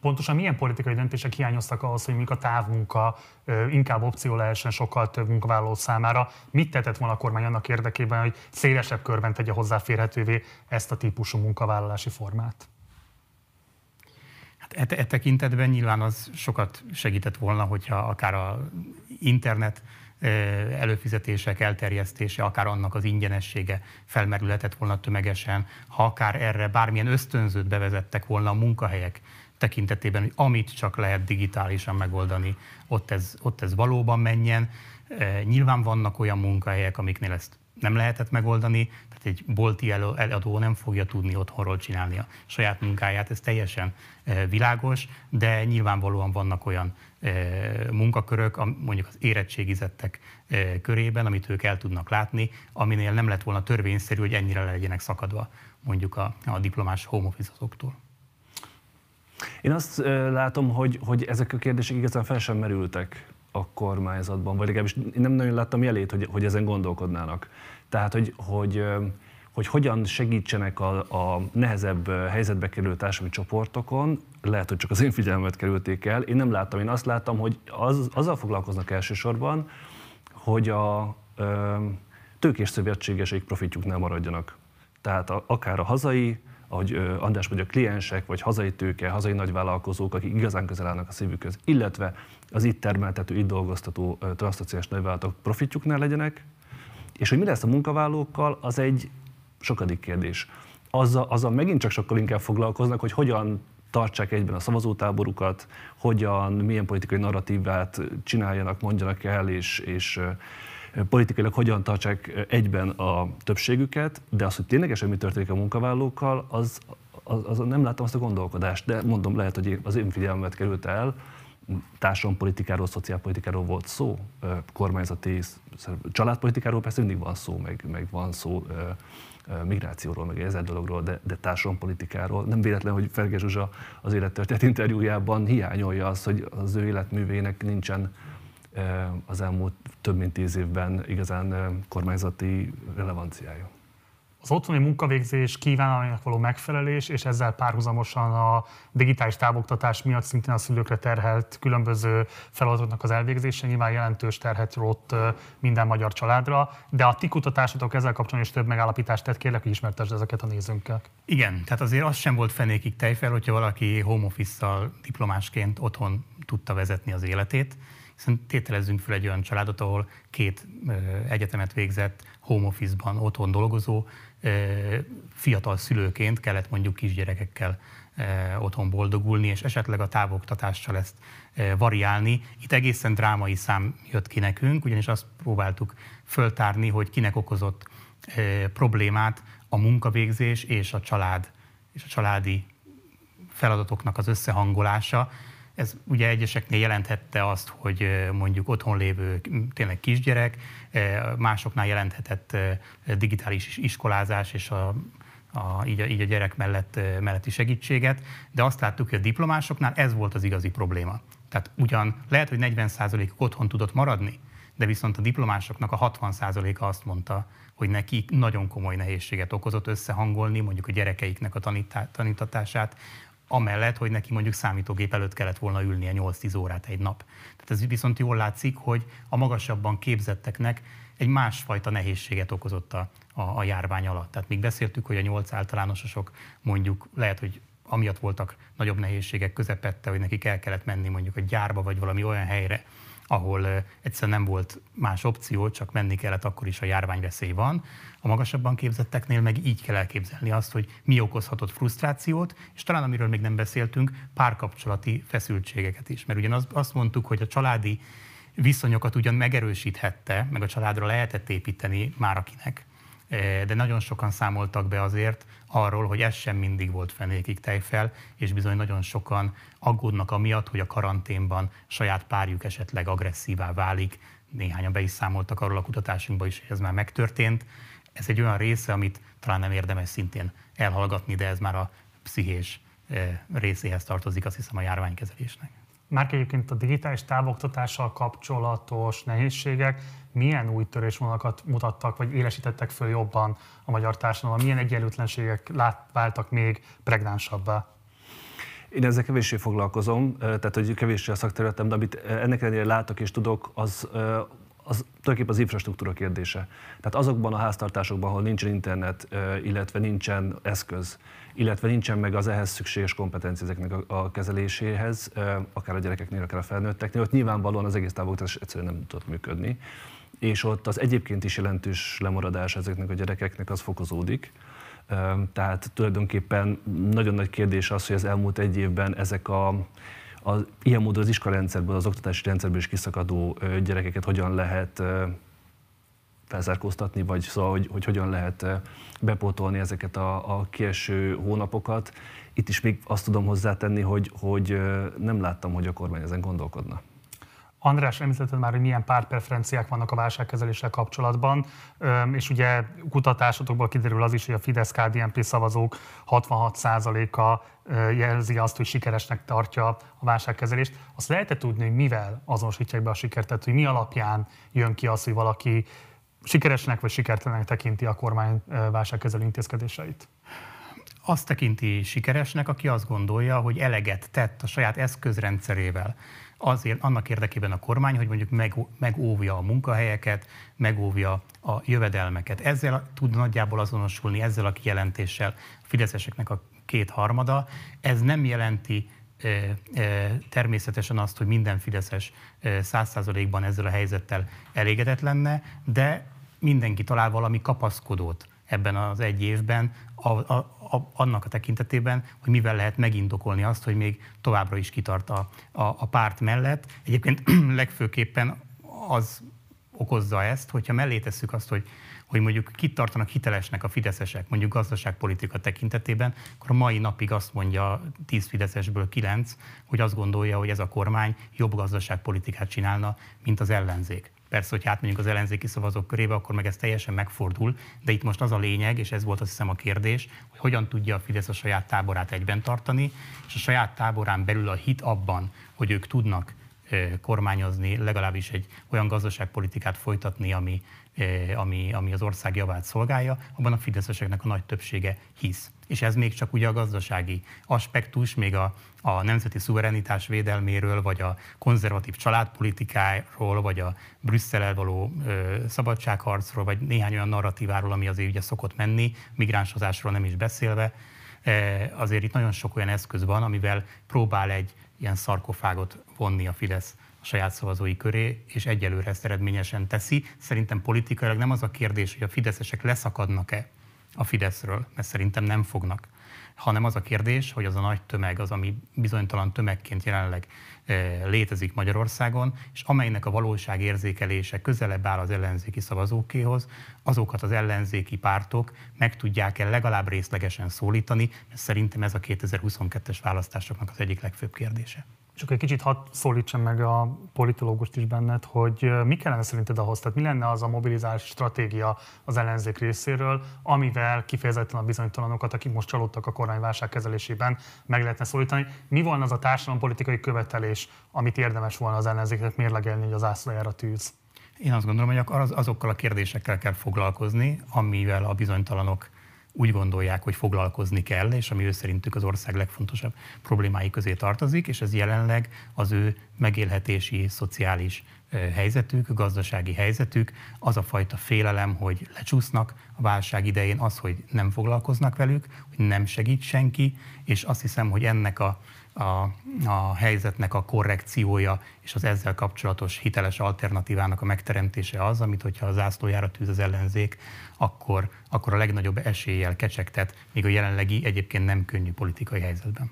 Pontosan milyen politikai döntések hiányoztak ahhoz, hogy mondjuk a távmunka inkább opció lehessen sokkal több munkavállaló számára? Mit tetett volna a kormány annak érdekében, hogy szélesebb körben tegye hozzáférhetővé ezt a típusú munkavállalási formát? Hát e, e tekintetben nyilván az sokat segített volna, hogyha akár a internet előfizetések elterjesztése, akár annak az ingyenessége felmerülhetett volna tömegesen, ha akár erre bármilyen ösztönzőt bevezettek volna a munkahelyek tekintetében, hogy amit csak lehet digitálisan megoldani, ott ez, ott ez valóban menjen. Nyilván vannak olyan munkahelyek, amiknél ezt nem lehetett megoldani, tehát egy bolti eladó nem fogja tudni otthonról csinálni a saját munkáját, ez teljesen világos, de nyilvánvalóan vannak olyan munkakörök, mondjuk az érettségizettek körében, amit ők el tudnak látni, aminél nem lett volna törvényszerű, hogy ennyire legyenek szakadva mondjuk a, a diplomás home Én azt látom, hogy, hogy ezek a kérdések igazán fel sem merültek a kormányzatban, vagy legalábbis nem nagyon láttam jelét, hogy, hogy ezen gondolkodnának. Tehát, hogy, hogy, hogy hogyan segítsenek a, a nehezebb helyzetbe kerülő társadalmi csoportokon, lehet, hogy csak az én figyelmet kerülték el. Én nem láttam, én azt láttam, hogy az, azzal foglalkoznak elsősorban, hogy a ö, tőkés szövetségeseik profitjuknál maradjanak. Tehát a, akár a hazai, ahogy András mondja, kliensek, vagy hazai tőke, hazai nagyvállalkozók, akik igazán közel állnak a szívükhöz, illetve az itt termeltető, itt dolgoztató transzociális nagyvállalatok profitjuknál legyenek, És hogy mi lesz a munkavállalókkal, az egy sokadik kérdés. Azzal, azzal megint csak sokkal inkább foglalkoznak, hogy hogyan tartsák egyben a szavazótáborukat, hogyan, milyen politikai narratívát csináljanak, mondjanak el, és, és politikailag hogyan tartsák egyben a többségüket, de az, hogy ténylegesen mi történik a munkavállalókkal, az, az, az nem látom azt a gondolkodást, de mondom, lehet, hogy az én figyelmet került el, társadalompolitikáról, szociálpolitikáról volt szó, kormányzati, családpolitikáról persze mindig van szó, meg, meg van szó migrációról, meg ezer dologról, de, de társadalompolitikáról. Nem véletlen, hogy Ferge Zsuzsa az élettörténet interjújában hiányolja azt, hogy az ő életművének nincsen az elmúlt több mint tíz évben igazán kormányzati relevanciája az otthoni munkavégzés kívánalmának való megfelelés, és ezzel párhuzamosan a digitális távoktatás miatt szintén a szülőkre terhelt különböző feladatoknak az elvégzése nyilván jelentős terhet rótt minden magyar családra, de a ti kutatásotok ezzel kapcsolatban is több megállapítást tett, kérlek, hogy ismertesd ezeket a nézőnkkel. Igen, tehát azért az sem volt fenékig tejfel, hogyha valaki home office diplomásként otthon tudta vezetni az életét, hiszen tételezzünk fel egy olyan családot, ahol két egyetemet végzett, home office-ban otthon dolgozó, fiatal szülőként kellett mondjuk kisgyerekekkel otthon boldogulni, és esetleg a távoktatással ezt variálni. Itt egészen drámai szám jött ki nekünk, ugyanis azt próbáltuk föltárni, hogy kinek okozott problémát a munkavégzés és a család és a családi feladatoknak az összehangolása, ez ugye egyeseknél jelenthette azt, hogy mondjuk otthon lévő tényleg kisgyerek, másoknál jelenthetett digitális iskolázás és a, a, így, a, így a gyerek mellett, melletti segítséget, de azt láttuk, hogy a diplomásoknál ez volt az igazi probléma. Tehát ugyan lehet, hogy 40%-uk otthon tudott maradni, de viszont a diplomásoknak a 60%-a azt mondta, hogy neki nagyon komoly nehézséget okozott összehangolni mondjuk a gyerekeiknek a tanítá- tanítatását amellett, hogy neki mondjuk számítógép előtt kellett volna ülnie 8-10 órát egy nap. Tehát ez viszont jól látszik, hogy a magasabban képzetteknek egy másfajta nehézséget okozott a, a, a járvány alatt. Tehát még beszéltük, hogy a nyolc általánososok mondjuk lehet, hogy amiatt voltak nagyobb nehézségek közepette, hogy nekik el kellett menni mondjuk a gyárba, vagy valami olyan helyre, ahol egyszerűen nem volt más opció, csak menni kellett, akkor is a járványveszély van. A magasabban képzetteknél meg így kell elképzelni azt, hogy mi okozhatott frusztrációt, és talán amiről még nem beszéltünk, párkapcsolati feszültségeket is. Mert ugyan azt mondtuk, hogy a családi viszonyokat ugyan megerősíthette, meg a családra lehetett építeni már akinek, de nagyon sokan számoltak be azért arról, hogy ez sem mindig volt fenékig tejfel, és bizony nagyon sokan aggódnak amiatt, hogy a karanténban saját párjuk esetleg agresszívá válik. Néhányan be is számoltak arról a kutatásunkban is, hogy ez már megtörtént. Ez egy olyan része, amit talán nem érdemes szintén elhallgatni, de ez már a pszichés részéhez tartozik, azt hiszem a járványkezelésnek. Már egyébként a digitális távoktatással kapcsolatos nehézségek milyen új törésvonalakat mutattak, vagy élesítettek föl jobban a magyar társadalomban? Milyen egyenlőtlenségek lát, váltak még pregnánsabbá? Én ezzel kevéssé foglalkozom, tehát hogy kevéssé a szakterületem, de amit ennek ellenére látok és tudok, az, az tulajdonképpen az infrastruktúra kérdése. Tehát azokban a háztartásokban, ahol nincsen internet, illetve nincsen eszköz, illetve nincsen meg az ehhez szükséges kompetencia ezeknek a, kezeléséhez, akár a gyerekeknél, akár a felnőtteknél, ott nyilvánvalóan az egész távoktatás egyszerűen nem tudott működni. És ott az egyébként is jelentős lemaradás ezeknek a gyerekeknek az fokozódik. Tehát tulajdonképpen nagyon nagy kérdés az, hogy az elmúlt egy évben ezek a, a ilyen módon az iskolarendszerből, az oktatási rendszerből is kiszakadó gyerekeket hogyan lehet felzárkóztatni, vagy szóval, hogy, hogy hogyan lehet bepótolni ezeket a, a kieső hónapokat. Itt is még azt tudom hozzátenni, hogy, hogy nem láttam, hogy a kormány ezen gondolkodna. András, említetted már, hogy milyen pártpreferenciák vannak a válságkezeléssel kapcsolatban, és ugye kutatásotokból kiderül az is, hogy a Fidesz-KDNP szavazók 66%-a jelzi azt, hogy sikeresnek tartja a válságkezelést. Azt lehet tudni, hogy mivel azonosítják be a sikert, hogy mi alapján jön ki az, hogy valaki sikeresnek vagy sikertelenek tekinti a kormány válságkezelő intézkedéseit? Azt tekinti sikeresnek, aki azt gondolja, hogy eleget tett a saját eszközrendszerével azért annak érdekében a kormány, hogy mondjuk meg, megóvja a munkahelyeket, megóvja a jövedelmeket. Ezzel tud nagyjából azonosulni, ezzel a kijelentéssel a fideszeseknek a kétharmada. Ez nem jelenti természetesen azt, hogy minden fideszes száz százalékban ezzel a helyzettel elégedett lenne, de mindenki talál valami kapaszkodót ebben az egy évben, a, a, a, annak a tekintetében, hogy mivel lehet megindokolni azt, hogy még továbbra is kitart a, a, a párt mellett. Egyébként *clears throat* legfőképpen az okozza ezt, hogyha mellé tesszük azt, hogy, hogy mondjuk kit tartanak hitelesnek a fideszesek, mondjuk gazdaságpolitika tekintetében, akkor a mai napig azt mondja 10 fideszesből 9, hogy azt gondolja, hogy ez a kormány jobb gazdaságpolitikát csinálna, mint az ellenzék. Persze, hogy átmegyünk az ellenzéki szavazók körébe, akkor meg ez teljesen megfordul, de itt most az a lényeg, és ez volt azt hiszem a kérdés, hogy hogyan tudja a Fidesz a saját táborát egyben tartani, és a saját táborán belül a hit abban, hogy ők tudnak kormányozni, legalábbis egy olyan gazdaságpolitikát folytatni, ami, ami, ami az ország javát szolgálja, abban a fideszeseknek a nagy többsége hisz. És ez még csak ugye a gazdasági aspektus, még a, a nemzeti szuverenitás védelméről, vagy a konzervatív családpolitikáról, vagy a Brüsszel való ö, szabadságharcról, vagy néhány olyan narratíváról, ami azért ugye szokott menni, migránshozásról nem is beszélve. E, azért itt nagyon sok olyan eszköz van, amivel próbál egy ilyen szarkofágot vonni a Fidesz saját szavazói köré, és egyelőre ezt eredményesen teszi. Szerintem politikailag nem az a kérdés, hogy a fideszesek leszakadnak-e a Fideszről, mert szerintem nem fognak, hanem az a kérdés, hogy az a nagy tömeg, az, ami bizonytalan tömegként jelenleg létezik Magyarországon, és amelynek a valóság érzékelése közelebb áll az ellenzéki szavazókéhoz, azokat az ellenzéki pártok meg tudják-e legalább részlegesen szólítani, mert szerintem ez a 2022-es választásoknak az egyik legfőbb kérdése. Csak egy kicsit hadd szólítsam meg a politológust is benned, hogy mi kellene szerinted ahhoz, tehát mi lenne az a mobilizás stratégia az ellenzék részéről, amivel kifejezetten a bizonytalanokat, akik most csalódtak a kormányválság kezelésében, meg lehetne szólítani. Mi volna az a társadalompolitikai követelés, amit érdemes volna az ellenzéknek mérlegelni, hogy az ászlajára tűz? Én azt gondolom, hogy az, azokkal a kérdésekkel kell foglalkozni, amivel a bizonytalanok úgy gondolják, hogy foglalkozni kell, és ami ő szerintük az ország legfontosabb problémái közé tartozik, és ez jelenleg az ő megélhetési, szociális helyzetük, gazdasági helyzetük, az a fajta félelem, hogy lecsúsznak a válság idején, az, hogy nem foglalkoznak velük, hogy nem segít senki, és azt hiszem, hogy ennek a a, a helyzetnek a korrekciója és az ezzel kapcsolatos hiteles alternatívának a megteremtése az, amit hogyha a zászlójára tűz az ellenzék, akkor, akkor a legnagyobb eséllyel kecsegtet, még a jelenlegi egyébként nem könnyű politikai helyzetben.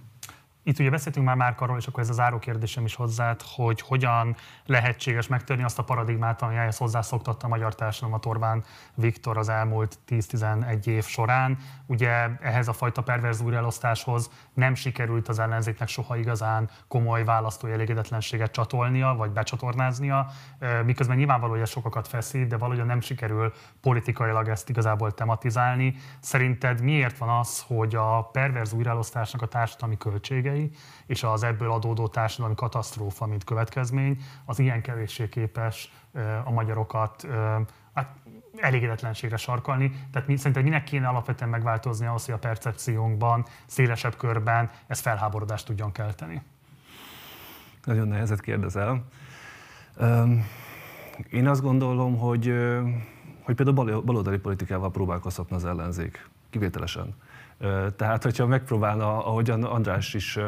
Itt ugye beszéltünk már Márkarról, és akkor ez az záró kérdésem is hozzád, hogy hogyan lehetséges megtörni azt a paradigmát, ami ehhez hozzászoktatta a magyar társadalmat Orbán Viktor az elmúlt 10-11 év során. Ugye ehhez a fajta perverz újraelosztáshoz nem sikerült az ellenzéknek soha igazán komoly választói elégedetlenséget csatolnia, vagy becsatornáznia, miközben nyilvánvaló, hogy ez sokakat feszít, de valahogy nem sikerül politikailag ezt igazából tematizálni. Szerinted miért van az, hogy a perverz újraelosztásnak a társadalmi költsége költségei, és az ebből adódó társadalmi katasztrófa, mint következmény, az ilyen kevéssé képes a magyarokat elégedetlenségre sarkalni. Tehát mi, szerintem minek kéne alapvetően megváltozni ahhoz, hogy a percepciónkban, szélesebb körben ez felháborodást tudjon kelteni? Nagyon nehezet kérdezel. Én azt gondolom, hogy, hogy például baloldali politikával próbálkozhatna az ellenzék, kivételesen. Tehát, hogyha megpróbálna, ahogyan András is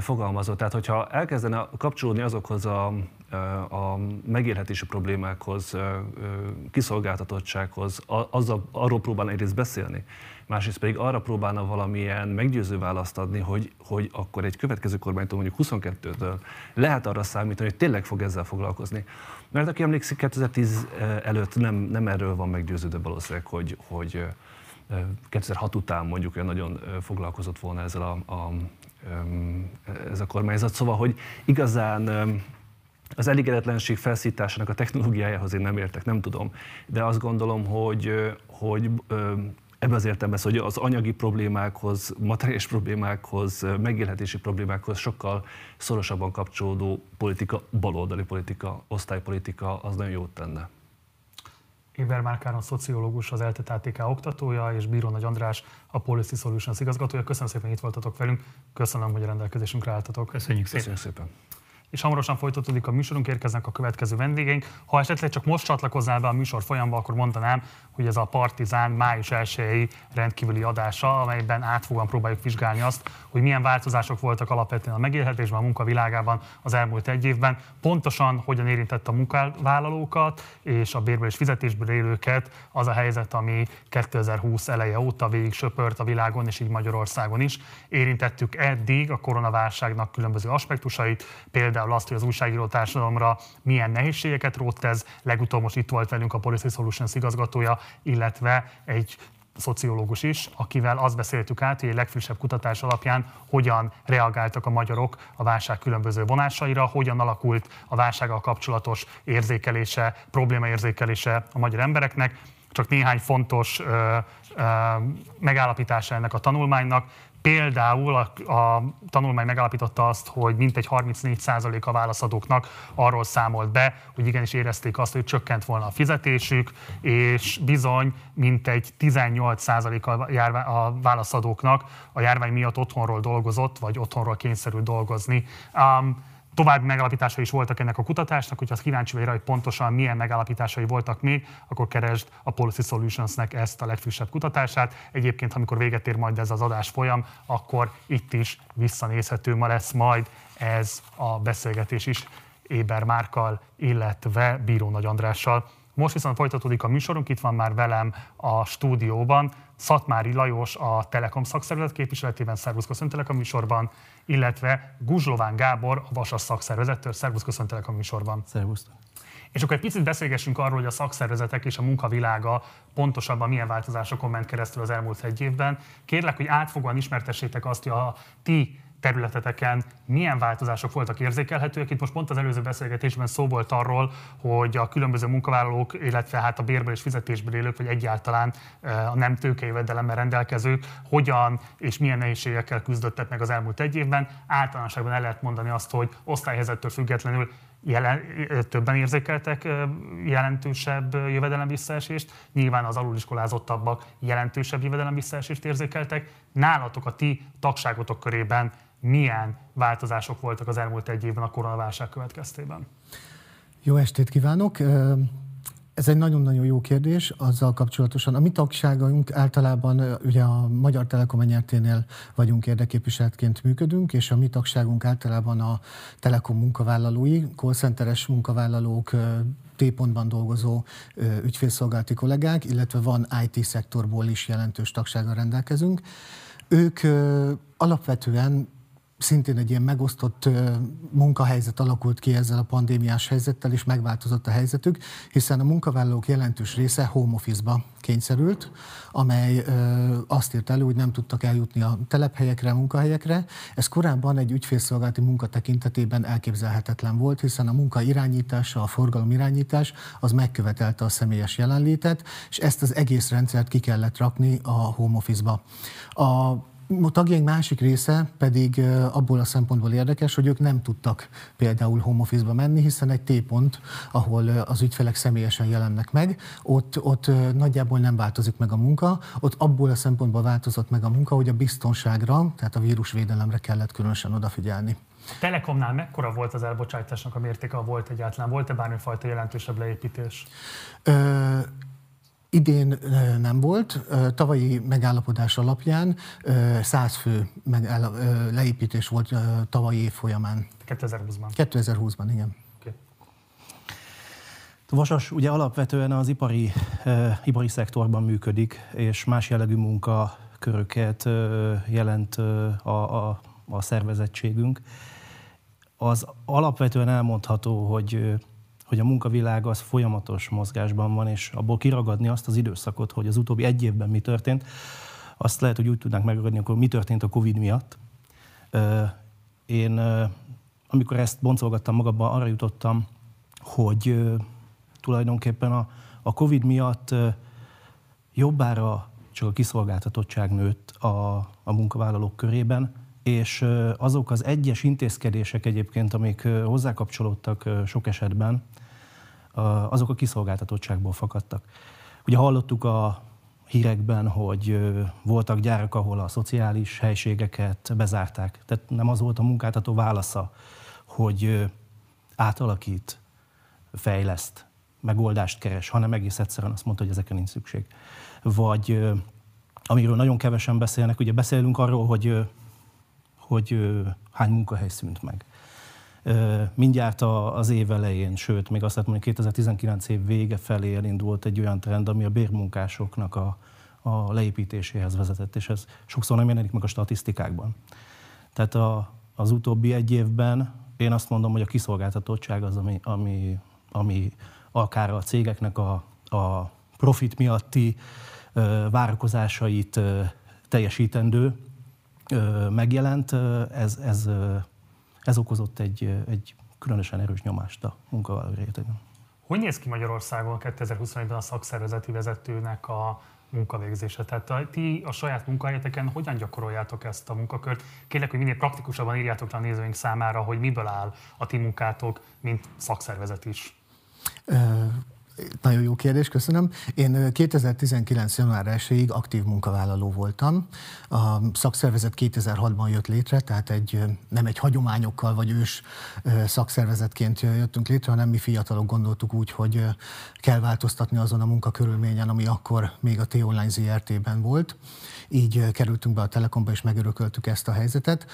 fogalmazott, tehát hogyha elkezdene kapcsolódni azokhoz a, a megélhetési problémákhoz, kiszolgáltatottsághoz, azzal, arról próbálna egyrészt beszélni, másrészt pedig arra próbálna valamilyen meggyőző választ adni, hogy, hogy akkor egy következő kormánytól, mondjuk 22-től lehet arra számítani, hogy tényleg fog ezzel foglalkozni. Mert aki emlékszik, 2010 előtt nem, nem erről van meggyőződő valószínűleg, hogy, hogy 2006 után mondjuk olyan nagyon foglalkozott volna ezzel a, a, ez a kormányzat. Szóval, hogy igazán az elégedetlenség felszításának a technológiájához én nem értek, nem tudom. De azt gondolom, hogy, hogy ebben az értelemben, hogy az anyagi problémákhoz, materiális problémákhoz, megélhetési problémákhoz sokkal szorosabban kapcsolódó politika, baloldali politika, osztálypolitika, az nagyon jót tenne. Éber Márkáron szociológus, az LTTTK oktatója, és Bíró Nagy András, a Policy Solutions igazgatója. Köszönöm szépen, hogy itt voltatok velünk. Köszönöm, hogy a rendelkezésünkre álltatok. Köszönjük szépen. Köszönjük szépen. És hamarosan folytatódik a műsorunk, érkeznek a következő vendégeink. Ha esetleg csak most csatlakoznál be a műsor folyamba, akkor mondanám, hogy ez a Partizán május 1 rendkívüli adása, amelyben átfogóan próbáljuk vizsgálni azt, hogy milyen változások voltak alapvetően a megélhetésben, a munkavilágában az elmúlt egy évben, pontosan hogyan érintett a munkavállalókat és a bérből és fizetésből élőket az a helyzet, ami 2020 eleje óta végig söpört a világon, és így Magyarországon is. Érintettük eddig a koronaválságnak különböző aspektusait, például azt, hogy az újságíró társadalomra milyen nehézségeket rótt ez. Legutóbb most itt volt velünk a Policy Solutions igazgatója, illetve egy szociológus is, akivel azt beszéltük át, hogy egy legfrissebb kutatás alapján hogyan reagáltak a magyarok a válság különböző vonásaira, hogyan alakult a válsággal kapcsolatos érzékelése, problémaérzékelése a magyar embereknek. Csak néhány fontos ö, ö, megállapítása ennek a tanulmánynak. Például a, a tanulmány megállapította azt, hogy mintegy 34% a válaszadóknak arról számolt be, hogy igenis érezték azt, hogy csökkent volna a fizetésük, és bizony mintegy 18% a, a válaszadóknak a járvány miatt otthonról dolgozott, vagy otthonról kényszerült dolgozni. Um, További megállapításai is voltak ennek a kutatásnak, hogyha kíváncsi vagy rá, hogy pontosan milyen megállapításai voltak még, akkor keresd a Policy Solutionsnek ezt a legfrissebb kutatását. Egyébként, amikor véget ér majd ez az adás folyam, akkor itt is visszanézhető ma lesz majd ez a beszélgetés is Éber Márkal, illetve Bíró Nagy Andrással. Most viszont folytatódik a műsorunk, itt van már velem a stúdióban Szatmári Lajos a Telekom szakszervezet képviseletében, szervusz köszöntelek a műsorban, illetve Guzslován Gábor a Vasas szakszervezettől, szervusz köszöntelek a műsorban. Szervusz. És akkor egy picit beszélgessünk arról, hogy a szakszervezetek és a munkavilága pontosabban milyen változásokon ment keresztül az elmúlt egy évben. Kérlek, hogy átfogóan ismertessétek azt, hogy a ti területeteken milyen változások voltak érzékelhetőek. Itt most pont az előző beszélgetésben szó volt arról, hogy a különböző munkavállalók, illetve hát a bérből és fizetésből élők, vagy egyáltalán a nem tőkejövedelemmel rendelkezők, hogyan és milyen nehézségekkel küzdöttek meg az elmúlt egy évben. Általánosságban el lehet mondani azt, hogy osztályhelyzettől függetlenül jelen, többen érzékeltek jelentősebb jövedelem visszaesést, nyilván az aluliskolázottabbak jelentősebb jövedelem visszaesést érzékeltek. Nálatok a ti tagságotok körében milyen változások voltak az elmúlt egy évben a koronaválság következtében? Jó estét kívánok! Ez egy nagyon-nagyon jó kérdés azzal kapcsolatosan. A mi tagságunk általában ugye a Magyar Telekom nyerténél vagyunk érdeképviseletként működünk, és a mi tagságunk általában a Telekom munkavállalói, callcenteres munkavállalók, T-pontban dolgozó ügyfélszolgálati kollégák, illetve van IT szektorból is jelentős tagsággal rendelkezünk. Ők alapvetően szintén egy ilyen megosztott munkahelyzet alakult ki ezzel a pandémiás helyzettel, és megváltozott a helyzetük, hiszen a munkavállalók jelentős része home office-ba kényszerült, amely azt írt elő, hogy nem tudtak eljutni a telephelyekre, a munkahelyekre. Ez korábban egy ügyfélszolgálati munka tekintetében elképzelhetetlen volt, hiszen a munka irányítása, a forgalom irányítás az megkövetelte a személyes jelenlétet, és ezt az egész rendszert ki kellett rakni a home office-ba. A a tagjaink másik része pedig abból a szempontból érdekes, hogy ők nem tudtak például home office-ba menni, hiszen egy T-pont, ahol az ügyfelek személyesen jelennek meg, ott, ott nagyjából nem változik meg a munka, ott abból a szempontból változott meg a munka, hogy a biztonságra, tehát a vírusvédelemre kellett különösen odafigyelni. Telekomnál mekkora volt az elbocsátásnak a mértéke, volt egyáltalán? Volt-e bármifajta jelentősebb leépítés? Ö, Idén nem volt. Tavalyi megállapodás alapján 100 fő leépítés volt tavalyi év folyamán. 2020-ban? 2020-ban, igen. Vasas ugye alapvetően az ipari, uh, ipari szektorban működik, és más jellegű munkaköröket uh, jelent uh, a, a, a szervezettségünk. Az alapvetően elmondható, hogy hogy a munkavilág az folyamatos mozgásban van, és abból kiragadni azt az időszakot, hogy az utóbbi egy évben mi történt, azt lehet, hogy úgy tudnánk megragadni, akkor mi történt a Covid miatt. Én, amikor ezt boncolgattam magamban, arra jutottam, hogy tulajdonképpen a, a Covid miatt jobbára csak a kiszolgáltatottság nőtt a, a munkavállalók körében, és azok az egyes intézkedések egyébként, amik hozzákapcsolódtak sok esetben, azok a kiszolgáltatottságból fakadtak. Ugye hallottuk a hírekben, hogy voltak gyárak, ahol a szociális helységeket bezárták. Tehát nem az volt a munkáltató válasza, hogy átalakít, fejleszt, megoldást keres, hanem egész egyszerűen azt mondta, hogy ezekre nincs szükség. Vagy amiről nagyon kevesen beszélnek, ugye beszélünk arról, hogy, hogy hány munkahely szűnt meg. Mindjárt az év elején, sőt, még azt lehet mondani, 2019 év vége felé elindult egy olyan trend, ami a bérmunkásoknak a, a leépítéséhez vezetett, és ez sokszor nem jelenik meg a statisztikákban. Tehát a, az utóbbi egy évben én azt mondom, hogy a kiszolgáltatottság az, ami, ami, ami akár a cégeknek a, a profit miatti ö, várakozásait ö, teljesítendő ö, megjelent, ez, ez, ez okozott egy, egy különösen erős nyomást a munkavállaló rétegen. Hogy néz ki Magyarországon 2021-ben a szakszervezeti vezetőnek a munkavégzése. Tehát a, ti a saját munkahelyeteken hogyan gyakoroljátok ezt a munkakört? Kérlek, hogy minél praktikusabban írjátok le a nézőink számára, hogy miből áll a ti munkátok, mint szakszervezet is. Nagyon jó kérdés, köszönöm. Én 2019. január 1-ig aktív munkavállaló voltam. A szakszervezet 2006-ban jött létre, tehát egy, nem egy hagyományokkal vagy ős szakszervezetként jöttünk létre, hanem mi fiatalok gondoltuk úgy, hogy kell változtatni azon a munkakörülményen, ami akkor még a T-Online ZRT-ben volt. Így kerültünk be a Telekomba, és megörököltük ezt a helyzetet.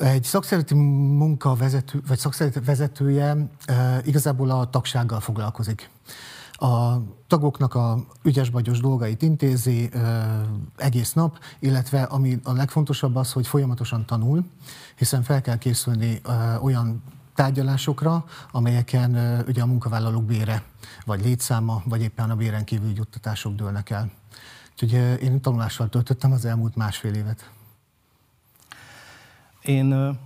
Egy szakszereti munkavezető, vagy szakszereti vezetője e, igazából a tagsággal foglalkozik. A tagoknak a ügyes-bagyos dolgait intézi e, egész nap, illetve ami a legfontosabb az, hogy folyamatosan tanul, hiszen fel kell készülni e, olyan tárgyalásokra, amelyeken e, ugye a munkavállalók bére, vagy létszáma, vagy éppen a béren kívül juttatások dőlnek el. Úgyhogy én tanulással töltöttem az elmúlt másfél évet. Én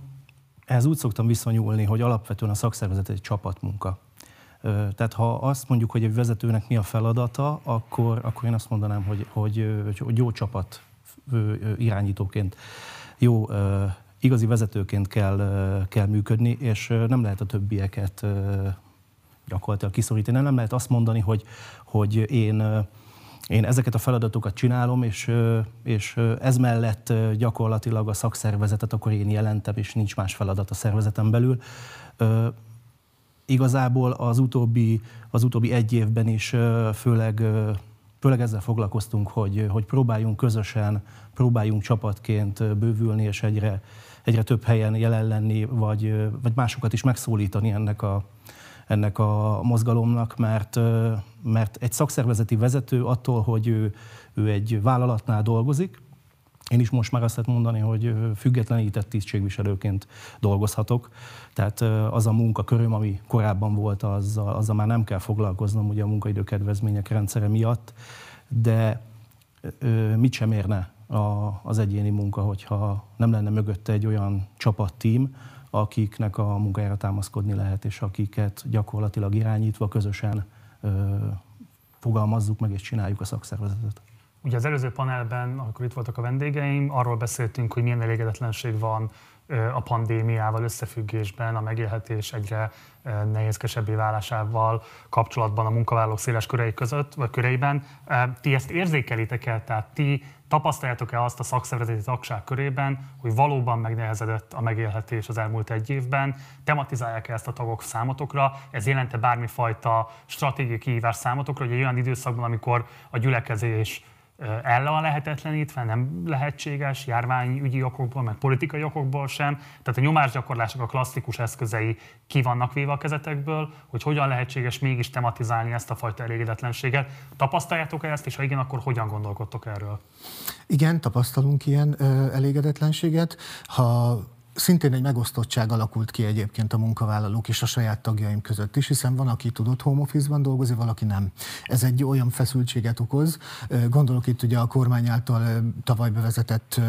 ehhez úgy szoktam viszonyulni, hogy alapvetően a szakszervezet egy csapatmunka. Tehát ha azt mondjuk, hogy egy vezetőnek mi a feladata, akkor, akkor én azt mondanám, hogy, hogy, hogy jó csapat irányítóként, jó igazi vezetőként kell, kell működni, és nem lehet a többieket gyakorlatilag kiszorítani. Nem lehet azt mondani, hogy, hogy én én ezeket a feladatokat csinálom, és, és ez mellett gyakorlatilag a szakszervezetet akkor én jelentem, és nincs más feladat a szervezetem belül. Igazából az utóbbi, az utóbbi egy évben is főleg, főleg ezzel foglalkoztunk, hogy, hogy próbáljunk közösen, próbáljunk csapatként bővülni, és egyre, egyre több helyen jelen lenni, vagy, vagy másokat is megszólítani ennek a, ennek a mozgalomnak, mert, mert egy szakszervezeti vezető attól, hogy ő, ő egy vállalatnál dolgozik, én is most már azt lehet mondani, hogy függetlenített tisztségviselőként dolgozhatok. Tehát az a munkaköröm, ami korábban volt, azzal, azzal már nem kell foglalkoznom ugye a munkaidőkedvezmények rendszere miatt, de mit sem érne az egyéni munka, hogyha nem lenne mögötte egy olyan csapattím, akiknek a munkájára támaszkodni lehet, és akiket gyakorlatilag irányítva közösen fogalmazzuk meg és csináljuk a szakszervezetet. Ugye az előző panelben, amikor itt voltak a vendégeim, arról beszéltünk, hogy milyen elégedetlenség van a pandémiával összefüggésben, a megélhetés egyre nehézkesebbé válásával kapcsolatban a munkavállalók széles körei között, vagy köreiben. Ti ezt érzékelitek el, tehát ti tapasztaljátok-e azt a szakszervezeti tagság körében, hogy valóban megnehezedett a megélhetés az elmúlt egy évben? Tematizálják-e ezt a tagok számotokra? Ez jelente bármifajta stratégiai kihívás számotokra, hogy egy olyan időszakban, amikor a gyülekezés el van lehetetlenítve, nem lehetséges járványügyi okokból, meg politikai okokból sem. Tehát a nyomásgyakorlások a klasszikus eszközei ki vannak véve a kezetekből, hogy hogyan lehetséges mégis tematizálni ezt a fajta elégedetlenséget. Tapasztaljátok-e ezt, és ha igen, akkor hogyan gondolkodtok erről? Igen, tapasztalunk ilyen elégedetlenséget. Ha Szintén egy megosztottság alakult ki egyébként a munkavállalók és a saját tagjaim között is, hiszen van, aki tudott home office-ban dolgozni, valaki nem. Ez egy olyan feszültséget okoz. Gondolok itt ugye a kormány által tavaly bevezetett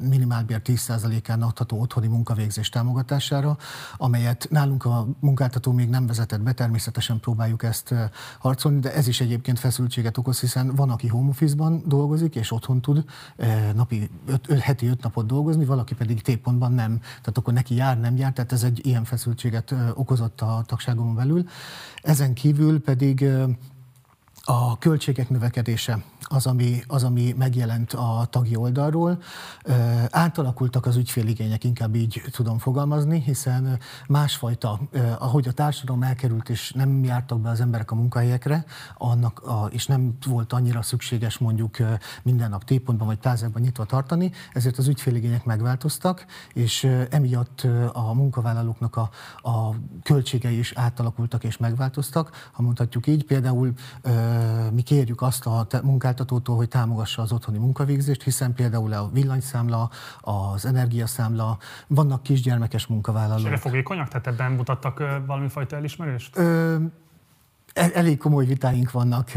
minimálbér 10%-án adható otthoni munkavégzés támogatására, amelyet nálunk a munkáltató még nem vezetett be, természetesen próbáljuk ezt harcolni, de ez is egyébként feszültséget okoz, hiszen van, aki home office-ban dolgozik, és otthon tud napi, öt, heti öt napot dolgozni, valaki pedig T-pontban nem tehát akkor neki jár, nem jár, tehát ez egy ilyen feszültséget okozott a tagságomon belül. Ezen kívül pedig a költségek növekedése az, ami, az, ami megjelent a tagi oldalról. Átalakultak az ügyféligények, inkább így tudom fogalmazni, hiszen másfajta, ahogy a társadalom elkerült, és nem jártak be az emberek a munkahelyekre, annak a, és nem volt annyira szükséges mondjuk minden nap tépontban vagy plázákban nyitva tartani, ezért az ügyféligények megváltoztak, és emiatt a munkavállalóknak a, a költségei is átalakultak és megváltoztak, ha mondhatjuk így. Például mi kérjük azt a munkáltatótól, hogy támogassa az otthoni munkavégzést, hiszen például a villanyszámla, az energiaszámla, vannak kisgyermekes munkavállalók. És erre fogékonyak? Tehát ebben mutattak valami fajta elismerést? Ö, Elég komoly vitáink vannak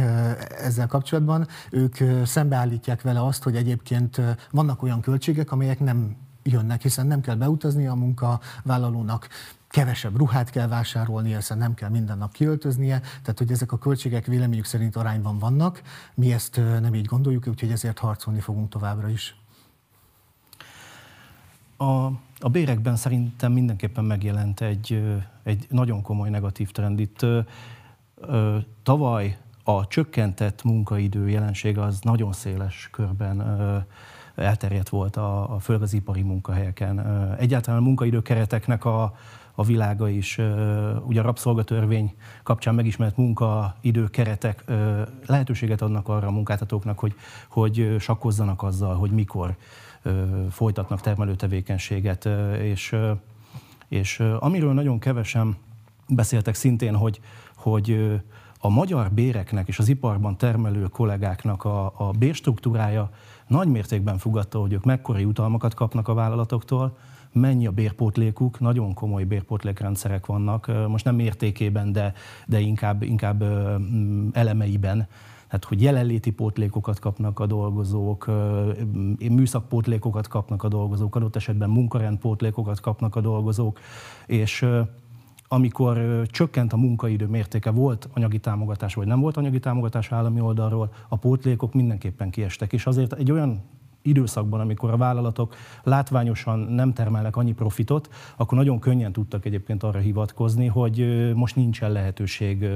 ezzel kapcsolatban. Ők szembeállítják vele azt, hogy egyébként vannak olyan költségek, amelyek nem jönnek, hiszen nem kell beutazni a munkavállalónak, kevesebb ruhát kell vásárolni, hiszen nem kell minden nap kiöltöznie, tehát hogy ezek a költségek véleményük szerint arányban vannak, mi ezt nem így gondoljuk, úgyhogy ezért harcolni fogunk továbbra is. A, a bérekben szerintem mindenképpen megjelent egy, egy nagyon komoly negatív trend. Itt tavaly a csökkentett munkaidő jelensége az nagyon széles körben elterjedt volt, a, a főleg munkahelyeken. Egyáltalán a munkaidő kereteknek a, a világa is. Ugye a rabszolgatörvény kapcsán megismert munkaidő keretek lehetőséget adnak arra a munkáltatóknak, hogy, hogy sakkozzanak azzal, hogy mikor folytatnak termelő tevékenységet. És, és amiről nagyon kevesen beszéltek szintén, hogy, hogy a magyar béreknek és az iparban termelő kollégáknak a, a bérstruktúrája nagy mértékben fogadta, hogy ők mekkora jutalmakat kapnak a vállalatoktól, mennyi a bérpótlékuk, nagyon komoly bérpótlékrendszerek vannak, most nem mértékében, de, de inkább, inkább elemeiben. Tehát, hogy jelenléti pótlékokat kapnak a dolgozók, műszakpótlékokat kapnak a dolgozók, adott esetben munkarendpótlékokat kapnak a dolgozók, és amikor csökkent a munkaidő mértéke, volt anyagi támogatás, vagy nem volt anyagi támogatás állami oldalról, a pótlékok mindenképpen kiestek. És azért egy olyan időszakban, amikor a vállalatok látványosan nem termelnek annyi profitot, akkor nagyon könnyen tudtak egyébként arra hivatkozni, hogy most nincsen lehetőség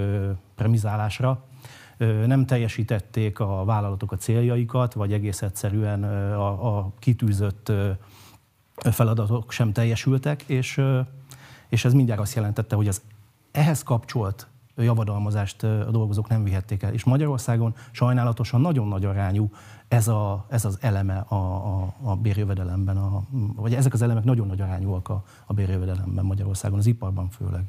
premizálásra, nem teljesítették a vállalatok a céljaikat, vagy egész egyszerűen a, a kitűzött feladatok sem teljesültek, és, és ez mindjárt azt jelentette, hogy az ehhez kapcsolt javadalmazást a dolgozók nem vihették el. És Magyarországon sajnálatosan nagyon nagy arányú ez, a, ez az eleme a, a, a bérjövedelemben, a, vagy ezek az elemek nagyon nagy arányúak a, a bérjövedelemben Magyarországon, az iparban főleg.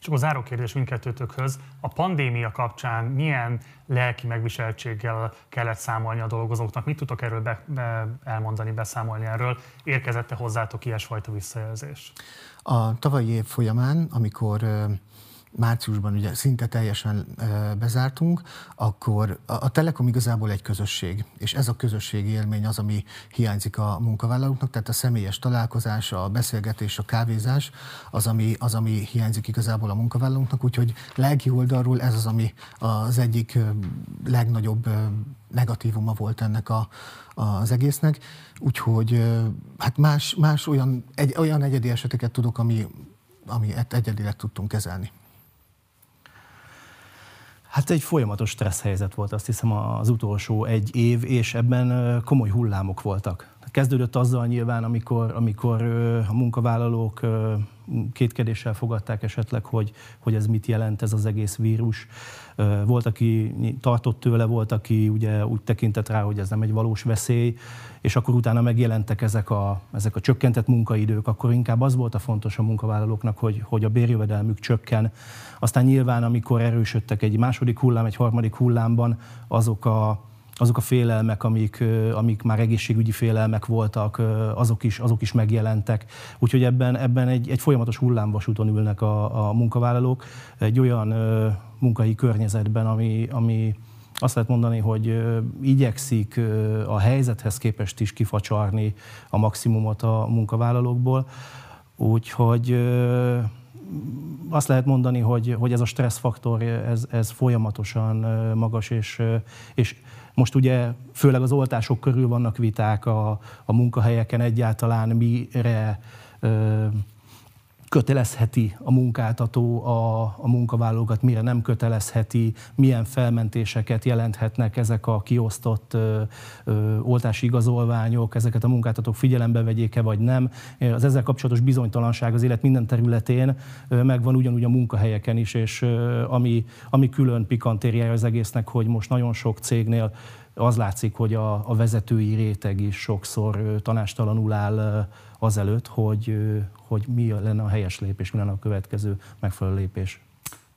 És akkor záró kérdés mindkettőtökhöz. A pandémia kapcsán milyen lelki megviseltséggel kellett számolni a dolgozóknak? Mit tudtok erről be, be, elmondani, beszámolni erről? Érkezette hozzátok ilyesfajta visszajelzés? A tavalyi év folyamán, amikor márciusban ugye szinte teljesen bezártunk, akkor a, Telekom igazából egy közösség, és ez a közösségi élmény az, ami hiányzik a munkavállalóknak, tehát a személyes találkozás, a beszélgetés, a kávézás az, ami, az, ami hiányzik igazából a munkavállalóknak, úgyhogy lelki oldalról ez az, ami az egyik legnagyobb negatívuma volt ennek a, az egésznek, úgyhogy hát más, más olyan, egy, olyan egyedi eseteket tudok, ami, ami egyedileg tudtunk kezelni. Hát egy folyamatos stressz helyzet volt, azt hiszem az utolsó egy év, és ebben komoly hullámok voltak. Kezdődött azzal nyilván, amikor, amikor a munkavállalók kétkedéssel fogadták esetleg, hogy, hogy ez mit jelent ez az egész vírus. Volt, aki tartott tőle, volt, aki ugye úgy tekintett rá, hogy ez nem egy valós veszély, és akkor utána megjelentek ezek a, ezek a csökkentett munkaidők, akkor inkább az volt a fontos a munkavállalóknak, hogy, hogy a bérjövedelmük csökken. Aztán nyilván, amikor erősödtek egy második hullám, egy harmadik hullámban, azok a, azok a félelmek, amik, amik már egészségügyi félelmek voltak, azok is, azok is megjelentek. Úgyhogy ebben, ebben egy, egy folyamatos hullámvasúton ülnek a, a munkavállalók, egy olyan munkai környezetben, ami, ami azt lehet mondani, hogy igyekszik a helyzethez képest is kifacsarni a maximumot a munkavállalókból. Úgyhogy azt lehet mondani, hogy, hogy ez a stresszfaktor, ez, ez folyamatosan magas, és, és most ugye főleg az oltások körül vannak viták a, a munkahelyeken egyáltalán, mire kötelezheti a munkáltató a, a munkavállalókat, mire nem kötelezheti, milyen felmentéseket jelenthetnek ezek a kiosztott ö, ö, oltási igazolványok, ezeket a munkáltatók figyelembe vegyéke vagy nem. Az ezzel kapcsolatos bizonytalanság az élet minden területén ö, megvan ugyanúgy a munkahelyeken is, és ö, ami, ami külön pikantériája az egésznek, hogy most nagyon sok cégnél az látszik, hogy a, a vezetői réteg is sokszor tanástalanul áll azelőtt, hogy, hogy mi lenne a helyes lépés, mi lenne a következő megfelelő lépés.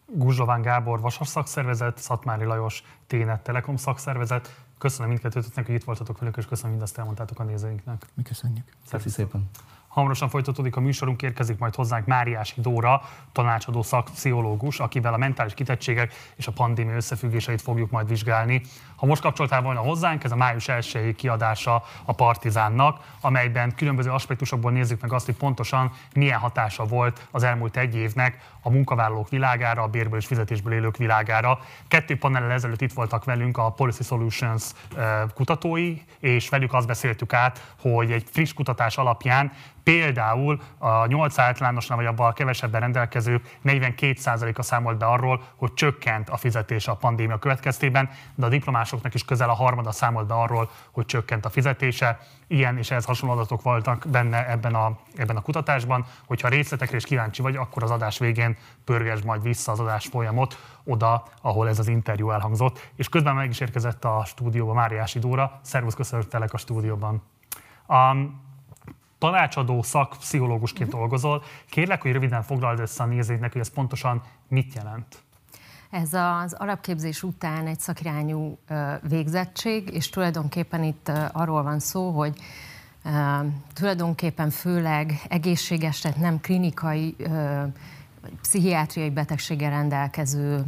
Guzsován Gábor Vasas szakszervezet, Szatmári Lajos Ténet Telekom szakszervezet. Köszönöm mindkettőtöknek, hogy itt voltatok velünk, és köszönöm mindazt elmondtátok a nézőinknek. Mi köszönjük. Köszönjük szépen. Hamarosan folytatódik a műsorunk, érkezik majd hozzánk Máriási Dóra, tanácsadó szakpszichológus, akivel a mentális kitettségek és a pandémia összefüggéseit fogjuk majd vizsgálni. Ha most kapcsoltál volna hozzánk, ez a május 1 kiadása a Partizánnak, amelyben különböző aspektusokból nézzük meg azt, hogy pontosan milyen hatása volt az elmúlt egy évnek a munkavállalók világára, a bérből és fizetésből élők világára. Kettő panellel ezelőtt itt voltak velünk a Policy Solutions kutatói, és velük azt beszéltük át, hogy egy friss kutatás alapján Például a 8 általánosnál vagy abban kevesebben rendelkezők 42%-a számolt be arról, hogy csökkent a fizetés a pandémia következtében, de a diplomásoknak is közel a harmada számolt be arról, hogy csökkent a fizetése. Ilyen és ehhez hasonló adatok voltak benne ebben a, ebben a kutatásban. Hogyha részletekre is kíváncsi vagy, akkor az adás végén pörgesd majd vissza az adás folyamot oda, ahol ez az interjú elhangzott. És közben meg is érkezett a stúdióba Máriási Dóra. Szervusz, köszöntelek a stúdióban. Um, tanácsadó szakpszichológusként dolgozol. Kérlek, hogy röviden foglald össze a nézőknek, hogy ez pontosan mit jelent. Ez az alapképzés után egy szakirányú végzettség, és tulajdonképpen itt arról van szó, hogy tulajdonképpen főleg egészséges, tehát nem klinikai pszichiátriai betegséggel rendelkező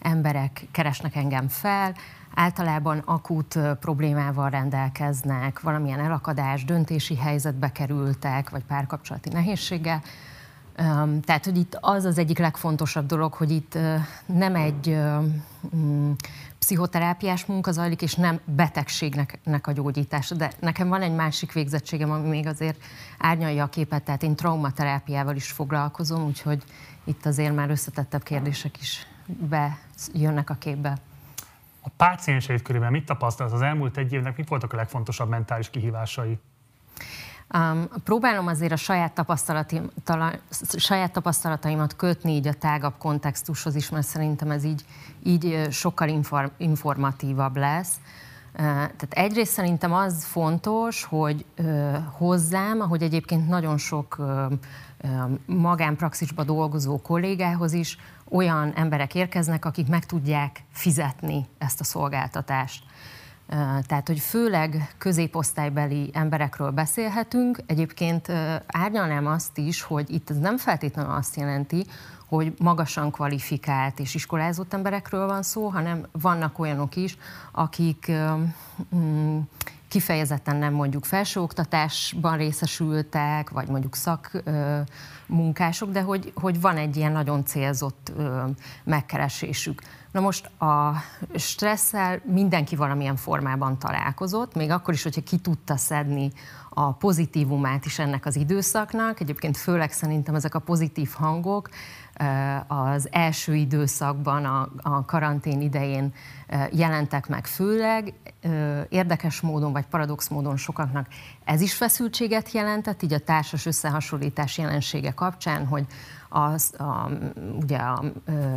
emberek keresnek engem fel, általában akut problémával rendelkeznek, valamilyen elakadás, döntési helyzetbe kerültek, vagy párkapcsolati nehézséggel. Tehát, hogy itt az az egyik legfontosabb dolog, hogy itt nem egy mm, pszichoterápiás munka zajlik, és nem betegségnek a gyógyítása. De nekem van egy másik végzettségem, ami még azért árnyalja a képet, tehát én traumaterápiával is foglalkozom, úgyhogy itt azért már összetettebb kérdések is bejönnek a képbe. A pácienseid körében mit tapasztalsz az elmúlt egy évnek, mik voltak a legfontosabb mentális kihívásai? Um, próbálom azért a saját, tapasztalati, tala, saját tapasztalataimat kötni így a tágabb kontextushoz is, mert szerintem ez így, így sokkal inform, informatívabb lesz. Tehát egyrészt szerintem az fontos, hogy hozzám, ahogy egyébként nagyon sok uh, magánpraxisba dolgozó kollégához is olyan emberek érkeznek, akik meg tudják fizetni ezt a szolgáltatást. Tehát, hogy főleg középosztálybeli emberekről beszélhetünk. Egyébként árnyalnám azt is, hogy itt ez nem feltétlenül azt jelenti, hogy magasan kvalifikált és iskolázott emberekről van szó, hanem vannak olyanok is, akik mm, kifejezetten nem mondjuk felsőoktatásban részesültek, vagy mondjuk szakmunkások, de hogy, hogy van egy ilyen nagyon célzott megkeresésük. Na most a stresszel mindenki valamilyen formában találkozott, még akkor is, hogyha ki tudta szedni a pozitívumát is ennek az időszaknak. Egyébként főleg szerintem ezek a pozitív hangok az első időszakban, a, karantén idején jelentek meg főleg. Érdekes módon, vagy paradox módon sokaknak ez is feszültséget jelentett, így a társas összehasonlítás jelensége kapcsán, hogy az, a, ugye a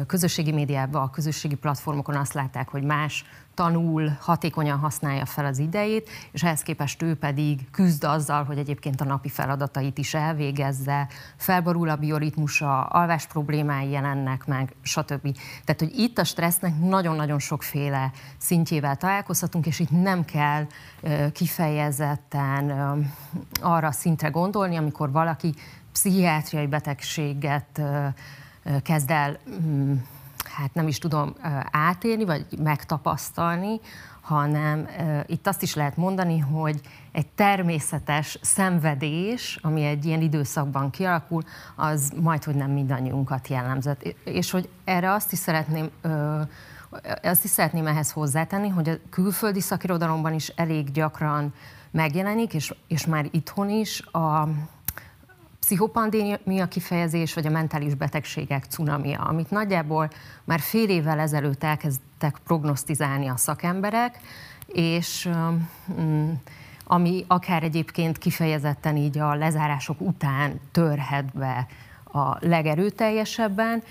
közösségi médiában, a közösségi platformokon azt látták, hogy más tanul, hatékonyan használja fel az idejét, és ehhez képest ő pedig küzd azzal, hogy egyébként a napi feladatait is elvégezze, felborul a bioritmusa, alvás problémái jelennek meg, stb. Tehát, hogy itt a stressznek nagyon-nagyon sokféle szintjével találkozhatunk, és itt nem kell kifejezetten arra szintre gondolni, amikor valaki pszichiátriai betegséget kezd el mm, hát nem is tudom átélni, vagy megtapasztalni, hanem itt azt is lehet mondani, hogy egy természetes szenvedés, ami egy ilyen időszakban kialakul, az majd, hogy nem mindannyiunkat jellemzett. És hogy erre azt is szeretném azt is szeretném ehhez hozzátenni, hogy a külföldi szakirodalomban is elég gyakran megjelenik, és, és már itthon is a pszichopandémia kifejezés, vagy a mentális betegségek cunamia, amit nagyjából már fél évvel ezelőtt elkezdtek prognosztizálni a szakemberek, és um, ami akár egyébként kifejezetten így a lezárások után törhet be a legerőteljesebben.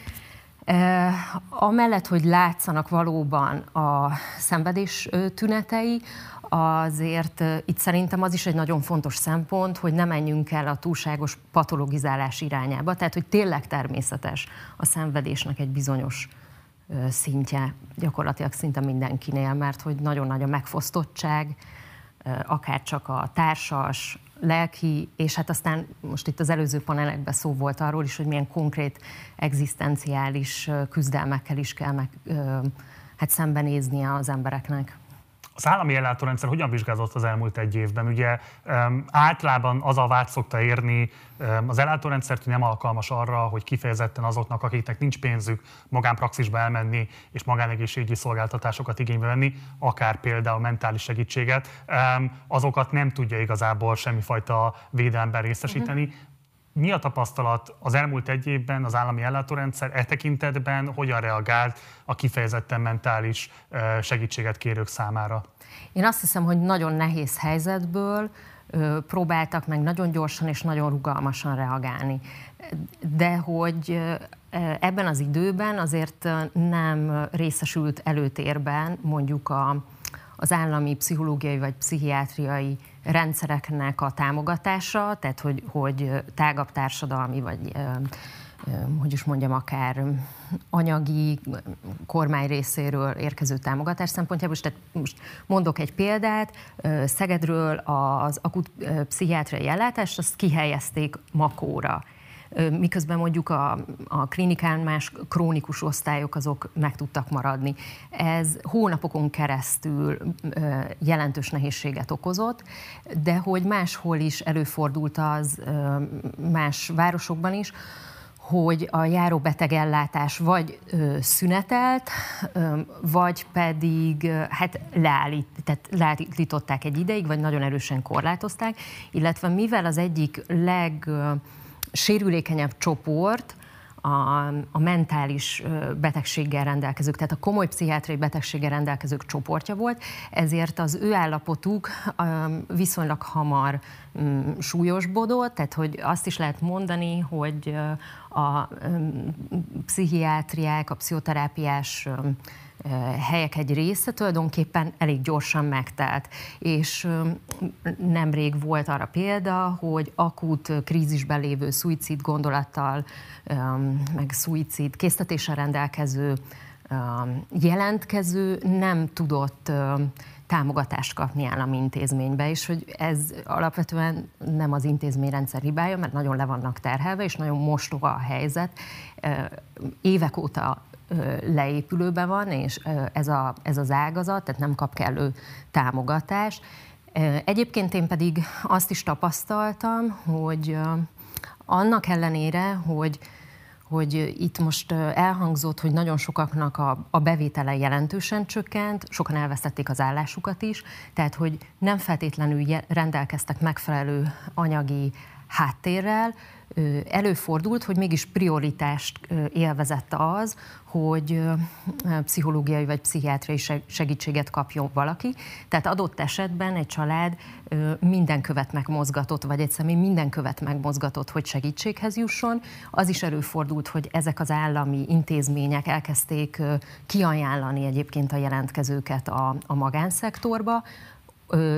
Amellett, hogy látszanak valóban a szenvedés tünetei, azért itt szerintem az is egy nagyon fontos szempont, hogy ne menjünk el a túlságos patologizálás irányába, tehát hogy tényleg természetes a szenvedésnek egy bizonyos szintje, gyakorlatilag szinte mindenkinél, mert hogy nagyon nagy a megfosztottság, akár csak a társas, lelki, és hát aztán most itt az előző panelekben szó volt arról is, hogy milyen konkrét egzisztenciális küzdelmekkel is kell meg, hát szembenéznie az embereknek. Az állami ellátórendszer hogyan vizsgázott az elmúlt egy évben? Ugye általában az a vád szokta érni, az ellátórendszer nem alkalmas arra, hogy kifejezetten azoknak, akiknek nincs pénzük magánpraxisba elmenni és magánegészségügyi szolgáltatásokat igénybe venni, akár például mentális segítséget, azokat nem tudja igazából semmifajta védelemben részesíteni. Uh-huh mi a tapasztalat az elmúlt egy évben az állami ellátórendszer e tekintetben, hogyan reagált a kifejezetten mentális segítséget kérők számára? Én azt hiszem, hogy nagyon nehéz helyzetből próbáltak meg nagyon gyorsan és nagyon rugalmasan reagálni. De hogy ebben az időben azért nem részesült előtérben mondjuk a, az állami pszichológiai vagy pszichiátriai rendszereknek a támogatása, tehát hogy, hogy tágabb társadalmi, vagy hogy is mondjam, akár anyagi kormány részéről érkező támogatás szempontjából. Tehát most mondok egy példát, Szegedről az akut pszichiátriai ellátást, azt kihelyezték Makóra miközben mondjuk a, a klinikán más krónikus osztályok azok meg tudtak maradni. Ez hónapokon keresztül jelentős nehézséget okozott, de hogy máshol is előfordult az más városokban is, hogy a járóbetegellátás vagy ö, szünetelt, ö, vagy pedig ö, hát leállít, tehát leállították egy ideig, vagy nagyon erősen korlátozták, illetve mivel az egyik leg ö, sérülékenyebb csoport a, a mentális betegséggel rendelkezők, tehát a komoly pszichiátriai betegséggel rendelkezők csoportja volt, ezért az ő állapotuk viszonylag hamar mm, súlyosbodott, tehát hogy azt is lehet mondani, hogy a pszichiátriák, a pszichoterápiás helyek egy része tulajdonképpen elég gyorsan megtelt. És nemrég volt arra példa, hogy akut krízisben lévő szuicid gondolattal, meg szuicid késztetéssel rendelkező jelentkező nem tudott támogatást kapni állami intézménybe, és hogy ez alapvetően nem az intézményrendszer hibája, mert nagyon le vannak terhelve, és nagyon mostoha a helyzet. Évek óta leépülőben van, és ez, a, ez az ágazat, tehát nem kap kellő támogatást. Egyébként én pedig azt is tapasztaltam, hogy annak ellenére, hogy hogy itt most elhangzott, hogy nagyon sokaknak a, a bevétele jelentősen csökkent, sokan elvesztették az állásukat is, tehát hogy nem feltétlenül rendelkeztek megfelelő anyagi háttérrel, előfordult, hogy mégis prioritást élvezett az, hogy pszichológiai vagy pszichiátriai segítséget kapjon valaki. Tehát adott esetben egy család minden követ megmozgatott, vagy egy személy minden követ megmozgatott, hogy segítséghez jusson. Az is előfordult, hogy ezek az állami intézmények elkezdték kiajánlani egyébként a jelentkezőket a, a magánszektorba,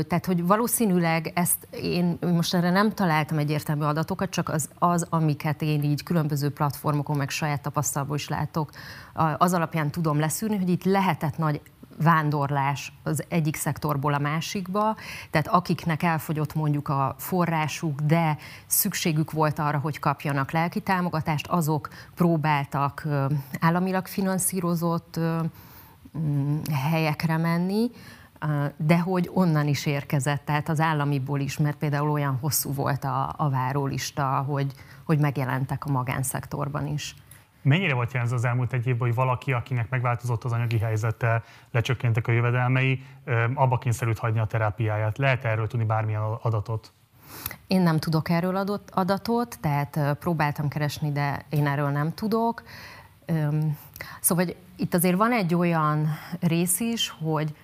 tehát, hogy valószínűleg ezt én most erre nem találtam egyértelmű adatokat, csak az, az, amiket én így különböző platformokon, meg saját tapasztalatból is látok, az alapján tudom leszűrni, hogy itt lehetett nagy vándorlás az egyik szektorból a másikba, tehát akiknek elfogyott mondjuk a forrásuk, de szükségük volt arra, hogy kapjanak lelki támogatást, azok próbáltak államilag finanszírozott mm, helyekre menni, de hogy onnan is érkezett, tehát az államiból is, mert például olyan hosszú volt a, a várólista, hogy, hogy megjelentek a magánszektorban is. Mennyire volt jelentő az elmúlt egy évben, hogy valaki, akinek megváltozott az anyagi helyzete, lecsökkentek a jövedelmei, abba kényszerült hagyni a terápiáját? Lehet erről tudni bármilyen adatot? Én nem tudok erről adott adatot, tehát próbáltam keresni, de én erről nem tudok. Szóval itt azért van egy olyan rész is, hogy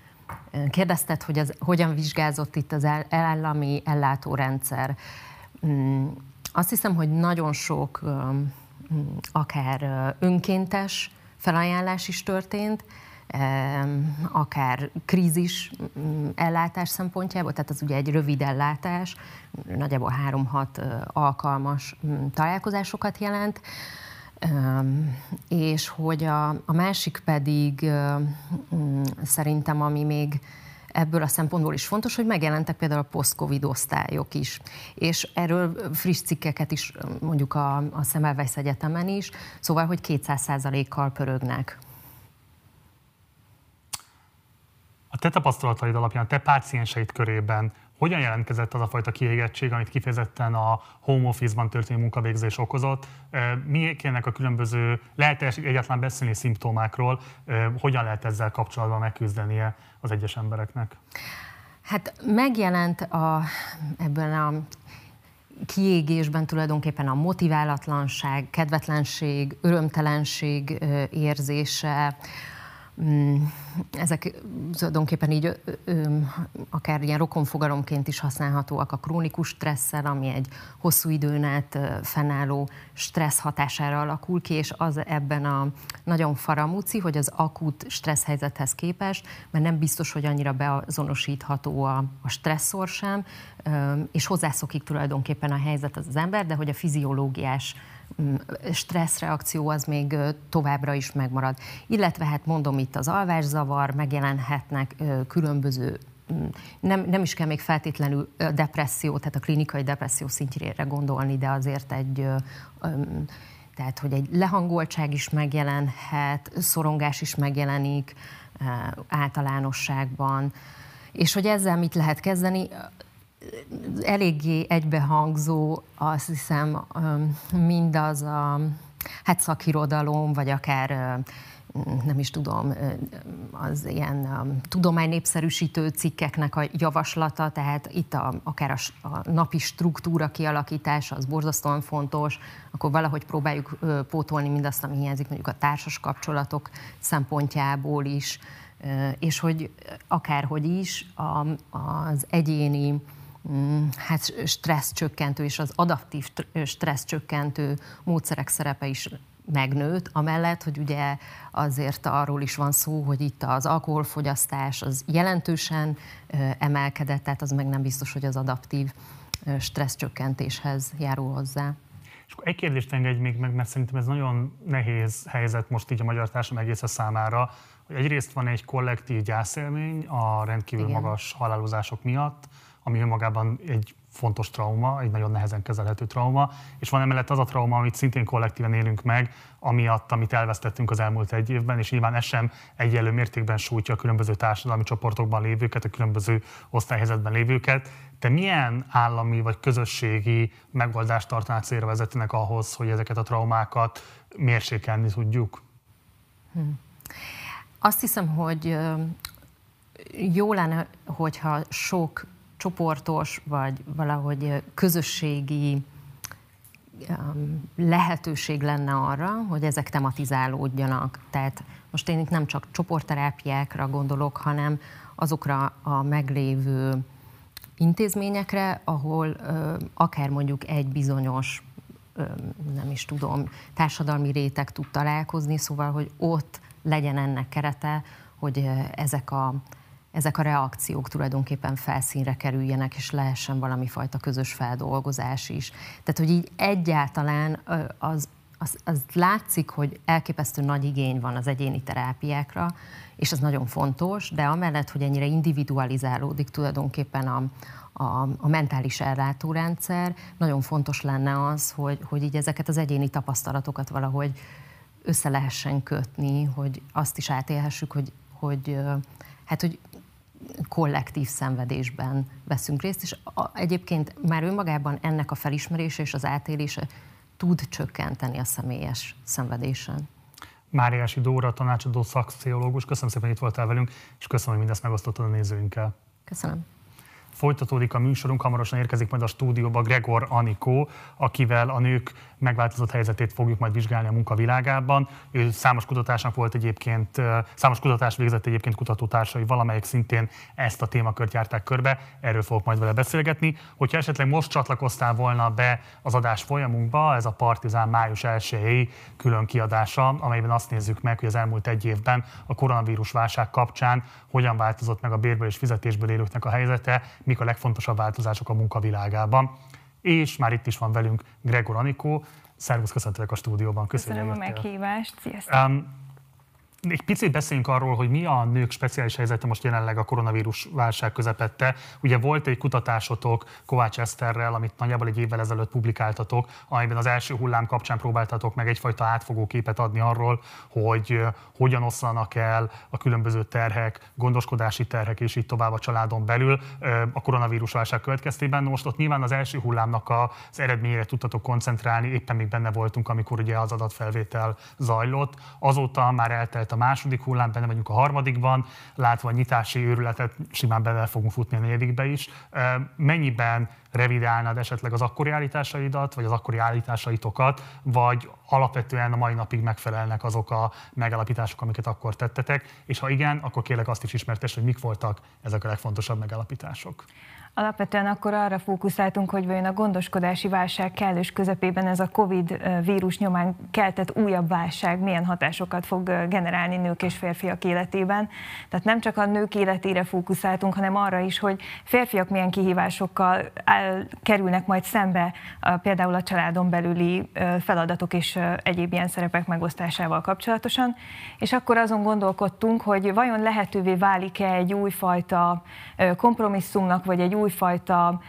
kérdezted, hogy az, hogyan vizsgázott itt az állami ellátórendszer. Mm, azt hiszem, hogy nagyon sok akár önkéntes felajánlás is történt, akár krízis mm, ellátás szempontjából, tehát az ugye egy rövid ellátás, nagyjából három-hat alkalmas mm, találkozásokat jelent, és hogy a, a másik pedig szerintem, ami még ebből a szempontból is fontos, hogy megjelentek például a post-covid osztályok is. És erről friss cikkeket is mondjuk a, a Szemelweis Egyetemen is, szóval, hogy 200%-kal pörögnek. A te tapasztalataid alapján, a te pácienseid körében hogyan jelentkezett az a fajta kiégettség, amit kifejezetten a home office-ban történő munkavégzés okozott? Mi ennek a különböző, lehet -e egyáltalán beszélni szimptomákról, hogyan lehet ezzel kapcsolatban megküzdenie az egyes embereknek? Hát megjelent a, ebben a kiégésben tulajdonképpen a motiválatlanság, kedvetlenség, örömtelenség érzése, ezek tulajdonképpen így akár ilyen rokonfogalomként is használhatóak a krónikus stresszel, ami egy hosszú időn át fennálló stressz hatására alakul ki, és az ebben a nagyon faramúci, hogy az akut stressz helyzethez képest, mert nem biztos, hogy annyira beazonosítható a, a stresszor sem, és hozzászokik tulajdonképpen a helyzet az, ember, de hogy a fiziológiás Mm, stresszreakció az még továbbra is megmarad. Illetve hát mondom itt az alvászavar, megjelenhetnek különböző mm, nem, nem is kell még feltétlenül depresszió, tehát a klinikai depresszió szintjére gondolni, de azért egy tehát, hogy egy lehangoltság is megjelenhet, szorongás is megjelenik általánosságban, és hogy ezzel mit lehet kezdeni, eléggé egybehangzó, azt hiszem, mindaz a hát szakirodalom, vagy akár nem is tudom, az ilyen tudománynépszerűsítő cikkeknek a javaslata, tehát itt a, akár a, a napi struktúra kialakítása az borzasztóan fontos, akkor valahogy próbáljuk pótolni mindazt, ami hiányzik mondjuk a társas kapcsolatok szempontjából is, és hogy akárhogy is az egyéni hát stresszcsökkentő és az adaptív stresszcsökkentő módszerek szerepe is megnőtt, amellett, hogy ugye azért arról is van szó, hogy itt az alkoholfogyasztás az jelentősen emelkedett, tehát az meg nem biztos, hogy az adaptív stresszcsökkentéshez járul hozzá. És akkor egy kérdést engedj még meg, mert szerintem ez nagyon nehéz helyzet most így a magyar társadalom egész számára, hogy egyrészt van egy kollektív gyászélmény a rendkívül Igen. magas halálozások miatt, ami önmagában egy fontos trauma, egy nagyon nehezen kezelhető trauma, és van emellett az a trauma, amit szintén kollektíven élünk meg, amiatt, amit elvesztettünk az elmúlt egy évben, és nyilván ez sem egyenlő mértékben sújtja a különböző társadalmi csoportokban lévőket, a különböző osztályhelyzetben lévőket. Te milyen állami vagy közösségi megoldást tartanál célra vezetőnek ahhoz, hogy ezeket a traumákat mérsékelni tudjuk? Hmm. Azt hiszem, hogy jó lenne, hogyha sok csoportos, vagy valahogy közösségi lehetőség lenne arra, hogy ezek tematizálódjanak. Tehát most én itt nem csak csoportterápiákra gondolok, hanem azokra a meglévő intézményekre, ahol akár mondjuk egy bizonyos, nem is tudom, társadalmi réteg tud találkozni, szóval, hogy ott legyen ennek kerete, hogy ezek a ezek a reakciók tulajdonképpen felszínre kerüljenek, és lehessen valami fajta közös feldolgozás is. Tehát, hogy így egyáltalán az, az, az látszik, hogy elképesztő nagy igény van az egyéni terápiákra, és ez nagyon fontos, de amellett, hogy ennyire individualizálódik tulajdonképpen a, a, a mentális ellátórendszer, nagyon fontos lenne az, hogy, hogy így ezeket az egyéni tapasztalatokat valahogy össze lehessen kötni, hogy azt is átélhessük, hogy, hogy hát, hogy kollektív szenvedésben veszünk részt, és a, egyébként már önmagában ennek a felismerése és az átélése tud csökkenteni a személyes szenvedésen. Máriási Dóra, tanácsadó szakpszichológus, köszönöm szépen, hogy itt voltál velünk, és köszönöm, hogy mindezt megosztottad a nézőinkkel. Köszönöm. Folytatódik a műsorunk, hamarosan érkezik majd a stúdióba Gregor Anikó, akivel a nők megváltozott helyzetét fogjuk majd vizsgálni a munkavilágában. Ő számos kutatásnak volt egyébként, számos kutatás végzett egyébként kutatótársai, valamelyik szintén ezt a témakört járták körbe, erről fogok majd vele beszélgetni. Hogyha esetleg most csatlakoztál volna be az adás folyamunkba, ez a Partizán május 1 külön kiadása, amelyben azt nézzük meg, hogy az elmúlt egy évben a koronavírus válság kapcsán hogyan változott meg a bérből és fizetésből élőknek a helyzete, mik a legfontosabb változások a munkavilágában és már itt is van velünk Gregor Anikó. Szervusz, köszöntelek a stúdióban. Köszönöm, Köszönöm a meghívást. Sziasztok. Um, egy picit beszéljünk arról, hogy mi a nők speciális helyzete most jelenleg a koronavírus válság közepette. Ugye volt egy kutatásotok Kovács Eszterrel, amit nagyjából egy évvel ezelőtt publikáltatok, amiben az első hullám kapcsán próbáltatok meg egyfajta átfogó képet adni arról, hogy hogyan oszlanak el a különböző terhek, gondoskodási terhek és így tovább a családon belül a koronavírus válság következtében. Most ott nyilván az első hullámnak az eredményére tudtatok koncentrálni, éppen még benne voltunk, amikor ugye az adatfelvétel zajlott. Azóta már eltelt a második hullám, benne vagyunk a harmadikban, látva a nyitási őrületet, simán bele fogunk futni a negyedikbe is. Mennyiben revidálnád esetleg az akkori állításaidat, vagy az akkori állításaitokat, vagy alapvetően a mai napig megfelelnek azok a megalapítások, amiket akkor tettetek, és ha igen, akkor kérlek azt is ismertes, hogy mik voltak ezek a legfontosabb megalapítások. Alapvetően akkor arra fókuszáltunk, hogy vajon a gondoskodási válság kellős közepében ez a Covid vírus nyomán keltett újabb válság milyen hatásokat fog generálni nők és férfiak életében. Tehát nem csak a nők életére fókuszáltunk, hanem arra is, hogy férfiak milyen kihívásokkal kerülnek majd szembe például a családon belüli feladatok és egyéb ilyen szerepek megosztásával kapcsolatosan. És akkor azon gondolkodtunk, hogy vajon lehetővé válik-e egy újfajta kompromisszumnak, vagy egy új újfajta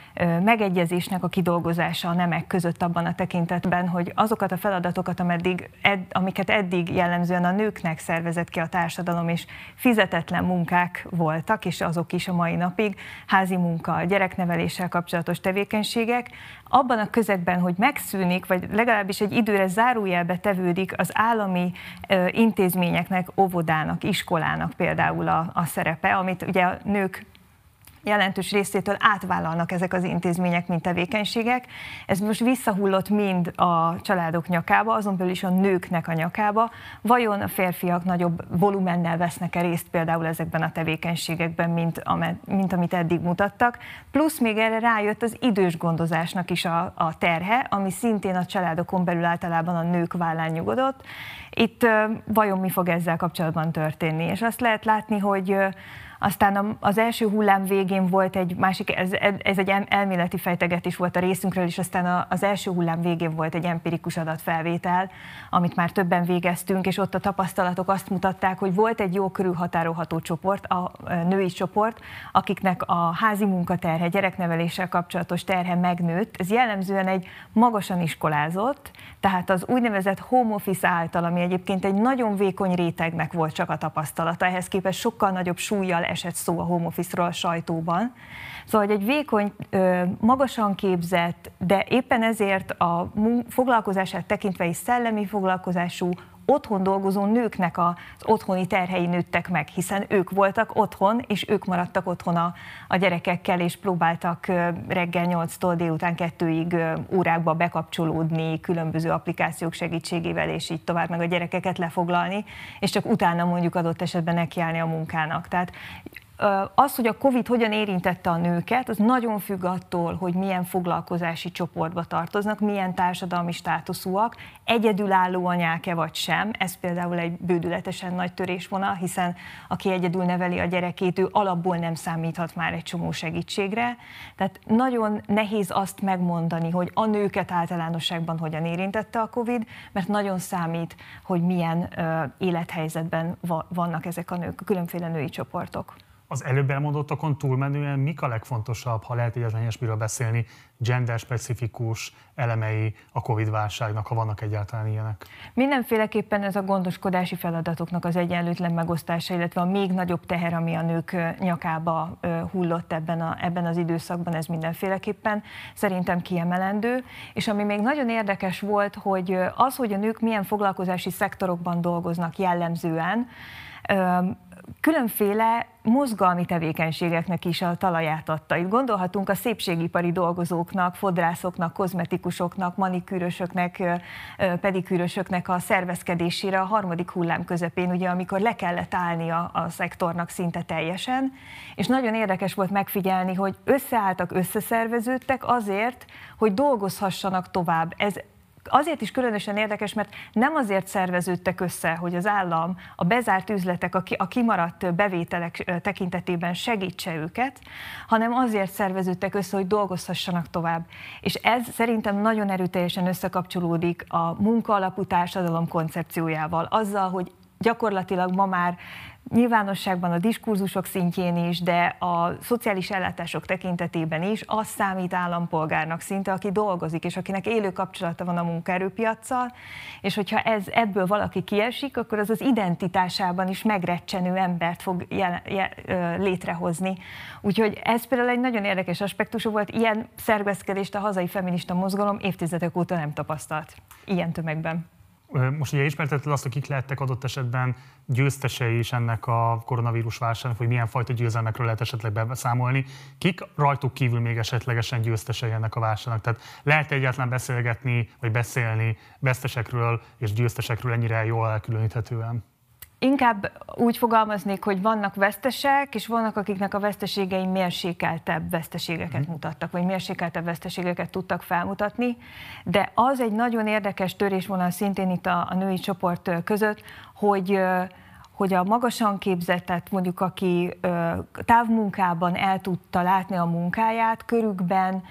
megegyezésnek a kidolgozása a nemek között abban a tekintetben, hogy azokat a feladatokat, ameddig, ed, amiket eddig jellemzően a nőknek szervezett ki a társadalom, és fizetetlen munkák voltak, és azok is a mai napig, házi munka, gyerekneveléssel kapcsolatos tevékenységek, abban a közegben, hogy megszűnik, vagy legalábbis egy időre zárójelbe tevődik az állami intézményeknek, óvodának, iskolának például a, a szerepe, amit ugye a nők jelentős részétől átvállalnak ezek az intézmények, mint tevékenységek. Ez most visszahullott mind a családok nyakába, azon belül is a nőknek a nyakába. Vajon a férfiak nagyobb volumennel vesznek-e részt például ezekben a tevékenységekben, mint, mint amit eddig mutattak. Plusz még erre rájött az idős gondozásnak is a, a terhe, ami szintén a családokon belül általában a nők vállán nyugodott. Itt vajon mi fog ezzel kapcsolatban történni? És azt lehet látni, hogy aztán az első hullám végén volt egy másik, ez, ez egy elméleti fejtegetés volt a részünkről, és aztán az első hullám végén volt egy empirikus adatfelvétel, amit már többen végeztünk, és ott a tapasztalatok azt mutatták, hogy volt egy jó körülhatárolható csoport, a női csoport, akiknek a házi munkaterhe, gyerekneveléssel kapcsolatos terhe megnőtt. Ez jellemzően egy magasan iskolázott, tehát az úgynevezett home office által, ami egyébként egy nagyon vékony rétegnek volt csak a tapasztalata, ehhez képest sokkal nagyobb súlyjal esett szó a home office-ról a sajtóban. Szóval egy vékony, magasan képzett, de éppen ezért a foglalkozását tekintve is szellemi foglalkozású, otthon dolgozó nőknek az otthoni terhei nőttek meg, hiszen ők voltak otthon, és ők maradtak otthon a, a gyerekekkel, és próbáltak reggel 8-tól délután 2-ig órákba bekapcsolódni különböző applikációk segítségével, és így tovább meg a gyerekeket lefoglalni, és csak utána mondjuk adott esetben nekiállni a munkának. Tehát az, hogy a COVID hogyan érintette a nőket, az nagyon függ attól, hogy milyen foglalkozási csoportba tartoznak, milyen társadalmi státuszúak, egyedülálló anyák-e vagy sem. Ez például egy bődületesen nagy törésvonal, hiszen aki egyedül neveli a gyerekét, ő alapból nem számíthat már egy csomó segítségre. Tehát nagyon nehéz azt megmondani, hogy a nőket általánosságban hogyan érintette a COVID, mert nagyon számít, hogy milyen élethelyzetben vannak ezek a nők, a különféle női csoportok az előbb elmondottakon túlmenően mik a legfontosabb, ha lehet egyetlen ilyesmiről beszélni, gender-specifikus elemei a Covid-válságnak, ha vannak egyáltalán ilyenek? Mindenféleképpen ez a gondoskodási feladatoknak az egyenlőtlen megosztása, illetve a még nagyobb teher, ami a nők nyakába hullott ebben, a, ebben az időszakban, ez mindenféleképpen szerintem kiemelendő. És ami még nagyon érdekes volt, hogy az, hogy a nők milyen foglalkozási szektorokban dolgoznak jellemzően, különféle mozgalmi tevékenységeknek is a talaját adta. Itt gondolhatunk a szépségipari dolgozóknak, fodrászoknak, kozmetikusoknak, manikűrösöknek, pedikűrösöknek a szervezkedésére a harmadik hullám közepén, ugye amikor le kellett állni a, a szektornak szinte teljesen, és nagyon érdekes volt megfigyelni, hogy összeálltak, összeszerveződtek azért, hogy dolgozhassanak tovább. Ez azért is különösen érdekes, mert nem azért szerveződtek össze, hogy az állam a bezárt üzletek, a kimaradt bevételek tekintetében segítse őket, hanem azért szerveződtek össze, hogy dolgozhassanak tovább. És ez szerintem nagyon erőteljesen összekapcsolódik a munkaalapú társadalom koncepciójával, azzal, hogy gyakorlatilag ma már nyilvánosságban a diskurzusok szintjén is, de a szociális ellátások tekintetében is az számít állampolgárnak szinte, aki dolgozik, és akinek élő kapcsolata van a munkaerőpiacsal, és hogyha ez ebből valaki kiesik, akkor az az identitásában is megrecsenő embert fog jel, jel, létrehozni. Úgyhogy ez például egy nagyon érdekes aspektus volt, ilyen szervezkedést a hazai feminista mozgalom évtizedek óta nem tapasztalt, ilyen tömegben. Most ugye ismertetted azt, hogy kik lehettek adott esetben győztesei is ennek a koronavírus válságnak, hogy milyen fajta győzelmekről lehet esetleg beszámolni. Kik rajtuk kívül még esetlegesen győztesei ennek a válságnak? Tehát lehet egyáltalán beszélgetni, vagy beszélni vesztesekről és győztesekről ennyire jól elkülöníthetően? Inkább úgy fogalmaznék, hogy vannak vesztesek, és vannak, akiknek a veszteségei mérsékeltebb veszteségeket mm. mutattak, vagy mérsékeltebb veszteségeket tudtak felmutatni, de az egy nagyon érdekes törésvonal szintén itt a, a női csoport között, hogy hogy a magasan képzett, mondjuk aki távmunkában el tudta látni a munkáját, körükben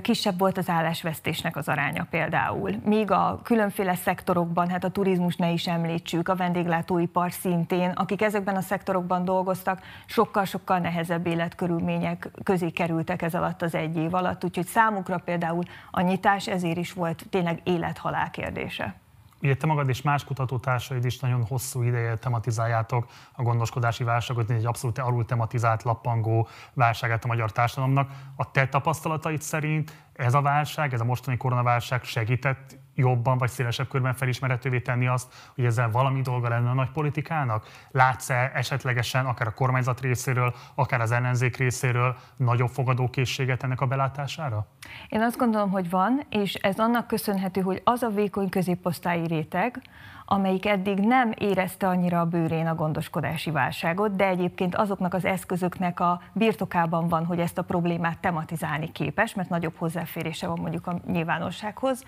kisebb volt az állásvesztésnek az aránya például. Míg a különféle szektorokban, hát a turizmus ne is említsük, a vendéglátóipar szintén, akik ezekben a szektorokban dolgoztak, sokkal-sokkal nehezebb életkörülmények közé kerültek ez alatt az egy év alatt, úgyhogy számukra például a nyitás ezért is volt tényleg élet-halál kérdése. Ugye te magad és más kutatótársaid is nagyon hosszú ideje tematizáljátok a gondoskodási válságot, egy abszolút alul tematizált lappangó válságát a magyar társadalomnak. A te tapasztalataid szerint ez a válság, ez a mostani koronaválság segített jobban vagy szélesebb körben felismerhetővé tenni azt, hogy ezzel valami dolga lenne a nagy politikának? Látsz-e esetlegesen akár a kormányzat részéről, akár az ellenzék részéről nagyobb fogadókészséget ennek a belátására? Én azt gondolom, hogy van, és ez annak köszönhető, hogy az a vékony középosztályi réteg, amelyik eddig nem érezte annyira a bőrén a gondoskodási válságot, de egyébként azoknak az eszközöknek a birtokában van, hogy ezt a problémát tematizálni képes, mert nagyobb hozzáférése van mondjuk a nyilvánossághoz.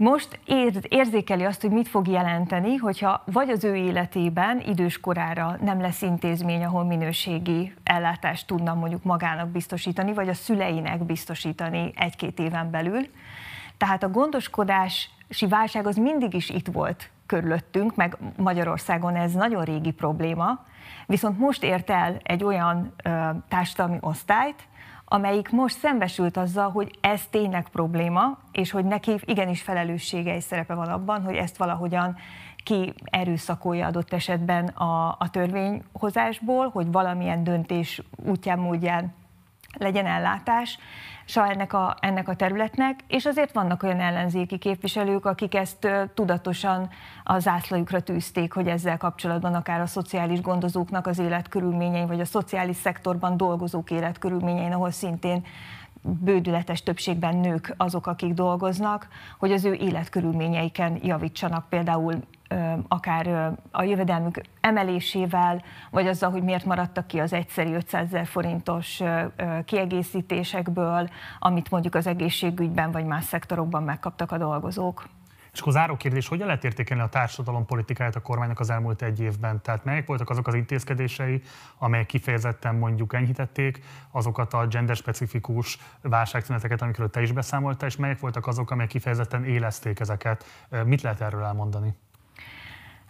Most érzékeli azt, hogy mit fog jelenteni, hogyha vagy az ő életében időskorára nem lesz intézmény, ahol minőségi ellátást tudna mondjuk magának biztosítani, vagy a szüleinek biztosítani egy-két éven belül. Tehát a gondoskodási válság az mindig is itt volt körülöttünk, meg Magyarországon ez nagyon régi probléma, viszont most ért el egy olyan ö, társadalmi osztályt, amelyik most szembesült azzal, hogy ez tényleg probléma, és hogy neki igenis felelőssége és szerepe van abban, hogy ezt valahogyan ki erőszakolja adott esetben a, a törvényhozásból, hogy valamilyen döntés útján, módján legyen ellátás, ennek a, ennek a területnek, és azért vannak olyan ellenzéki képviselők, akik ezt tudatosan a zászlajukra tűzték, hogy ezzel kapcsolatban akár a szociális gondozóknak az életkörülményei, vagy a szociális szektorban dolgozók életkörülményein, ahol szintén bődületes többségben nők azok, akik dolgoznak, hogy az ő életkörülményeiken javítsanak például akár a jövedelmük emelésével, vagy azzal, hogy miért maradtak ki az egyszeri 500 ezer forintos kiegészítésekből, amit mondjuk az egészségügyben vagy más szektorokban megkaptak a dolgozók. És akkor záró kérdés, hogyan lehet értékelni a társadalom politikáját a kormánynak az elmúlt egy évben? Tehát melyek voltak azok az intézkedései, amelyek kifejezetten mondjuk enyhítették azokat a gender-specifikus válságszüneteket, amikről te is beszámoltál, és melyek voltak azok, amelyek kifejezetten élezték ezeket? Mit lehet erről elmondani?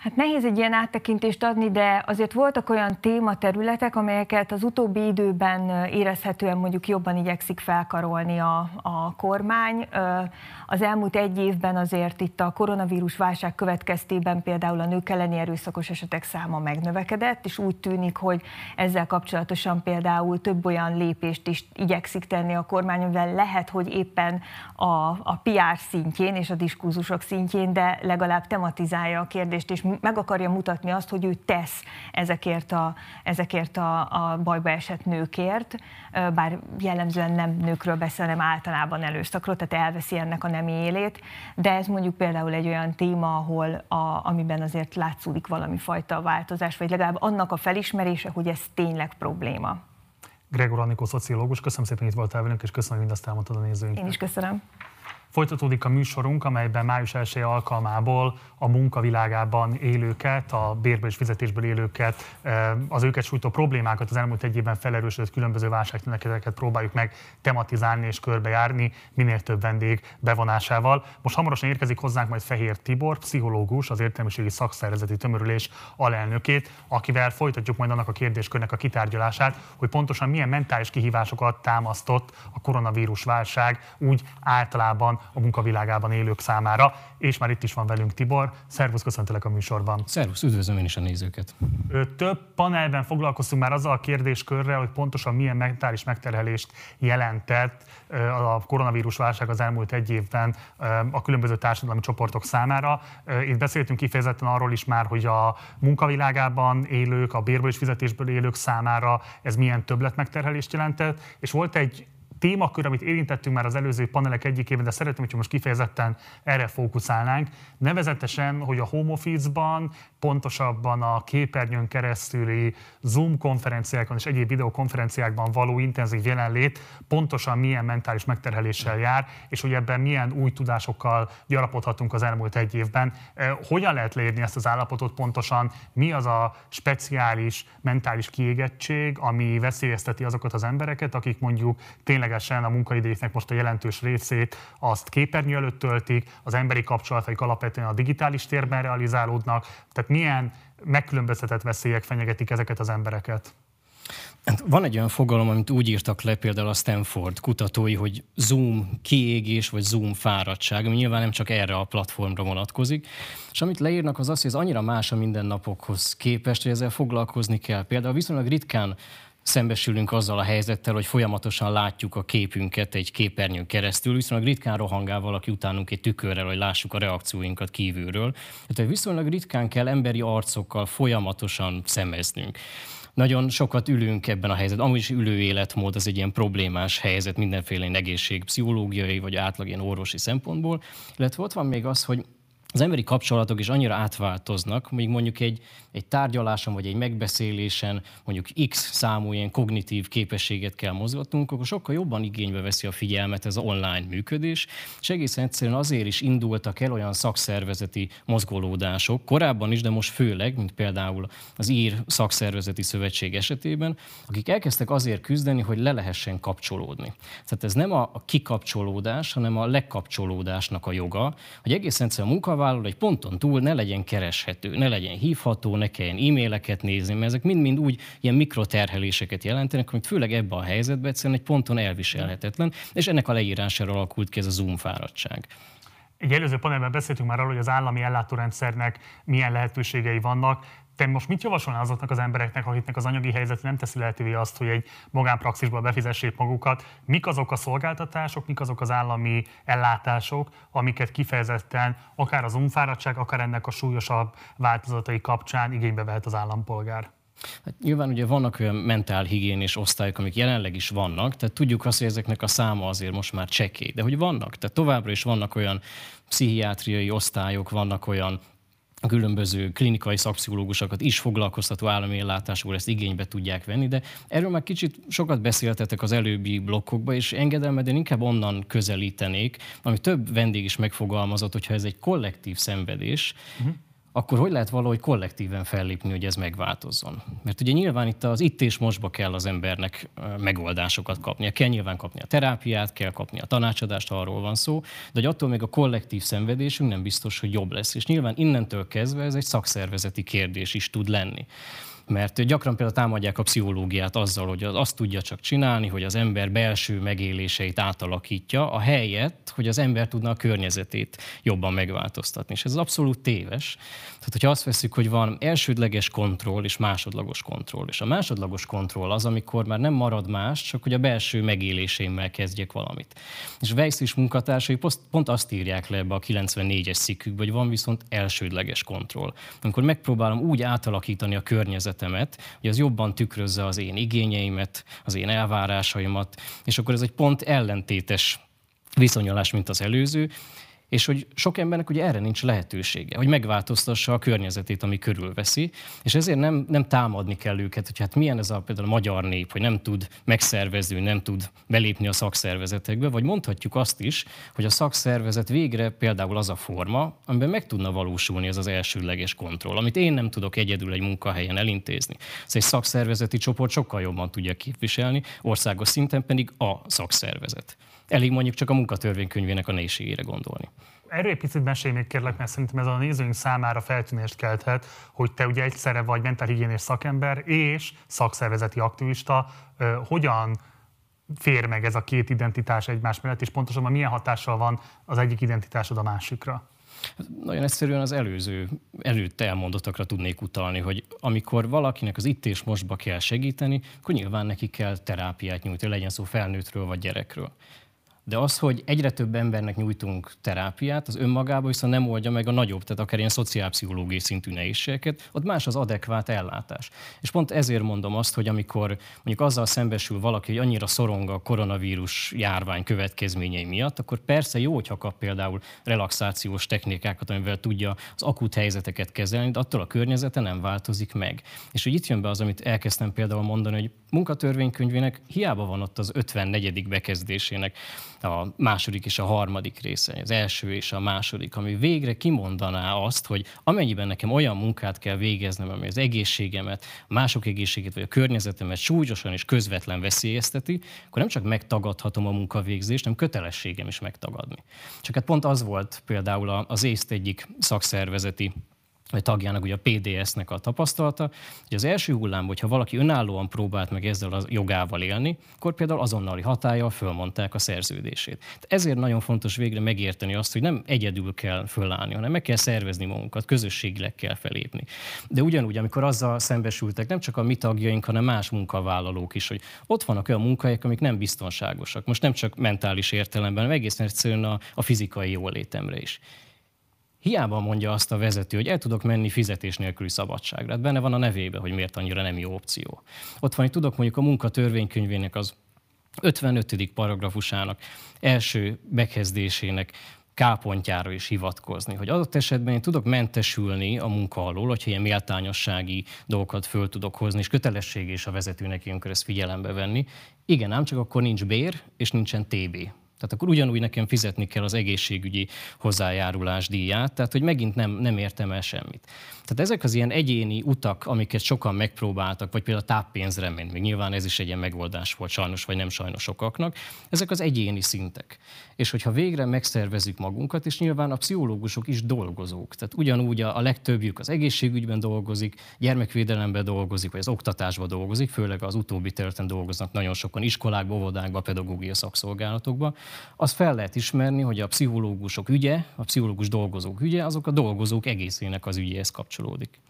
Hát nehéz egy ilyen áttekintést adni, de azért voltak olyan tématerületek, amelyeket az utóbbi időben érezhetően mondjuk jobban igyekszik felkarolni a, a kormány. Az elmúlt egy évben azért itt a koronavírus válság következtében például a nők elleni erőszakos esetek száma megnövekedett, és úgy tűnik, hogy ezzel kapcsolatosan például több olyan lépést is igyekszik tenni a kormány, amivel lehet, hogy éppen a, a PR szintjén és a diskurzusok szintjén, de legalább tematizálja a kérdést, és meg akarja mutatni azt, hogy ő tesz ezekért a, ezekért a, a bajba esett nőkért, bár jellemzően nem nőkről beszél, hanem általában előszakról, tehát elveszi ennek a nemi élét, de ez mondjuk például egy olyan téma, ahol a, amiben azért látszódik valami fajta változás, vagy legalább annak a felismerése, hogy ez tényleg probléma. Gregor Annikó, szociológus, köszönöm szépen, hogy itt voltál velünk, és köszönöm, hogy mindazt elmondtad a nézőinknek. Én is köszönöm. Folytatódik a műsorunk, amelyben május 1 alkalmából a munkavilágában élőket, a bérből és fizetésből élőket, az őket sújtó problémákat az elmúlt egy évben felerősödött különböző válságtüneteket próbáljuk meg tematizálni és körbejárni minél több vendég bevonásával. Most hamarosan érkezik hozzánk majd Fehér Tibor, pszichológus, az értelmiségi szakszervezeti tömörülés alelnökét, akivel folytatjuk majd annak a kérdéskörnek a kitárgyalását, hogy pontosan milyen mentális kihívásokat támasztott a koronavírus válság úgy általában a munkavilágában élők számára. És már itt is van velünk Tibor. Szervusz, köszöntelek a műsorban. Szervusz, üdvözlöm én is a nézőket. Több panelben foglalkoztunk már azzal a kérdéskörrel, hogy pontosan milyen mentális megterhelést jelentett a koronavírus válság az elmúlt egy évben a különböző társadalmi csoportok számára. Itt beszéltünk kifejezetten arról is már, hogy a munkavilágában élők, a bérből és fizetésből élők számára ez milyen többletmegterhelést jelentett, és volt egy témakör, amit érintettünk már az előző panelek egyikében, de szeretném, hogy most kifejezetten erre fókuszálnánk. Nevezetesen, hogy a home office-ban, pontosabban a képernyőn keresztüli Zoom konferenciákon és egyéb videokonferenciákban való intenzív jelenlét pontosan milyen mentális megterheléssel jár, és hogy ebben milyen új tudásokkal gyarapodhatunk az elmúlt egy évben. Hogyan lehet leírni ezt az állapotot pontosan? Mi az a speciális mentális kiégettség, ami veszélyezteti azokat az embereket, akik mondjuk tényleg ténylegesen a munkaidéknek most a jelentős részét azt képernyő előtt töltik, az emberi kapcsolataik alapvetően a digitális térben realizálódnak, tehát milyen megkülönböztetett veszélyek fenyegetik ezeket az embereket? Hát van egy olyan fogalom, amit úgy írtak le például a Stanford kutatói, hogy Zoom kiégés vagy Zoom fáradtság, ami nyilván nem csak erre a platformra vonatkozik. És amit leírnak az az, hogy ez annyira más a mindennapokhoz képest, hogy ezzel foglalkozni kell. Például viszonylag ritkán szembesülünk azzal a helyzettel, hogy folyamatosan látjuk a képünket egy képernyőn keresztül, viszonylag ritkán rohangál valaki utánunk egy tükörrel, hogy lássuk a reakcióinkat kívülről. Tehát viszonylag ritkán kell emberi arcokkal folyamatosan szemeznünk. Nagyon sokat ülünk ebben a helyzetben. Amúgy is ülő életmód az egy ilyen problémás helyzet mindenféle egészség, pszichológiai vagy átlag ilyen orvosi szempontból. Illetve ott van még az, hogy az emberi kapcsolatok is annyira átváltoznak, míg mondjuk egy, egy tárgyaláson vagy egy megbeszélésen mondjuk X számú ilyen kognitív képességet kell mozgatnunk, akkor sokkal jobban igénybe veszi a figyelmet ez az online működés, és egészen egyszerűen azért is indultak el olyan szakszervezeti mozgolódások, korábban is, de most főleg, mint például az Ír Szakszervezeti Szövetség esetében, akik elkezdtek azért küzdeni, hogy le lehessen kapcsolódni. Tehát ez nem a kikapcsolódás, hanem a lekapcsolódásnak a joga, hogy egészen egyszerűen a munkavállaló egy ponton túl ne legyen kereshető, ne legyen hívható, ne kelljen e-maileket nézni, mert ezek mind-mind úgy ilyen mikroterheléseket jelentenek, amit főleg ebben a helyzetben egyszerűen egy ponton elviselhetetlen, és ennek a leírására alakult ki ez a Zoom fáradtság. Egy előző panelben beszéltünk már arról, hogy az állami ellátórendszernek milyen lehetőségei vannak. Te most mit javasolnál azoknak az embereknek, akiknek az anyagi helyzet nem teszi lehetővé azt, hogy egy magánpraxisból befizessék magukat? Mik azok a szolgáltatások, mik azok az állami ellátások, amiket kifejezetten akár az unfáradtság, akár ennek a súlyosabb változatai kapcsán igénybe vehet az állampolgár? Hát nyilván ugye vannak olyan mentálhigiénés osztályok, amik jelenleg is vannak, tehát tudjuk azt, hogy ezeknek a száma azért most már csekély, de hogy vannak, tehát továbbra is vannak olyan pszichiátriai osztályok, vannak olyan a különböző klinikai szakpszichológusokat is foglalkoztató állami ellátásból ezt igénybe tudják venni, de erről már kicsit sokat beszéltetek az előbbi blokkokban, és engedelmeden inkább onnan közelítenék, ami több vendég is megfogalmazott, hogyha ez egy kollektív szenvedés, uh-huh akkor hogy lehet valahogy kollektíven fellépni, hogy ez megváltozzon? Mert ugye nyilván itt az itt és mostba kell az embernek megoldásokat kapnia. Kell nyilván kapni a terápiát, kell kapni a tanácsadást, ha arról van szó, de hogy attól még a kollektív szenvedésünk nem biztos, hogy jobb lesz. És nyilván innentől kezdve ez egy szakszervezeti kérdés is tud lenni. Mert gyakran például támadják a pszichológiát azzal, hogy azt tudja csak csinálni, hogy az ember belső megéléseit átalakítja, a helyet, hogy az ember tudna a környezetét jobban megváltoztatni. És ez abszolút téves. Tehát, hogyha azt veszük, hogy van elsődleges kontroll és másodlagos kontroll, és a másodlagos kontroll az, amikor már nem marad más, csak hogy a belső megéléseimmel kezdjek valamit. És Weiss is munkatársai pont azt írják le ebbe a 94-es cikkükbe, hogy van viszont elsődleges kontroll. Amikor megpróbálom úgy átalakítani a környezetemet, hogy az jobban tükrözze az én igényeimet, az én elvárásaimat, és akkor ez egy pont ellentétes viszonyolás, mint az előző, és hogy sok embernek ugye erre nincs lehetősége, hogy megváltoztassa a környezetét, ami körülveszi, és ezért nem, nem támadni kell őket, hogy hát milyen ez a például a magyar nép, hogy nem tud megszervezni, nem tud belépni a szakszervezetekbe, vagy mondhatjuk azt is, hogy a szakszervezet végre például az a forma, amiben meg tudna valósulni ez az elsőleges kontroll, amit én nem tudok egyedül egy munkahelyen elintézni. Ez egy szakszervezeti csoport sokkal jobban tudja képviselni, országos szinten pedig a szakszervezet. Elég mondjuk csak a munkatörvénykönyvének a nehézségére gondolni. Erről egy picit mesélj még kérlek, mert szerintem ez a nézőink számára feltűnést kelthet, hogy te ugye egyszerre vagy mentálhigiénés szakember és szakszervezeti aktivista. Hogyan fér meg ez a két identitás egymás mellett, és pontosabban milyen hatással van az egyik identitásod a másikra? Nagyon egyszerűen az előző, előtte elmondottakra tudnék utalni, hogy amikor valakinek az itt és mostba kell segíteni, akkor nyilván neki kell terápiát nyújtani, legyen szó felnőttről vagy gyerekről. De az, hogy egyre több embernek nyújtunk terápiát, az önmagában viszont nem oldja meg a nagyobb, tehát akár ilyen szociálpszichológiai szintű nehézségeket, ott más az adekvát ellátás. És pont ezért mondom azt, hogy amikor mondjuk azzal szembesül valaki, hogy annyira szorong a koronavírus járvány következményei miatt, akkor persze jó, hogyha kap például relaxációs technikákat, amivel tudja az akut helyzeteket kezelni, de attól a környezete nem változik meg. És hogy itt jön be az, amit elkezdtem például mondani, hogy munkatörvénykönyvének hiába van ott az 54. bekezdésének a második és a harmadik része, az első és a második, ami végre kimondaná azt, hogy amennyiben nekem olyan munkát kell végeznem, ami az egészségemet, mások egészségét vagy a környezetemet súlyosan és közvetlen veszélyezteti, akkor nem csak megtagadhatom a munkavégzést, hanem kötelességem is megtagadni. Csak hát pont az volt például az észt egyik szakszervezeti tagjának, ugye a PDS-nek a tapasztalata, hogy az első hullámban, hogyha valaki önállóan próbált meg ezzel a jogával élni, akkor például azonnali hatája fölmondták a szerződését. Ezért nagyon fontos végre megérteni azt, hogy nem egyedül kell fölállni, hanem meg kell szervezni magunkat, közösségileg kell felépni. De ugyanúgy, amikor azzal szembesültek nem csak a mi tagjaink, hanem más munkavállalók is, hogy ott vannak olyan munkahelyek, amik nem biztonságosak. Most nem csak mentális értelemben, hanem egészen egyszerűen a, a fizikai jólétemre is. Hiába mondja azt a vezető, hogy el tudok menni fizetés nélküli szabadságra. Hát benne van a nevébe, hogy miért annyira nem jó opció. Ott van, hogy tudok mondjuk a munka törvénykönyvének az 55. paragrafusának első bekezdésének K pontjára is hivatkozni, hogy adott esetben én tudok mentesülni a munka alól, hogyha ilyen méltányossági dolgokat föl tudok hozni, és kötelesség is a vezetőnek ilyenkor ezt figyelembe venni. Igen, ám csak akkor nincs bér, és nincsen TB. Tehát akkor ugyanúgy nekem fizetni kell az egészségügyi hozzájárulás díját, tehát hogy megint nem, nem értem el semmit. Tehát ezek az ilyen egyéni utak, amiket sokan megpróbáltak, vagy például a táppénzre menni, még nyilván ez is egy ilyen megoldás volt sajnos, vagy nem sajnos sokaknak, ezek az egyéni szintek. És hogyha végre megszervezzük magunkat, és nyilván a pszichológusok is dolgozók, tehát ugyanúgy a, a legtöbbjük az egészségügyben dolgozik, gyermekvédelemben dolgozik, vagy az oktatásban dolgozik, főleg az utóbbi területen dolgoznak nagyon sokan iskolákban, óvodákban, pedagógiai szakszolgálatokban, azt fel lehet ismerni, hogy a pszichológusok ügye, a pszichológus dolgozók ügye, azok a dolgozók egészének az ügyéhez kapcsolódik.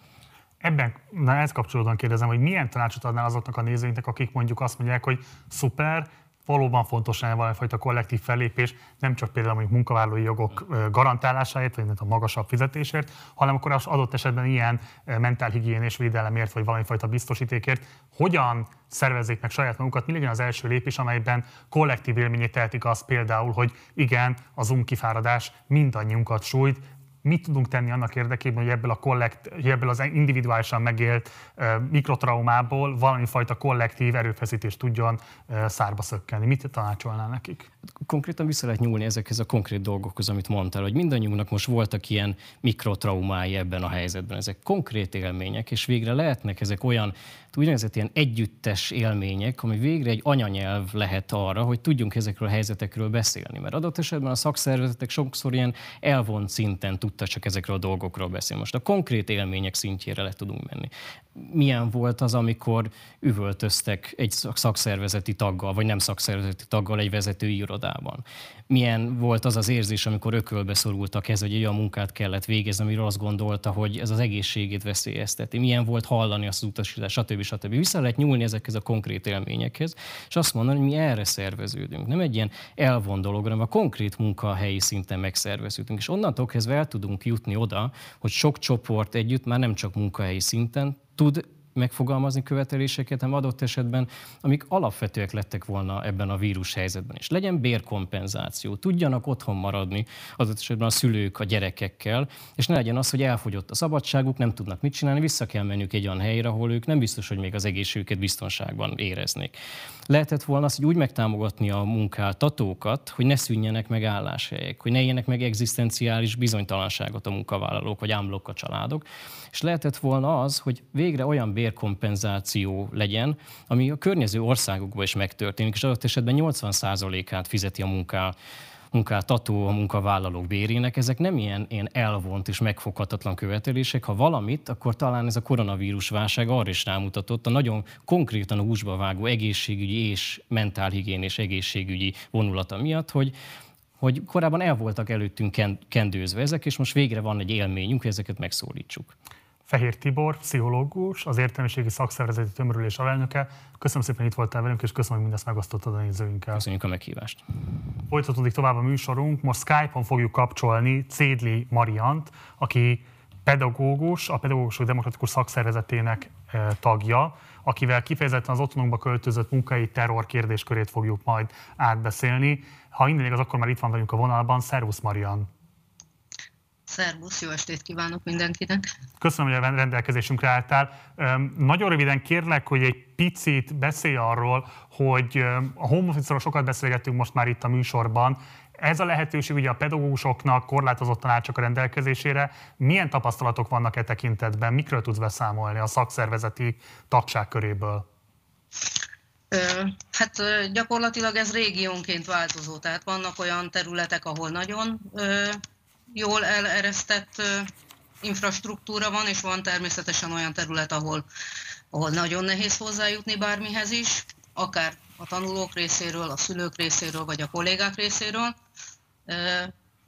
Ebben, na ez kapcsolódóan kérdezem, hogy milyen tanácsot adnál azoknak a nézőinknek, akik mondjuk azt mondják, hogy szuper, valóban fontos lenne valamifajta kollektív fellépés, nem csak például mondjuk munkavállalói jogok garantálásáért, vagy a magasabb fizetésért, hanem akkor az adott esetben ilyen mentálhigiénés védelemért, vagy valamifajta biztosítékért, hogyan szervezzék meg saját magukat, mi legyen az első lépés, amelyben kollektív élményét tehetik azt például, hogy igen, a Zoom kifáradás mindannyiunkat sújt, mit tudunk tenni annak érdekében, hogy ebből, a kollekt, hogy ebből az individuálisan megélt mikrotraumából valami fajta kollektív erőfeszítés tudjon szárba szökkenni. Mit tanácsolnál nekik? Konkrétan vissza lehet nyúlni ezekhez a konkrét dolgokhoz, amit mondtál, hogy mindannyiunknak most voltak ilyen mikrotraumái ebben a helyzetben. Ezek konkrét élmények, és végre lehetnek ezek olyan úgynevezett ilyen együttes élmények, ami végre egy anyanyelv lehet arra, hogy tudjunk ezekről a helyzetekről beszélni. Mert adott esetben a szakszervezetek sokszor ilyen elvont szinten tudta csak ezekről a dolgokról beszélni. Most a konkrét élmények szintjére le tudunk menni. Milyen volt az, amikor üvöltöztek egy szakszervezeti taggal, vagy nem szakszervezeti taggal egy vezetői irodában? Milyen volt az az érzés, amikor ökölbe szorultak ez, hogy olyan munkát kellett végezni, amiről azt gondolta, hogy ez az egészségét veszélyezteti? Milyen volt hallani azt az utasítást, stb. stb. Vissza lehet nyúlni ezekhez a konkrét élményekhez, és azt mondani, hogy mi erre szerveződünk. Nem egy ilyen elvon dolog, hanem a konkrét munkahelyi szinten megszerveződünk. És onnantól kezdve el tudunk jutni oda, hogy sok csoport együtt már nem csak munkahelyi szinten tud megfogalmazni követeléseket, hanem adott esetben, amik alapvetőek lettek volna ebben a vírus helyzetben is. Legyen bérkompenzáció, tudjanak otthon maradni adott esetben a szülők a gyerekekkel, és ne legyen az, hogy elfogyott a szabadságuk, nem tudnak mit csinálni, vissza kell menniük egy olyan helyre, ahol ők nem biztos, hogy még az egészségüket biztonságban éreznék. Lehetett volna azt, hogy úgy megtámogatni a munkáltatókat, hogy ne szűnjenek meg álláshelyek, hogy ne éljenek meg egzisztenciális bizonytalanságot a munkavállalók, vagy ámblok a családok. És lehetett volna az, hogy végre olyan bérkompenzáció legyen, ami a környező országokban is megtörténik, és adott esetben 80%-át fizeti a munká munkáltató, a munkavállalók bérének, ezek nem ilyen, ilyen elvont és megfoghatatlan követelések. Ha valamit, akkor talán ez a koronavírus válság arra is rámutatott, a nagyon konkrétan a húsba vágó egészségügyi és mentálhigiénés egészségügyi vonulata miatt, hogy hogy korábban el voltak előttünk kendőzve ezek, és most végre van egy élményünk, hogy ezeket megszólítsuk. Fehér Tibor, pszichológus, az értelmiségi szakszervezeti tömörülés alelnöke. Köszönöm szépen, hogy itt voltál velünk, és köszönöm, hogy mindezt megosztottad a nézőinkkel. Köszönjük a meghívást. Folytatódik tovább a műsorunk. Most Skype-on fogjuk kapcsolni Cédli Mariant, aki pedagógus, a Pedagógusok Demokratikus Szakszervezetének eh, tagja, akivel kifejezetten az otthonunkba költözött munkai terror kérdéskörét fogjuk majd átbeszélni. Ha innen az akkor már itt van velünk a vonalban. Szervusz Marian! Szervusz, jó estét kívánok mindenkinek! Köszönöm, hogy a rendelkezésünkre álltál. Nagyon röviden kérlek, hogy egy picit beszélj arról, hogy a home office sokat beszélgettünk most már itt a műsorban. Ez a lehetőség ugye a pedagógusoknak korlátozottan csak a rendelkezésére. Milyen tapasztalatok vannak e tekintetben? Mikről tudsz beszámolni a szakszervezeti tagság köréből? Hát gyakorlatilag ez régiónként változó, tehát vannak olyan területek, ahol nagyon jól eleresztett infrastruktúra van, és van természetesen olyan terület, ahol, ahol nagyon nehéz hozzájutni bármihez is, akár a tanulók részéről, a szülők részéről, vagy a kollégák részéről.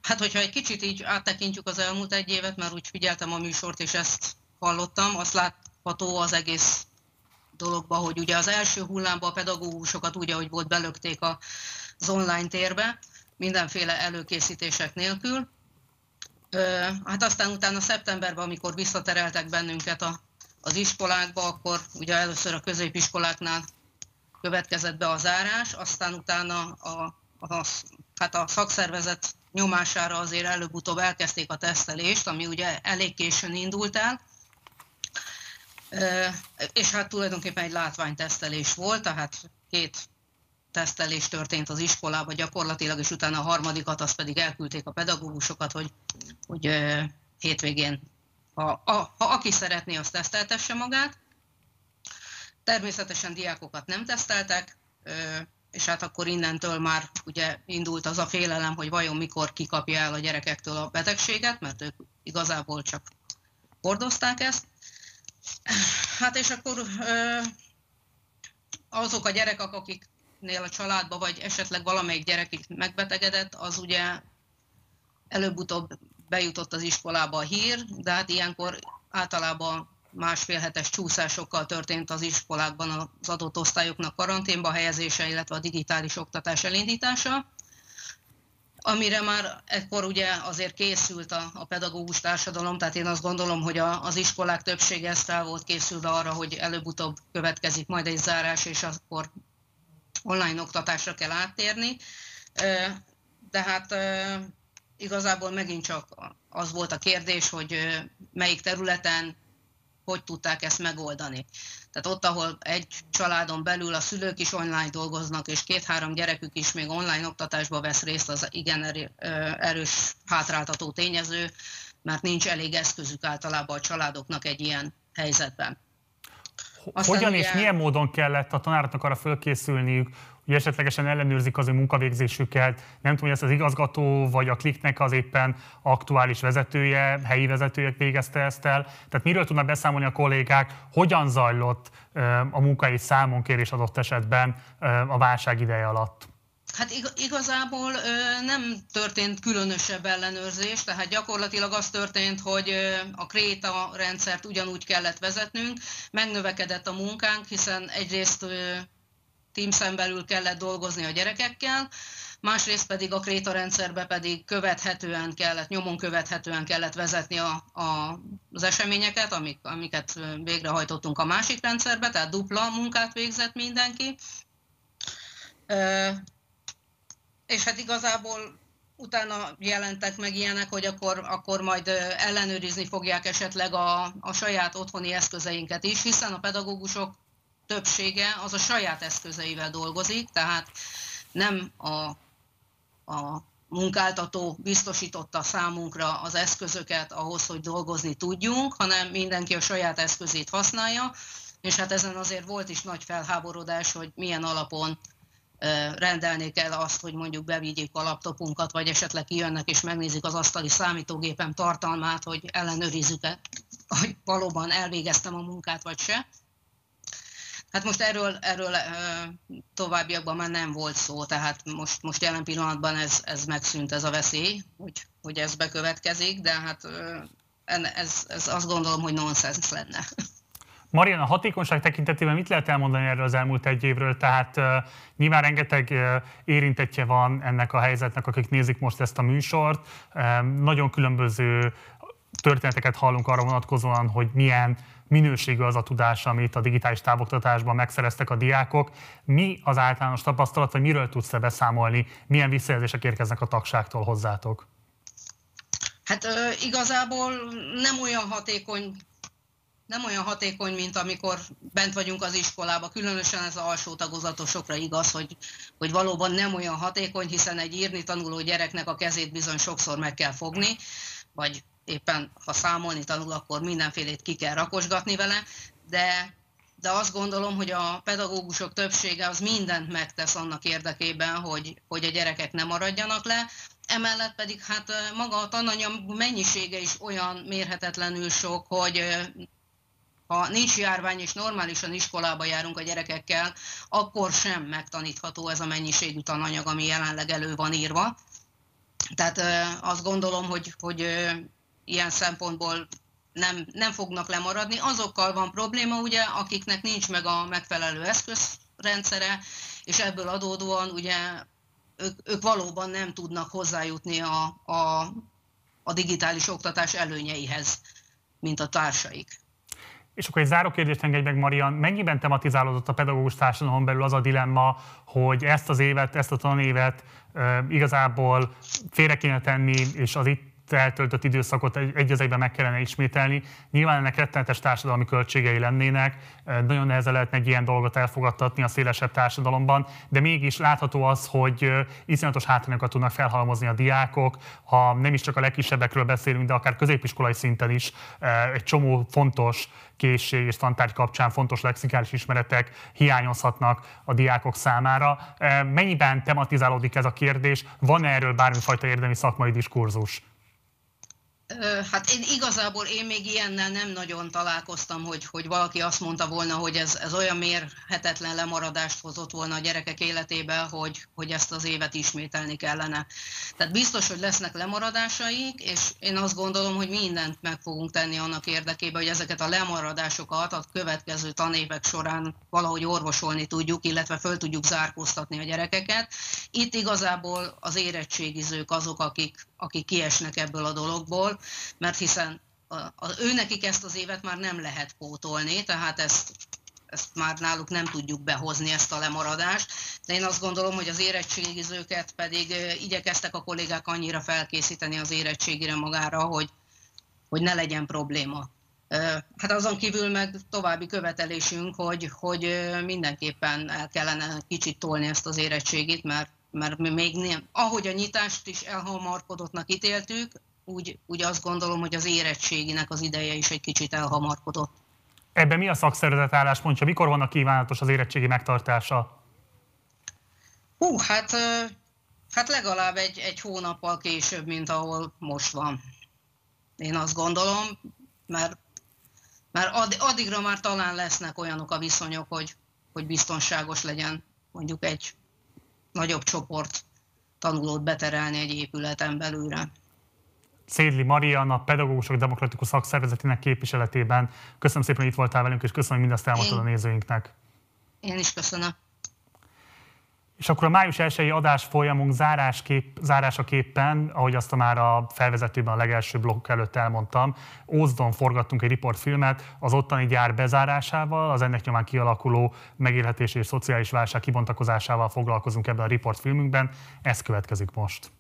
Hát, hogyha egy kicsit így áttekintjük az elmúlt egy évet, mert úgy figyeltem a műsort, és ezt hallottam, azt látható az egész dologba, hogy ugye az első hullámban a pedagógusokat úgy, ahogy volt, belökték az online térbe, mindenféle előkészítések nélkül, Hát aztán utána szeptemberben, amikor visszatereltek bennünket a, az iskolákba, akkor ugye először a középiskoláknál következett be a zárás, aztán utána a, a, hát a szakszervezet nyomására azért előbb-utóbb elkezdték a tesztelést, ami ugye elég későn indult el, és hát tulajdonképpen egy látványtesztelés volt, tehát két tesztelés történt az iskolában gyakorlatilag, és utána a harmadikat, azt pedig elküldték a pedagógusokat, hogy, hogy hétvégén, ha, a, ha aki szeretné, azt teszteltesse magát. Természetesen diákokat nem teszteltek, és hát akkor innentől már ugye indult az a félelem, hogy vajon mikor kikapja el a gyerekektől a betegséget, mert ők igazából csak hordozták ezt. Hát és akkor azok a gyerekek, akik nél a családba, vagy esetleg valamelyik gyerek megbetegedett, az ugye előbb-utóbb bejutott az iskolába a hír, de hát ilyenkor általában másfél hetes csúszásokkal történt az iskolákban az adott osztályoknak karanténba helyezése, illetve a digitális oktatás elindítása, amire már ekkor ugye azért készült a, a pedagógus társadalom, tehát én azt gondolom, hogy a, az iskolák többsége ezt fel volt készülve arra, hogy előbb-utóbb következik majd egy zárás, és akkor online oktatásra kell áttérni, de hát igazából megint csak az volt a kérdés, hogy melyik területen hogy tudták ezt megoldani. Tehát ott, ahol egy családon belül a szülők is online dolgoznak, és két-három gyerekük is még online oktatásba vesz részt, az igen erős hátráltató tényező, mert nincs elég eszközük általában a családoknak egy ilyen helyzetben. Aztán Hogyan ugye... és milyen módon kellett a tanároknak arra fölkészülniük, hogy esetlegesen ellenőrzik az ő munkavégzésüket. Nem tudom, hogy ezt az igazgató vagy a kliknek az éppen aktuális vezetője, helyi vezetője végezte ezt el. Tehát miről tudnak beszámolni a kollégák, hogyan zajlott a munkai számonkérés adott esetben a válság ideje alatt? Hát igazából nem történt különösebb ellenőrzés, tehát gyakorlatilag az történt, hogy a Kréta rendszert ugyanúgy kellett vezetnünk, megnövekedett a munkánk, hiszen egyrészt Teams-en belül kellett dolgozni a gyerekekkel, másrészt pedig a Kréta rendszerbe pedig követhetően kellett, nyomon követhetően kellett vezetni a, a, az eseményeket, amik, amiket végrehajtottunk a másik rendszerbe, tehát dupla munkát végzett mindenki és hát igazából utána jelentek meg ilyenek, hogy akkor, akkor majd ellenőrizni fogják esetleg a, a saját otthoni eszközeinket is, hiszen a pedagógusok többsége az a saját eszközeivel dolgozik, tehát nem a, a munkáltató biztosította számunkra az eszközöket ahhoz, hogy dolgozni tudjunk, hanem mindenki a saját eszközét használja, és hát ezen azért volt is nagy felháborodás, hogy milyen alapon rendelni kell azt, hogy mondjuk bevigyék a laptopunkat, vagy esetleg kijönnek és megnézik az asztali számítógépem tartalmát, hogy ellenőrizzük-e, hogy valóban elvégeztem a munkát, vagy se. Hát most erről, erről továbbiakban már nem volt szó, tehát most, most jelen pillanatban ez, ez megszűnt ez a veszély, hogy, hogy ez bekövetkezik, de hát ez, ez azt gondolom, hogy nonsens lenne. Marian, a hatékonyság tekintetében mit lehet elmondani erről az elmúlt egy évről? Tehát uh, nyilván rengeteg uh, van ennek a helyzetnek, akik nézik most ezt a műsort. Nagyon különböző történeteket hallunk arra vonatkozóan, hogy milyen minőségű az a tudás, amit a digitális távoktatásban megszereztek a diákok. Mi az általános tapasztalat, vagy miről tudsz te beszámolni? Milyen visszajelzések érkeznek a tagságtól hozzátok? Hát igazából nem olyan hatékony nem olyan hatékony, mint amikor bent vagyunk az iskolába. Különösen ez az alsó tagozatosokra igaz, hogy, hogy valóban nem olyan hatékony, hiszen egy írni tanuló gyereknek a kezét bizony sokszor meg kell fogni, vagy éppen ha számolni tanul, akkor mindenfélét ki kell rakosgatni vele, de, de azt gondolom, hogy a pedagógusok többsége az mindent megtesz annak érdekében, hogy, hogy a gyerekek ne maradjanak le, Emellett pedig hát maga a tananyag mennyisége is olyan mérhetetlenül sok, hogy ha nincs járvány és normálisan iskolába járunk a gyerekekkel, akkor sem megtanítható ez a mennyiségű tananyag, ami jelenleg elő van írva. Tehát azt gondolom, hogy, hogy ilyen szempontból nem, nem fognak lemaradni. Azokkal van probléma, ugye, akiknek nincs meg a megfelelő eszközrendszere, és ebből adódóan ugye ők, ők valóban nem tudnak hozzájutni a, a, a digitális oktatás előnyeihez, mint a társaik. És akkor egy záró kérdést engedj meg, Marian, mennyiben tematizálódott a pedagógus társadalom belül az a dilemma, hogy ezt az évet, ezt a tanévet e, igazából félre kéne tenni, és az itt eltöltött időszakot egy az egyben meg kellene ismételni. Nyilván ennek rettenetes társadalmi költségei lennének, nagyon nehezen lehetne egy ilyen dolgot elfogadtatni a szélesebb társadalomban, de mégis látható az, hogy iszonyatos hátrányokat tudnak felhalmozni a diákok, ha nem is csak a legkisebbekről beszélünk, de akár középiskolai szinten is egy csomó fontos készség és tantárgy kapcsán fontos lexikális ismeretek hiányozhatnak a diákok számára. Mennyiben tematizálódik ez a kérdés? Van -e erről bármifajta érdemi szakmai diskurzus? Hát én igazából én még ilyennel nem nagyon találkoztam, hogy, hogy valaki azt mondta volna, hogy ez, ez olyan mérhetetlen lemaradást hozott volna a gyerekek életébe, hogy, hogy ezt az évet ismételni kellene. Tehát biztos, hogy lesznek lemaradásaik, és én azt gondolom, hogy mindent meg fogunk tenni annak érdekében, hogy ezeket a lemaradásokat a következő tanévek során valahogy orvosolni tudjuk, illetve föl tudjuk zárkóztatni a gyerekeket. Itt igazából az érettségizők azok, akik, akik kiesnek ebből a dologból, mert hiszen az, ő nekik ezt az évet már nem lehet pótolni, tehát ezt, ezt már náluk nem tudjuk behozni ezt a lemaradást, de én azt gondolom, hogy az érettségizőket pedig igyekeztek a kollégák annyira felkészíteni az érettségire magára, hogy, hogy ne legyen probléma. Hát azon kívül meg további követelésünk, hogy, hogy mindenképpen el kellene kicsit tolni ezt az érettségit, mert, mert még nem, ahogy a nyitást is elhamarkodottnak ítéltük, úgy, úgy azt gondolom, hogy az érettséginek az ideje is egy kicsit elhamarkodott. Ebben mi a szakszervezet álláspontja? Mikor vannak kívánatos az érettségi megtartása? Hú, hát, hát legalább egy, egy hónappal később, mint ahol most van. Én azt gondolom, mert, mert addigra már talán lesznek olyanok a viszonyok, hogy, hogy biztonságos legyen mondjuk egy nagyobb csoport tanulót beterelni egy épületen belőle. Szédli Marian, a Pedagógusok Demokratikus Szakszervezetének képviseletében. Köszönöm szépen, hogy itt voltál velünk, és köszönöm, hogy mindezt elmondtad a nézőinknek. Én is köszönöm. És akkor a május 1 adás folyamunk zárásképp, zárásaképpen, ahogy azt már a felvezetőben a legelső blokk előtt elmondtam, Ózdon forgattunk egy riportfilmet az ottani gyár bezárásával, az ennek nyomán kialakuló megélhetési és szociális válság kibontakozásával foglalkozunk ebben a riportfilmünkben. Ez következik most.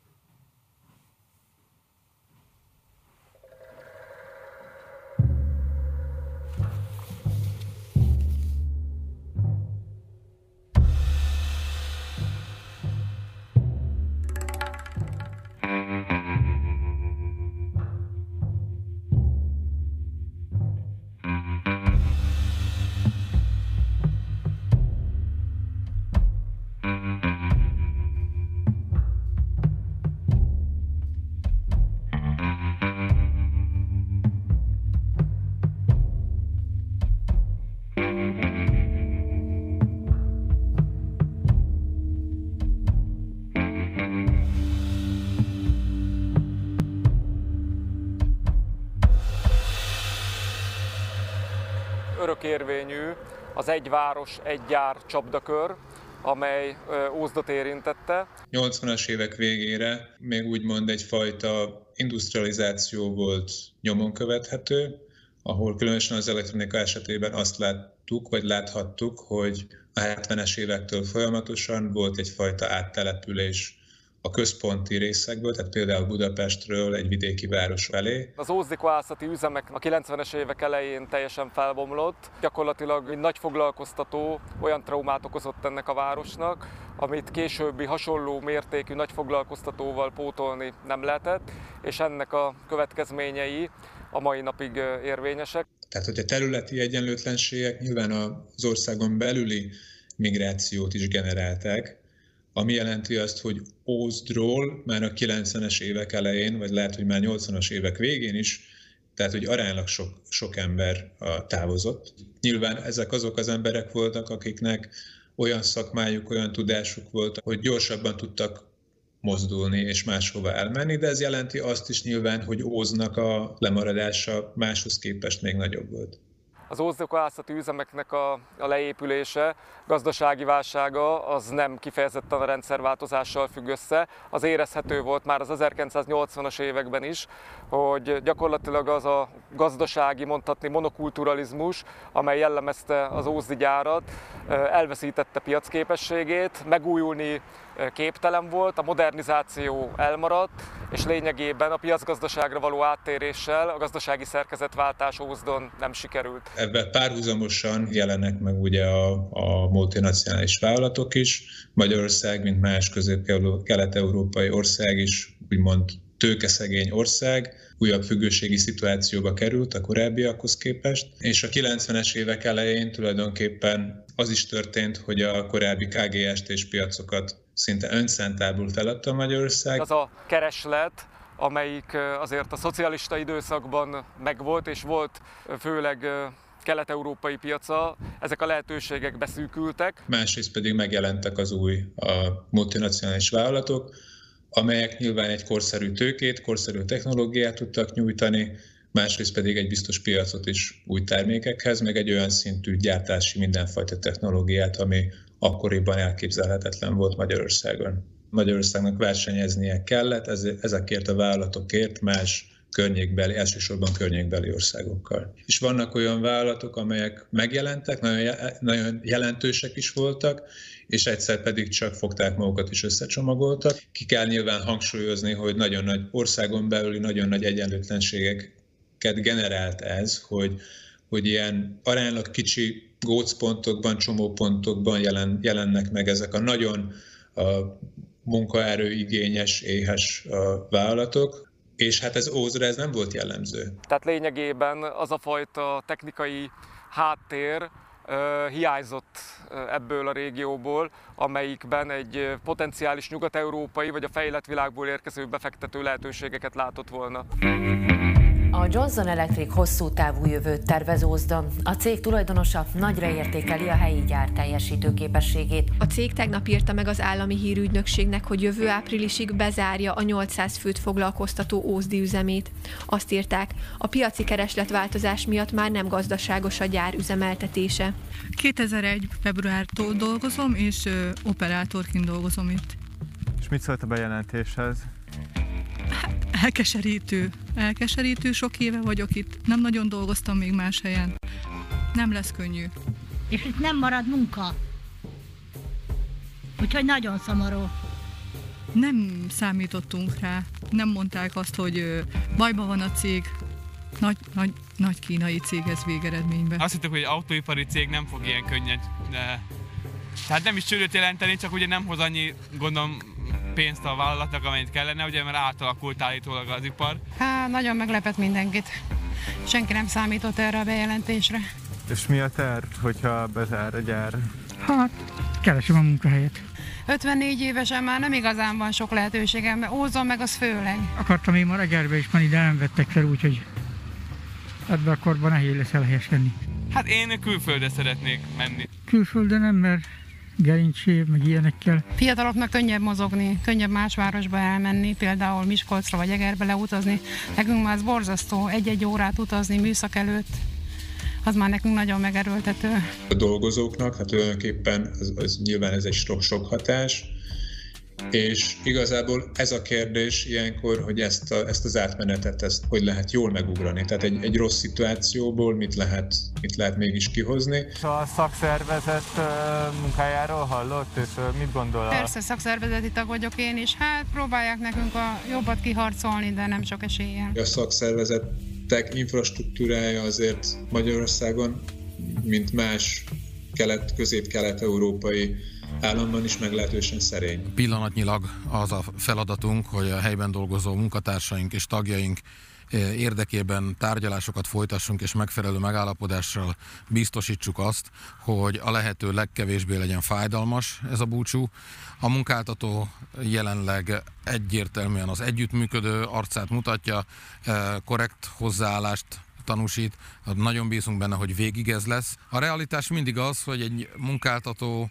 Érvényű az egy város, egy gyár csapdakör, amely Ózdot érintette. 80-as évek végére még úgymond egyfajta industrializáció volt nyomon követhető, ahol különösen az elektronika esetében azt láttuk, vagy láthattuk, hogy a 70-es évektől folyamatosan volt egyfajta áttelepülés a központi részekből, tehát például Budapestről egy vidéki város felé. Az ózdikoászati üzemek a 90-es évek elején teljesen felbomlott. Gyakorlatilag egy nagy foglalkoztató olyan traumát okozott ennek a városnak, amit későbbi hasonló mértékű nagy foglalkoztatóval pótolni nem lehetett, és ennek a következményei a mai napig érvényesek. Tehát, hogy a területi egyenlőtlenségek nyilván az országon belüli migrációt is generálták, ami jelenti azt, hogy Ózdról már a 90-es évek elején, vagy lehet, hogy már 80-as évek végén is, tehát hogy aránylag sok, sok ember távozott. Nyilván ezek azok az emberek voltak, akiknek olyan szakmájuk, olyan tudásuk volt, hogy gyorsabban tudtak mozdulni és máshova elmenni, de ez jelenti azt is nyilván, hogy Óznak a lemaradása máshoz képest még nagyobb volt az ózdökoászati üzemeknek a, a leépülése, gazdasági válsága az nem kifejezetten a rendszerváltozással függ össze. Az érezhető volt már az 1980-as években is, hogy gyakorlatilag az a gazdasági, mondhatni monokulturalizmus, amely jellemezte az ózdi gyárat, elveszítette piacképességét, megújulni képtelen volt, a modernizáció elmaradt, és lényegében a piacgazdaságra való áttéréssel a gazdasági szerkezetváltás Ózdon nem sikerült. Ebben párhuzamosan jelenek meg ugye a, a multinacionális vállalatok is. Magyarország, mint más közép-kelet-európai ország is úgymond tőkeszegény ország, újabb függőségi szituációba került a korábbiakhoz képest, és a 90-es évek elején tulajdonképpen az is történt, hogy a korábbi KGST-s piacokat szinte önszántából feladta Magyarország. Az a kereslet, amelyik azért a szocialista időszakban megvolt, és volt főleg kelet-európai piaca, ezek a lehetőségek beszűkültek. Másrészt pedig megjelentek az új a multinacionális vállalatok, amelyek nyilván egy korszerű tőkét, korszerű technológiát tudtak nyújtani, másrészt pedig egy biztos piacot is új termékekhez, meg egy olyan szintű gyártási mindenfajta technológiát, ami akkoriban elképzelhetetlen volt Magyarországon. Magyarországnak versenyeznie kellett ezekért a vállalatokért más környékbeli, elsősorban környékbeli országokkal. És vannak olyan vállalatok, amelyek megjelentek, nagyon, nagyon jelentősek is voltak, és egyszer pedig csak fogták magukat és összecsomagoltak. Ki kell nyilván hangsúlyozni, hogy nagyon nagy országon belüli nagyon nagy egyenlőtlenségeket generált ez, hogy, hogy ilyen aránylag kicsi gócpontokban, csomópontokban jelen, jelennek meg ezek a nagyon a munkaerőigényes, éhes vállalatok, és hát ez Ózra ez nem volt jellemző. Tehát lényegében az a fajta technikai háttér hiányzott ebből a régióból, amelyikben egy potenciális nyugat-európai vagy a fejlett világból érkező befektető lehetőségeket látott volna. A Johnson Electric hosszú távú jövőt tervez A cég tulajdonosa nagyra értékeli a helyi gyár teljesítő képességét. A cég tegnap írta meg az állami hírügynökségnek, hogy jövő áprilisig bezárja a 800 főt foglalkoztató Ózdi üzemét. Azt írták, a piaci keresletváltozás miatt már nem gazdaságos a gyár üzemeltetése. 2001. februártól dolgozom, és operátorként dolgozom itt. És mit szólt a bejelentéshez? Elkeserítő. Elkeserítő, sok éve vagyok itt. Nem nagyon dolgoztam még más helyen. Nem lesz könnyű. És itt nem marad munka. Úgyhogy nagyon szomorú. Nem számítottunk rá. Nem mondták azt, hogy bajban van a cég. Nagy, nagy, nagy kínai cég ez végeredményben. Azt hittük, hogy autóipari cég nem fog ilyen könnyen, de tehát nem is csődöt jelenteni, csak ugye nem hoz annyi, gondolom, pénzt a vállalatnak, amennyit kellene, ugye, mert átalakult állítólag az ipar. Hát, nagyon meglepett mindenkit. Senki nem számított erre a bejelentésre. És mi a terv, hogyha bezár a gyár? Hát, keresem a munkahelyet. 54 évesen már nem igazán van sok lehetőségem, mert ózom meg az főleg. Akartam én ma reggelbe is menni, de nem vettek fel, úgyhogy ebben a korban nehéz lesz elhelyeskedni. Hát én külföldre szeretnék menni. Külföldre nem, mert gerincsév, meg ilyenekkel. Fiataloknak könnyebb mozogni, könnyebb más városba elmenni, például Miskolcra vagy Egerbe leutazni. Nekünk már ez borzasztó, egy-egy órát utazni műszak előtt, az már nekünk nagyon megerőltető. A dolgozóknak, hát tulajdonképpen az, az nyilván ez egy sok-sok hatás, és igazából ez a kérdés ilyenkor, hogy ezt, a, ezt az átmenetet, ezt hogy lehet jól megugrani. Tehát egy, egy rossz szituációból mit lehet, mit lehet mégis kihozni. A szakszervezet munkájáról hallott, és mit gondol? A... Persze, szakszervezeti tag vagyok én is. Hát próbálják nekünk a jobbat kiharcolni, de nem sok eséllyel. A szakszervezetek infrastruktúrája azért Magyarországon, mint más kelet, közép-kelet-európai államban is meglehetősen szerény. Pillanatnyilag az a feladatunk, hogy a helyben dolgozó munkatársaink és tagjaink eh, érdekében tárgyalásokat folytassunk és megfelelő megállapodással biztosítsuk azt, hogy a lehető legkevésbé legyen fájdalmas ez a búcsú. A munkáltató jelenleg egyértelműen az együttműködő arcát mutatja, eh, korrekt hozzáállást tanúsít, nagyon bízunk benne, hogy végig ez lesz. A realitás mindig az, hogy egy munkáltató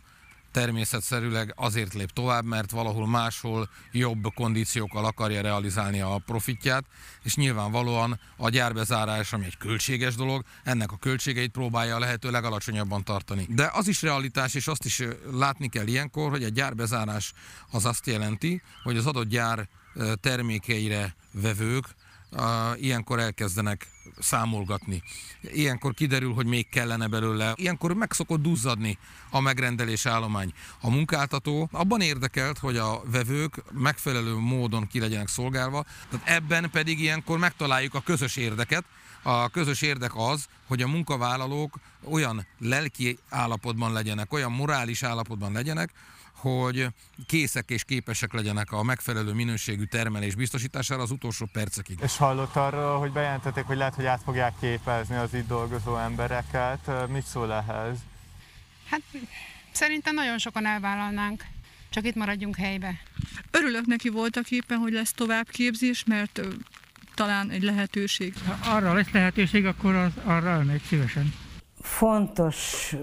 természetszerűleg azért lép tovább, mert valahol máshol jobb kondíciókkal akarja realizálni a profitját, és nyilvánvalóan a gyárbezárás, ami egy költséges dolog, ennek a költségeit próbálja a lehető legalacsonyabban tartani. De az is realitás, és azt is látni kell ilyenkor, hogy a gyárbezárás az azt jelenti, hogy az adott gyár termékeire vevők ilyenkor elkezdenek számolgatni. Ilyenkor kiderül, hogy még kellene belőle. Ilyenkor meg szokott duzzadni a megrendelés állomány. A munkáltató abban érdekelt, hogy a vevők megfelelő módon ki legyenek szolgálva, tehát ebben pedig ilyenkor megtaláljuk a közös érdeket, a közös érdek az, hogy a munkavállalók olyan lelki állapotban legyenek, olyan morális állapotban legyenek, hogy készek és képesek legyenek a megfelelő minőségű termelés biztosítására az utolsó percekig. És hallott arról, hogy bejelentették, hogy lehet, hogy át fogják képezni az itt dolgozó embereket. Mit szól ehhez? Hát szerintem nagyon sokan elvállalnánk, csak itt maradjunk helybe. Örülök neki voltak éppen, hogy lesz továbbképzés, mert talán egy lehetőség. Ha arra lesz lehetőség, akkor az, arra elmegy szívesen. Fontos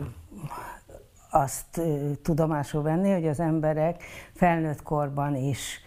azt tudomásul venni, hogy az emberek felnőtt korban is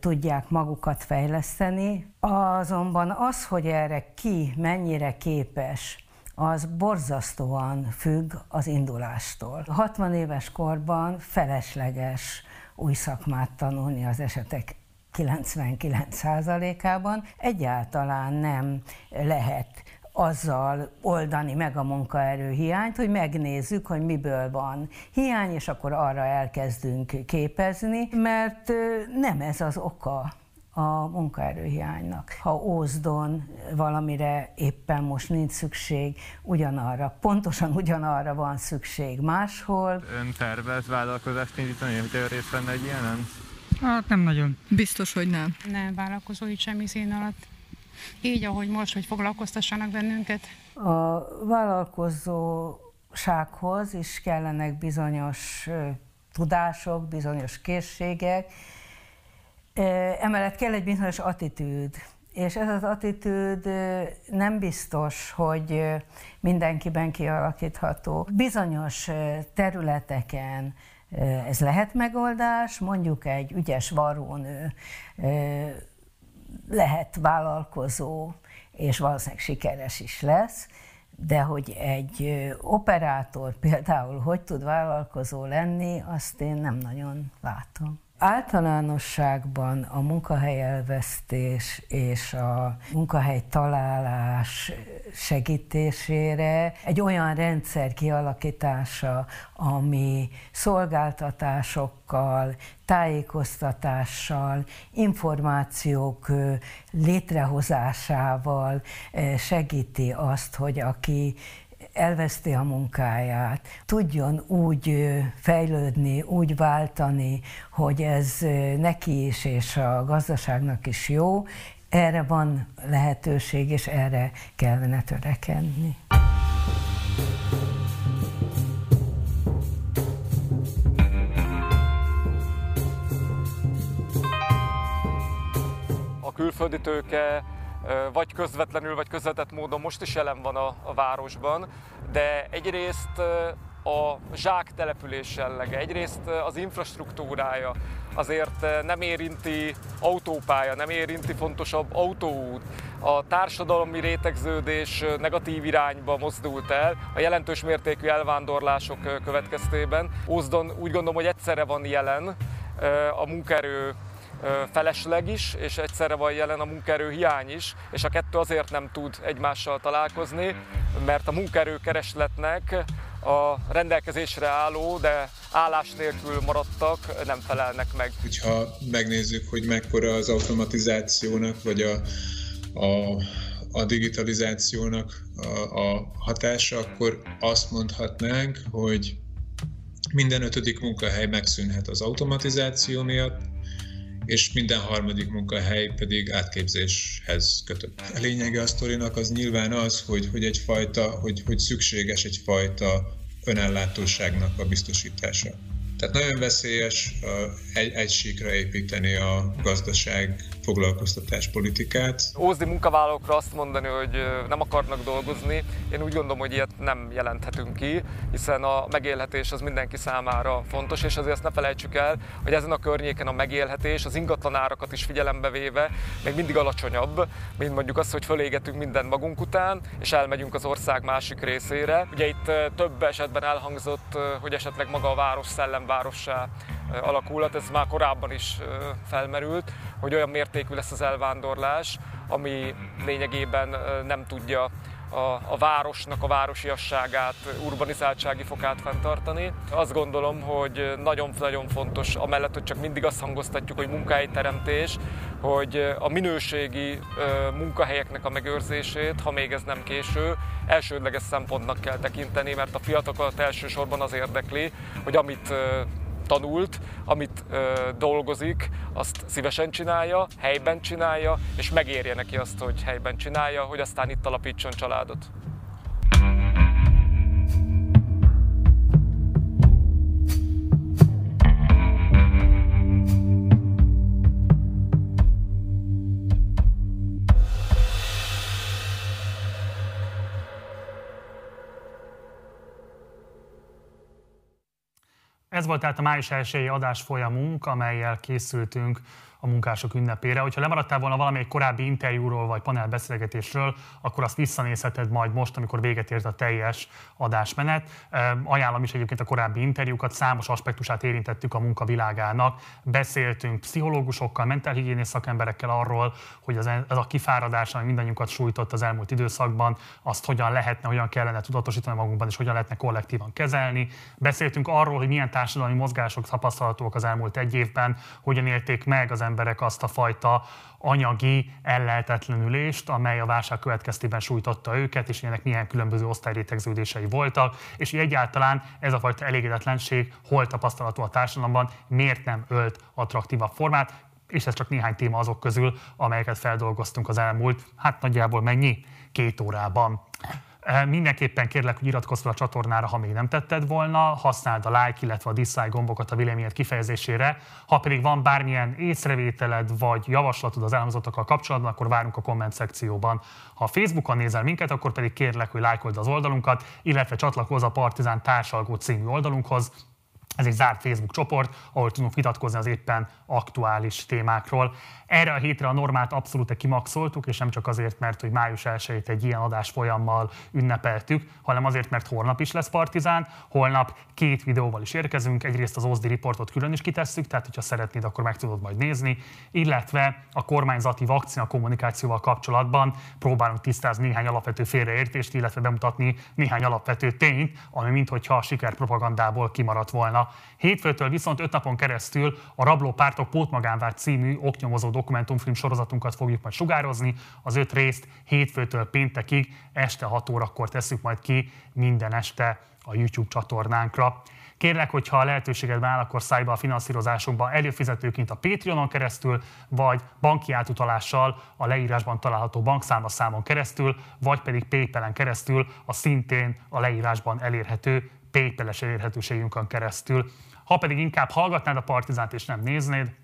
tudják magukat fejleszteni. Azonban az, hogy erre ki mennyire képes, az borzasztóan függ az indulástól. 60 éves korban felesleges új szakmát tanulni az esetek 99%-ában egyáltalán nem lehet azzal oldani meg a munkaerő hiányt, hogy megnézzük, hogy miből van hiány, és akkor arra elkezdünk képezni, mert nem ez az oka a munkaerőhiánynak. Ha Ózdon valamire éppen most nincs szükség, ugyanarra, pontosan ugyanarra van szükség máshol. Ön tervez vállalkozást indítani, hogy részt venne egy ilyenen? Hát nem nagyon. Biztos, hogy nem. Nem vállalkozói semmi szín alatt így, ahogy most, hogy foglalkoztassanak bennünket? A vállalkozó gazdasághoz is kellenek bizonyos tudások, bizonyos készségek, emellett kell egy bizonyos attitűd, és ez az attitűd nem biztos, hogy mindenkiben kialakítható. Bizonyos területeken ez lehet megoldás, mondjuk egy ügyes varrónő lehet vállalkozó, és valószínűleg sikeres is lesz, de hogy egy operátor például hogy tud vállalkozó lenni, azt én nem nagyon látom. Általánosságban a munkahelyelvesztés és a munkahely találás segítésére egy olyan rendszer kialakítása, ami szolgáltatásokkal, tájékoztatással, információk létrehozásával segíti azt, hogy aki elveszti a munkáját, tudjon úgy fejlődni, úgy váltani, hogy ez neki is és a gazdaságnak is jó, erre van lehetőség, és erre kellene törekedni. A külföldi tőke vagy közvetlenül, vagy közvetett módon most is jelen van a, a városban, de egyrészt a zsák település jellege, egyrészt az infrastruktúrája azért nem érinti autópálya, nem érinti fontosabb autóút, a társadalmi rétegződés negatív irányba mozdult el a jelentős mértékű elvándorlások következtében. Ózdon úgy gondolom, hogy egyszerre van jelen a munkaerő felesleg is, és egyszerre van jelen a munkaerő hiány is, és a kettő azért nem tud egymással találkozni, mert a munkaerő keresletnek a rendelkezésre álló, de állás nélkül maradtak, nem felelnek meg. Ha megnézzük, hogy mekkora az automatizációnak, vagy a, a, a digitalizációnak a, a hatása, akkor azt mondhatnánk, hogy minden ötödik munkahely megszűnhet az automatizáció miatt, és minden harmadik munkahely pedig átképzéshez kötött. A lényege a sztorinak az nyilván az, hogy, hogy egyfajta, hogy, hogy szükséges egyfajta önellátóságnak a biztosítása. Tehát nagyon veszélyes egy, egy síkra építeni a gazdaság foglalkoztatás politikát. Ózdi munkavállalókra azt mondani, hogy nem akarnak dolgozni, én úgy gondolom, hogy ilyet nem jelenthetünk ki, hiszen a megélhetés az mindenki számára fontos, és azért azt ne felejtsük el, hogy ezen a környéken a megélhetés az ingatlanárakat is figyelembe véve még mindig alacsonyabb, mint mondjuk az, hogy fölégetünk minden magunk után, és elmegyünk az ország másik részére. Ugye itt több esetben elhangzott, hogy esetleg maga a város szellemvárossá alakulat, ez már korábban is felmerült, hogy olyan mértékű lesz az elvándorlás, ami lényegében nem tudja a, a városnak a városiasságát, urbanizáltsági fokát fenntartani. Azt gondolom, hogy nagyon-nagyon fontos, amellett, hogy csak mindig azt hangoztatjuk, hogy munkahelyteremtés, hogy a minőségi munkahelyeknek a megőrzését, ha még ez nem késő, elsődleges szempontnak kell tekinteni, mert a fiatalokat elsősorban az érdekli, hogy amit tanult, amit ö, dolgozik, azt szívesen csinálja, helyben csinálja, és megérje neki azt, hogy helyben csinálja, hogy aztán itt alapítson családot. Ez volt tehát a május 1 adás folyamunk, amelyel készültünk a munkások ünnepére. Hogyha lemaradtál volna valamelyik korábbi interjúról vagy panelbeszélgetésről, akkor azt visszanézheted majd most, amikor véget ért a teljes adásmenet. Ajánlom is egyébként a korábbi interjúkat, számos aspektusát érintettük a munkavilágának. Beszéltünk pszichológusokkal, mentálhigiénész szakemberekkel arról, hogy ez a kifáradás, ami mindannyiunkat sújtott az elmúlt időszakban, azt hogyan lehetne, hogyan kellene tudatosítani magunkban, és hogyan lehetne kollektívan kezelni. Beszéltünk arról, hogy milyen társadalmi mozgások tapasztalatok az elmúlt egy évben, hogyan élték meg az emberek azt a fajta anyagi ellehetetlenülést, amely a válság következtében sújtotta őket, és ennek milyen különböző osztályrétegződései voltak, és egyáltalán ez a fajta elégedetlenség hol tapasztalható a társadalomban, miért nem ölt attraktívabb formát, és ez csak néhány téma azok közül, amelyeket feldolgoztunk az elmúlt, hát nagyjából mennyi? Két órában. Mindenképpen kérlek, hogy iratkozz fel a csatornára, ha még nem tetted volna, használd a like, illetve a dislike gombokat a véleményed kifejezésére. Ha pedig van bármilyen észrevételed vagy javaslatod az elhangzottakkal kapcsolatban, akkor várunk a komment szekcióban. Ha Facebookon nézel minket, akkor pedig kérlek, hogy lájkold az oldalunkat, illetve csatlakozz a Partizán társalgó című oldalunkhoz, ez egy zárt Facebook csoport, ahol tudunk vitatkozni az éppen aktuális témákról. Erre a hétre a normát abszolút kimaxoltuk, és nem csak azért, mert hogy május 1 egy ilyen adás folyammal ünnepeltük, hanem azért, mert holnap is lesz Partizán. Holnap két videóval is érkezünk, egyrészt az OSZDI riportot külön is kitesszük, tehát hogyha szeretnéd, akkor meg tudod majd nézni, illetve a kormányzati vakcina kommunikációval kapcsolatban próbálunk tisztázni néhány alapvető félreértést, illetve bemutatni néhány alapvető tényt, ami minthogyha a sikerpropagandából kimaradt volna. Hétfőtől viszont öt napon keresztül a Rabló Pártok Pótmagánvárt című oknyomozó dokumentumfilm sorozatunkat fogjuk majd sugározni. Az öt részt hétfőtől péntekig este 6 órakor tesszük majd ki minden este a YouTube csatornánkra. Kérlek, hogyha a lehetőséged áll, akkor szállj be a finanszírozásunkba előfizetőként a Patreonon keresztül, vagy banki átutalással a leírásban található bankszámlaszámon keresztül, vagy pedig PayPal-en keresztül a szintén a leírásban elérhető PayPal-es elérhetőségünkön keresztül. Ha pedig inkább hallgatnád a Partizánt és nem néznéd,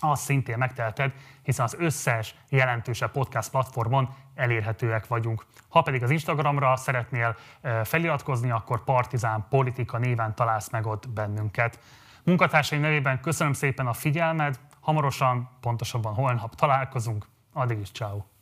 azt szintén megteheted, hiszen az összes jelentősebb podcast platformon elérhetőek vagyunk. Ha pedig az Instagramra szeretnél feliratkozni, akkor Partizán Politika néven találsz meg ott bennünket. Munkatársaim nevében köszönöm szépen a figyelmed, hamarosan, pontosabban holnap találkozunk, addig is ciao.